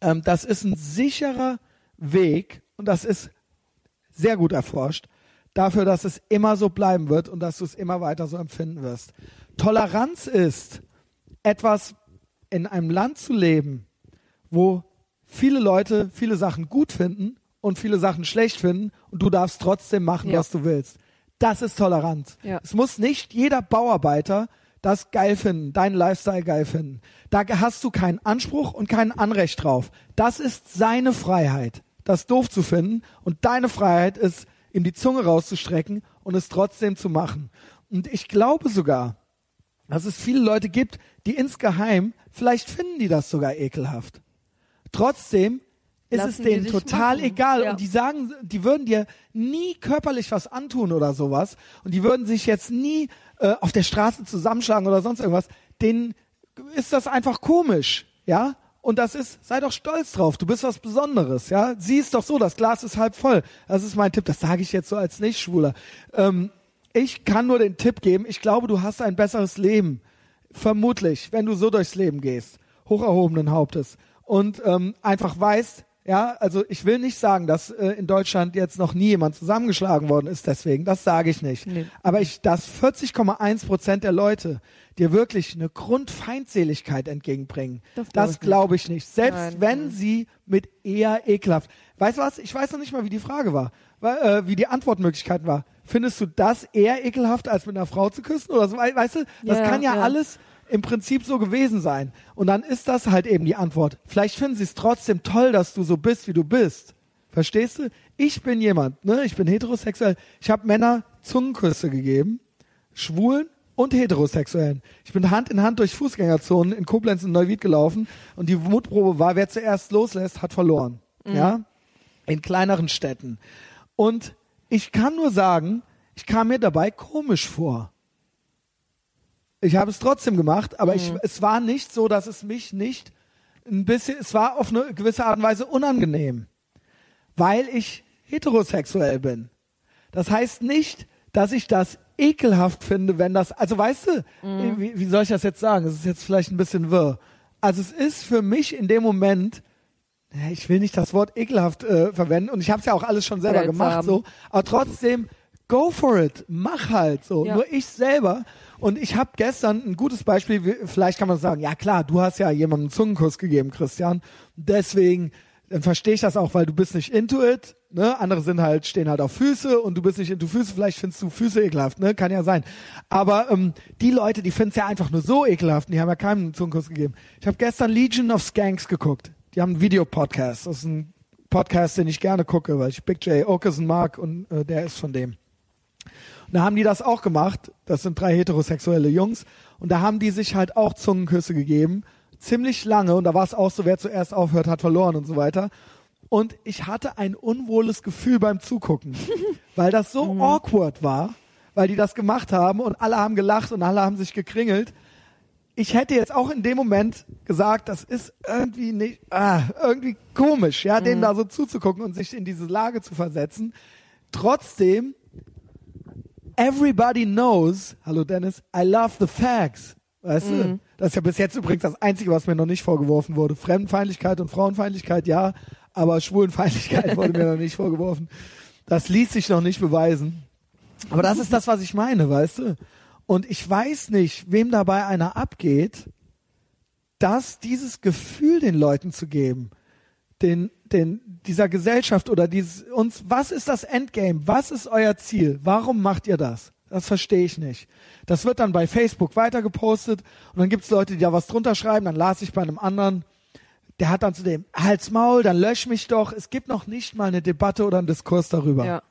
Ähm, das ist ein sicherer Weg und das ist sehr gut erforscht dafür, dass es immer so bleiben wird und dass du es immer weiter so empfinden wirst. Toleranz ist etwas in einem Land zu leben, wo viele Leute viele Sachen gut finden und viele Sachen schlecht finden und du darfst trotzdem machen, ja. was du willst. Das ist Toleranz. Ja. Es muss nicht jeder Bauarbeiter das geil finden, deinen Lifestyle geil finden. Da hast du keinen Anspruch und kein Anrecht drauf. Das ist seine Freiheit, das doof zu finden. Und deine Freiheit ist, ihm die Zunge rauszustrecken und es trotzdem zu machen. Und ich glaube sogar, dass es viele Leute gibt, die insgeheim, vielleicht finden die das sogar ekelhaft. Trotzdem ist Lassen es denen total machen. egal. Ja. Und die sagen, die würden dir nie körperlich was antun oder sowas. Und die würden sich jetzt nie äh, auf der Straße zusammenschlagen oder sonst irgendwas. Denen ist das einfach komisch, ja? Und das ist, sei doch stolz drauf, du bist was Besonderes, ja? Sieh es doch so, das Glas ist halb voll. Das ist mein Tipp, das sage ich jetzt so als Nicht-Schwuler. Ähm, ich kann nur den Tipp geben, ich glaube, du hast ein besseres Leben. Vermutlich, wenn du so durchs Leben gehst, hoch erhobenen Hauptes. Und ähm, einfach weißt, ja, also ich will nicht sagen, dass äh, in Deutschland jetzt noch nie jemand zusammengeschlagen worden ist, deswegen, das sage ich nicht. Nee. Aber ich, dass 40,1 Prozent der Leute dir wirklich eine Grundfeindseligkeit entgegenbringen, das glaube ich, glaub ich, nicht. Selbst nein, wenn sie mit eher ekelhaft. Weißt du was? Ich weiß noch nicht mal, wie die Frage war, äh, wie die Antwortmöglichkeit war. Findest du das eher ekelhaft, als mit einer Frau zu küssen oder so? Weißt du, das ja, kann ja, ja alles im Prinzip so gewesen sein. Und dann ist das halt eben die Antwort. Vielleicht finden sie es trotzdem toll, dass du so bist, wie du bist. Verstehst du? Ich bin jemand, ne? Ich bin heterosexuell. Ich habe Männer Zungenküsse gegeben, Schwulen und Heterosexuellen. Ich bin Hand in Hand durch Fußgängerzonen in Koblenz und Neuwied gelaufen und die Mutprobe war, wer zuerst loslässt, hat verloren. Mhm. Ja? In kleineren Städten. Und ich kann nur sagen, ich kam mir dabei komisch vor. Ich habe es trotzdem gemacht, aber mhm. ich, es war nicht so, dass es mich nicht ein bisschen, es war auf eine gewisse Art und Weise unangenehm, weil ich heterosexuell bin. Das heißt nicht, dass ich das ekelhaft finde, wenn das, also weißt du, mhm. wie, wie soll ich das jetzt sagen? Es ist jetzt vielleicht ein bisschen wirr. Also es ist für mich in dem Moment, ich will nicht das Wort ekelhaft äh, verwenden und ich habe es ja auch alles schon selber Seltsam. gemacht, so, aber trotzdem, go for it, mach halt so. Ja. Nur ich selber und ich habe gestern ein gutes Beispiel, vielleicht kann man sagen, ja klar, du hast ja jemandem einen Zungenkuss gegeben, Christian. Deswegen dann verstehe ich das auch, weil du bist nicht into it. Ne? Andere sind halt, stehen halt auf Füße und du bist nicht into Füße. Vielleicht findest du Füße ekelhaft, ne? Kann ja sein. Aber ähm, die Leute, die finden es ja einfach nur so ekelhaft und die haben ja keinen einen Zungenkuss gegeben. Ich habe gestern Legion of Skanks geguckt. Die haben einen Videopodcast. Das ist ein Podcast, den ich gerne gucke, weil ich Big J Okerson mag und äh, der ist von dem. Und da haben die das auch gemacht. Das sind drei heterosexuelle Jungs. Und da haben die sich halt auch Zungenküsse gegeben. Ziemlich lange. Und da war es auch so, wer zuerst aufhört, hat verloren und so weiter. Und ich hatte ein unwohles Gefühl beim Zugucken, weil das so mhm. awkward war, weil die das gemacht haben und alle haben gelacht und alle haben sich gekringelt. Ich hätte jetzt auch in dem Moment gesagt, das ist irgendwie nicht, ah, irgendwie komisch, ja, mhm. denen da so zuzugucken und sich in diese Lage zu versetzen. Trotzdem everybody knows, hallo Dennis, I love the facts. Weißt mhm. du? Das ist ja bis jetzt übrigens das Einzige, was mir noch nicht vorgeworfen wurde. Fremdenfeindlichkeit und Frauenfeindlichkeit, ja, aber Schwulenfeindlichkeit wurde mir noch nicht vorgeworfen. Das ließ sich noch nicht beweisen. Aber das ist das, was ich meine, weißt du? Und ich weiß nicht, wem dabei einer abgeht, das dieses Gefühl den Leuten zu geben, den, den, dieser Gesellschaft oder dieses, uns, was ist das Endgame? Was ist euer Ziel? Warum macht ihr das? Das verstehe ich nicht. Das wird dann bei Facebook weitergepostet und dann gibt's Leute, die da was drunter schreiben, dann las ich bei einem anderen, der hat dann zu dem Hals Maul, dann lösch mich doch. Es gibt noch nicht mal eine Debatte oder einen Diskurs darüber. Ja.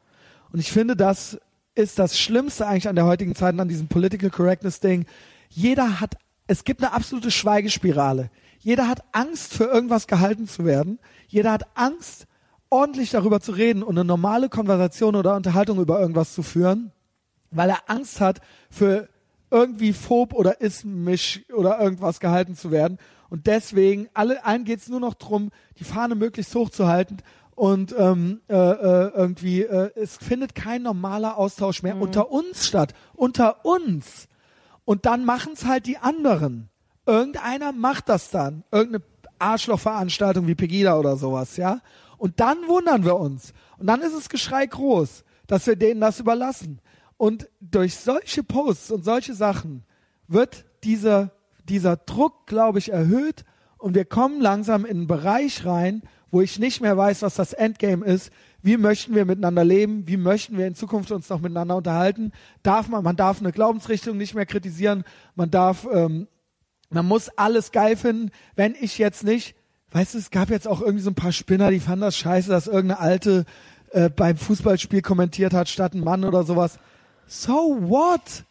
Und ich finde, das ist das Schlimmste eigentlich an der heutigen Zeit und an diesem Political Correctness Ding. Jeder hat, es gibt eine absolute Schweigespirale. Jeder hat Angst, für irgendwas gehalten zu werden. Jeder hat Angst, ordentlich darüber zu reden und eine normale Konversation oder Unterhaltung über irgendwas zu führen, weil er Angst hat, für irgendwie phob oder ismisch oder irgendwas gehalten zu werden. Und deswegen, alle, allen geht's nur noch drum, die Fahne möglichst hoch zu halten und ähm, äh, äh, irgendwie, äh, es findet kein normaler Austausch mehr unter uns statt. Unter uns. Und dann machen's halt die anderen. Irgendeiner macht das dann. Irgendeine Arschlochveranstaltung wie Pegida oder sowas, ja. Und dann wundern wir uns. Und dann ist es Geschrei groß, dass wir denen das überlassen. Und durch solche Posts und solche Sachen wird dieser, dieser Druck, glaube ich, erhöht und wir kommen langsam in einen Bereich rein, wo ich nicht mehr weiß, was das Endgame ist. Wie möchten wir miteinander leben? Wie möchten wir in Zukunft uns noch miteinander unterhalten? Darf man, man darf eine Glaubensrichtung nicht mehr kritisieren. Man darf, ähm, man muss alles geil finden. Wenn ich jetzt nicht, weißt du, es gab jetzt auch irgendwie so ein paar Spinner, die fanden das scheiße, dass irgendeine alte äh, beim Fußballspiel kommentiert hat statt ein Mann oder sowas. So what?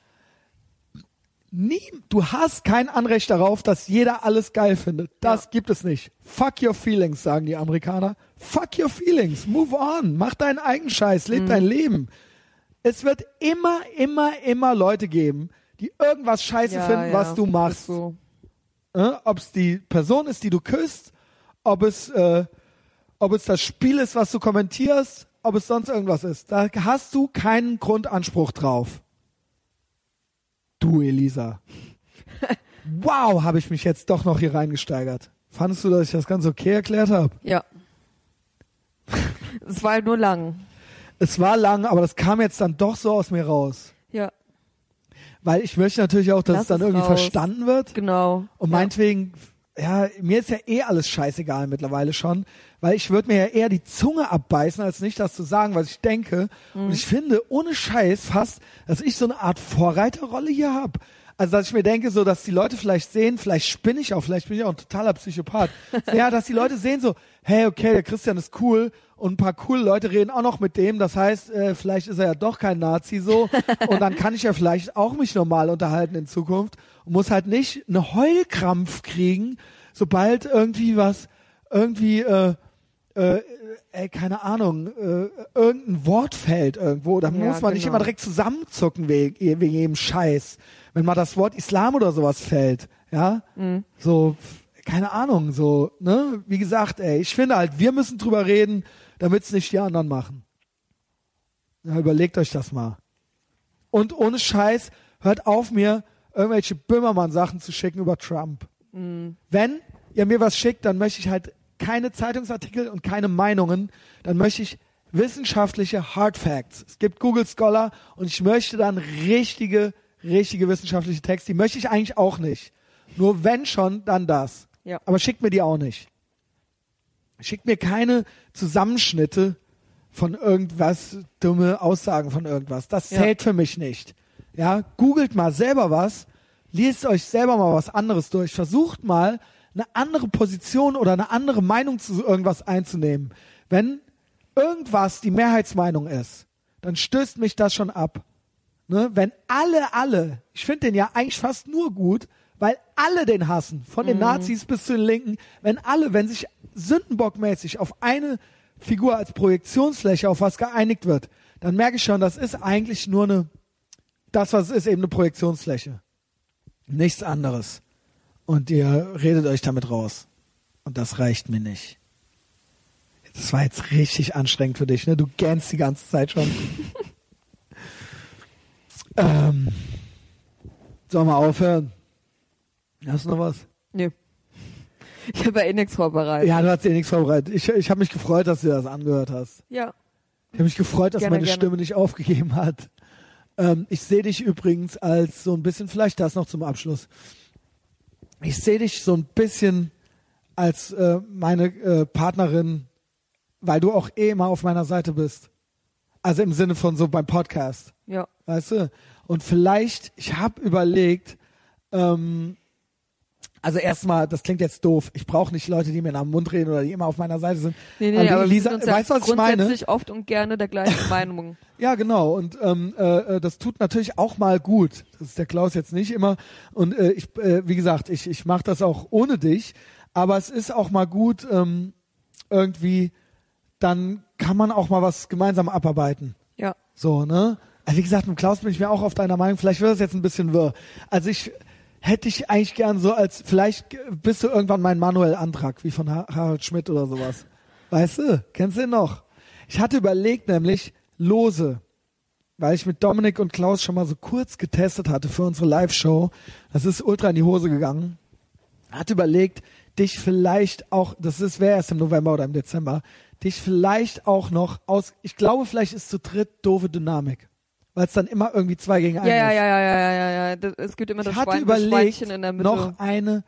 Nie, du hast kein Anrecht darauf, dass jeder alles geil findet. Das Ja. gibt es nicht. Fuck your feelings, sagen die Amerikaner. Fuck your feelings. Move on. Mach deinen eigenen Scheiß. Leb dein Leben. Es wird immer, immer, immer Leute geben, die irgendwas scheiße Ja, finden, ja, was du machst. So. Äh, ob es die Person ist, die du küsst, ob es, äh, ob es das Spiel ist, was du kommentierst, ob es sonst irgendwas ist. Da hast du keinen Grundanspruch drauf. Du, Elisa. wow, habe ich mich jetzt doch noch hier reingesteigert. Fandest du, dass ich das ganz okay erklärt habe? Ja. es war halt nur lang. Es war lang, aber das kam jetzt dann doch so aus mir raus. Ja, Weil ich möchte natürlich auch, dass Lass es dann es irgendwie raus. verstanden wird. genau. Und ja. meinetwegen, ja, mir ist ja eh alles scheißegal mittlerweile schon, weil ich würde mir ja eher die Zunge abbeißen, als nicht das zu sagen, was ich denke. Und ich finde, ohne Scheiß fast, dass ich so eine Art Vorreiterrolle hier habe. Also, dass ich mir denke, so, dass die Leute vielleicht sehen, vielleicht spinne ich auch, vielleicht bin ich auch ein totaler Psychopath. ja, dass die Leute sehen so, hey, okay, der Christian ist cool und ein paar coole Leute reden auch noch mit dem. Das heißt, äh, vielleicht ist er ja doch kein Nazi so. und dann kann ich ja vielleicht auch mich normal unterhalten in Zukunft und muss halt nicht eine Heulkrampf kriegen, sobald irgendwie was, irgendwie, äh, äh, ey, keine Ahnung, äh, irgendein Wort fällt irgendwo. Da Ja, muss man nicht genau. immer direkt zusammenzucken wegen, wegen jedem Scheiß. Wenn mal das Wort Islam oder sowas fällt, ja, Mhm. so, keine Ahnung, so, ne, wie gesagt, ey, ich finde halt, wir müssen drüber reden, damit es nicht die anderen machen. Ja, überlegt euch das mal. Und ohne Scheiß, hört auf mir, irgendwelche Böhmermann-Sachen zu schicken über Trump. Wenn ihr mir was schickt, dann möchte ich halt keine Zeitungsartikel und keine Meinungen. Dann möchte ich wissenschaftliche Hard Facts. Es gibt Google Scholar und ich möchte dann richtige, richtige wissenschaftliche Texte. Die möchte ich eigentlich auch nicht. Nur wenn schon, dann das. Ja. Aber schickt mir die auch nicht. Schickt mir keine Zusammenschnitte von irgendwas, dumme Aussagen von irgendwas. Das Ja. zählt für mich nicht. Ja, googelt mal selber was, liest euch selber mal was anderes durch, versucht mal eine andere Position oder eine andere Meinung zu irgendwas einzunehmen. Wenn irgendwas die Mehrheitsmeinung ist, dann stößt mich das schon ab. Ne? Wenn alle, alle, ich finde den ja eigentlich fast nur gut, weil alle den hassen, von den Nazis bis zu den Linken, wenn alle, wenn sich sündenbockmäßig auf eine Figur als Projektionsfläche auf was geeinigt wird, dann merke ich schon, das ist eigentlich nur eine, das was es ist, eben eine Projektionsfläche. Nichts anderes. Und ihr redet euch damit raus. Und das reicht mir nicht. Das war jetzt richtig anstrengend für dich, ne? Du gähnst die ganze Zeit schon. ähm, sollen wir aufhören? Hast du noch was? Nee. Ich habe ja eh nichts vorbereitet. Ja, du hast dir nichts vorbereitet. Ich, ich habe mich gefreut, dass du das angehört hast. Ja. Ich habe mich gefreut, dass Gerne, meine gerne. Stimme nicht aufgegeben hat. Ähm, ich sehe dich übrigens als so ein bisschen, vielleicht das noch zum Abschluss. Ich sehe dich so ein bisschen als äh, meine äh, Partnerin, weil du auch eh immer auf meiner Seite bist. Also im Sinne von so beim Podcast. Ja. Weißt du? Und vielleicht, ich habe überlegt, ähm, also erstmal, das klingt jetzt doof. Ich brauche nicht Leute, die mir nach dem Mund reden oder die immer auf meiner Seite sind. Nee, nee, Aber Elisa- wir sind uns weißt du, ja was ich meine? oft und gerne der gleichen Meinung. Ja, genau. Und ähm, äh, äh, das tut natürlich auch mal gut. Das ist der Klaus jetzt nicht immer. Und äh, ich, äh, wie gesagt, ich, ich mache das auch ohne dich. Aber es ist auch mal gut, ähm, irgendwie, dann kann man auch mal was gemeinsam abarbeiten. Ja. So, ne? Also wie gesagt, mit Klaus bin ich mir auch auf deiner Meinung. Vielleicht wird das jetzt ein bisschen wirr. Also ich hätte ich eigentlich gern so als, vielleicht bist du irgendwann mein Manuel Antrag, wie von Ha- Harald Schmidt oder sowas. Weißt du? Kennst du ihn noch? Ich hatte überlegt nämlich, lose, weil ich mit Dominik und Klaus schon mal so kurz getestet hatte für unsere Live-Show. Das ist ultra in die Hose gegangen. Hatte überlegt, dich vielleicht auch, das ist, wäre erst im November oder im Dezember, dich vielleicht auch noch aus, ich glaube, vielleicht ist zu dritt doofe Dynamik. Weil es dann immer irgendwie zwei gegen einen Ja, ja, ist. ja, ja, ja, ja, ja, ja. Das- Es gibt immer das, Ich hatte Schwein, das überlegt, Schweinchen in der Mitte. noch eine,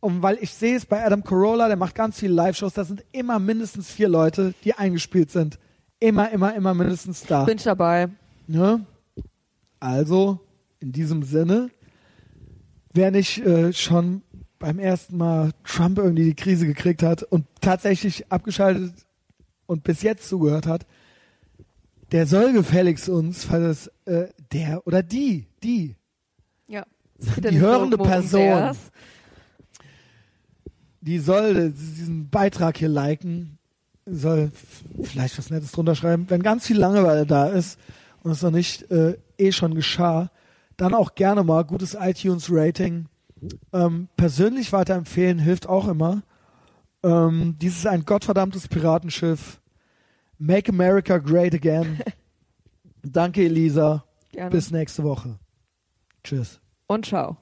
um, weil ich sehe es bei Adam Carolla, der macht ganz viele Live-Shows, da sind immer mindestens vier Leute, die eingespielt sind. Immer, immer, immer mindestens da. Bin ich dabei. Ne? Also, in diesem Sinne, wer nicht äh, schon beim ersten Mal Trump irgendwie die Krise gekriegt hat und tatsächlich abgeschaltet und bis jetzt zugehört hat, der soll gefälligst uns, falls es äh, der oder die, die, Ja. die hörende Person, die soll diesen Beitrag hier liken, soll vielleicht was Nettes drunter schreiben. Wenn ganz viel Langeweile da ist und es noch nicht äh, eh schon geschah, dann auch gerne mal gutes iTunes-Rating. Ähm, persönlich weiterempfehlen hilft auch immer. Ähm, dies ist ein gottverdammtes Piratenschiff. Make America Great Again. Danke, Elisa. Gerne. Bis nächste Woche. Tschüss. Und ciao.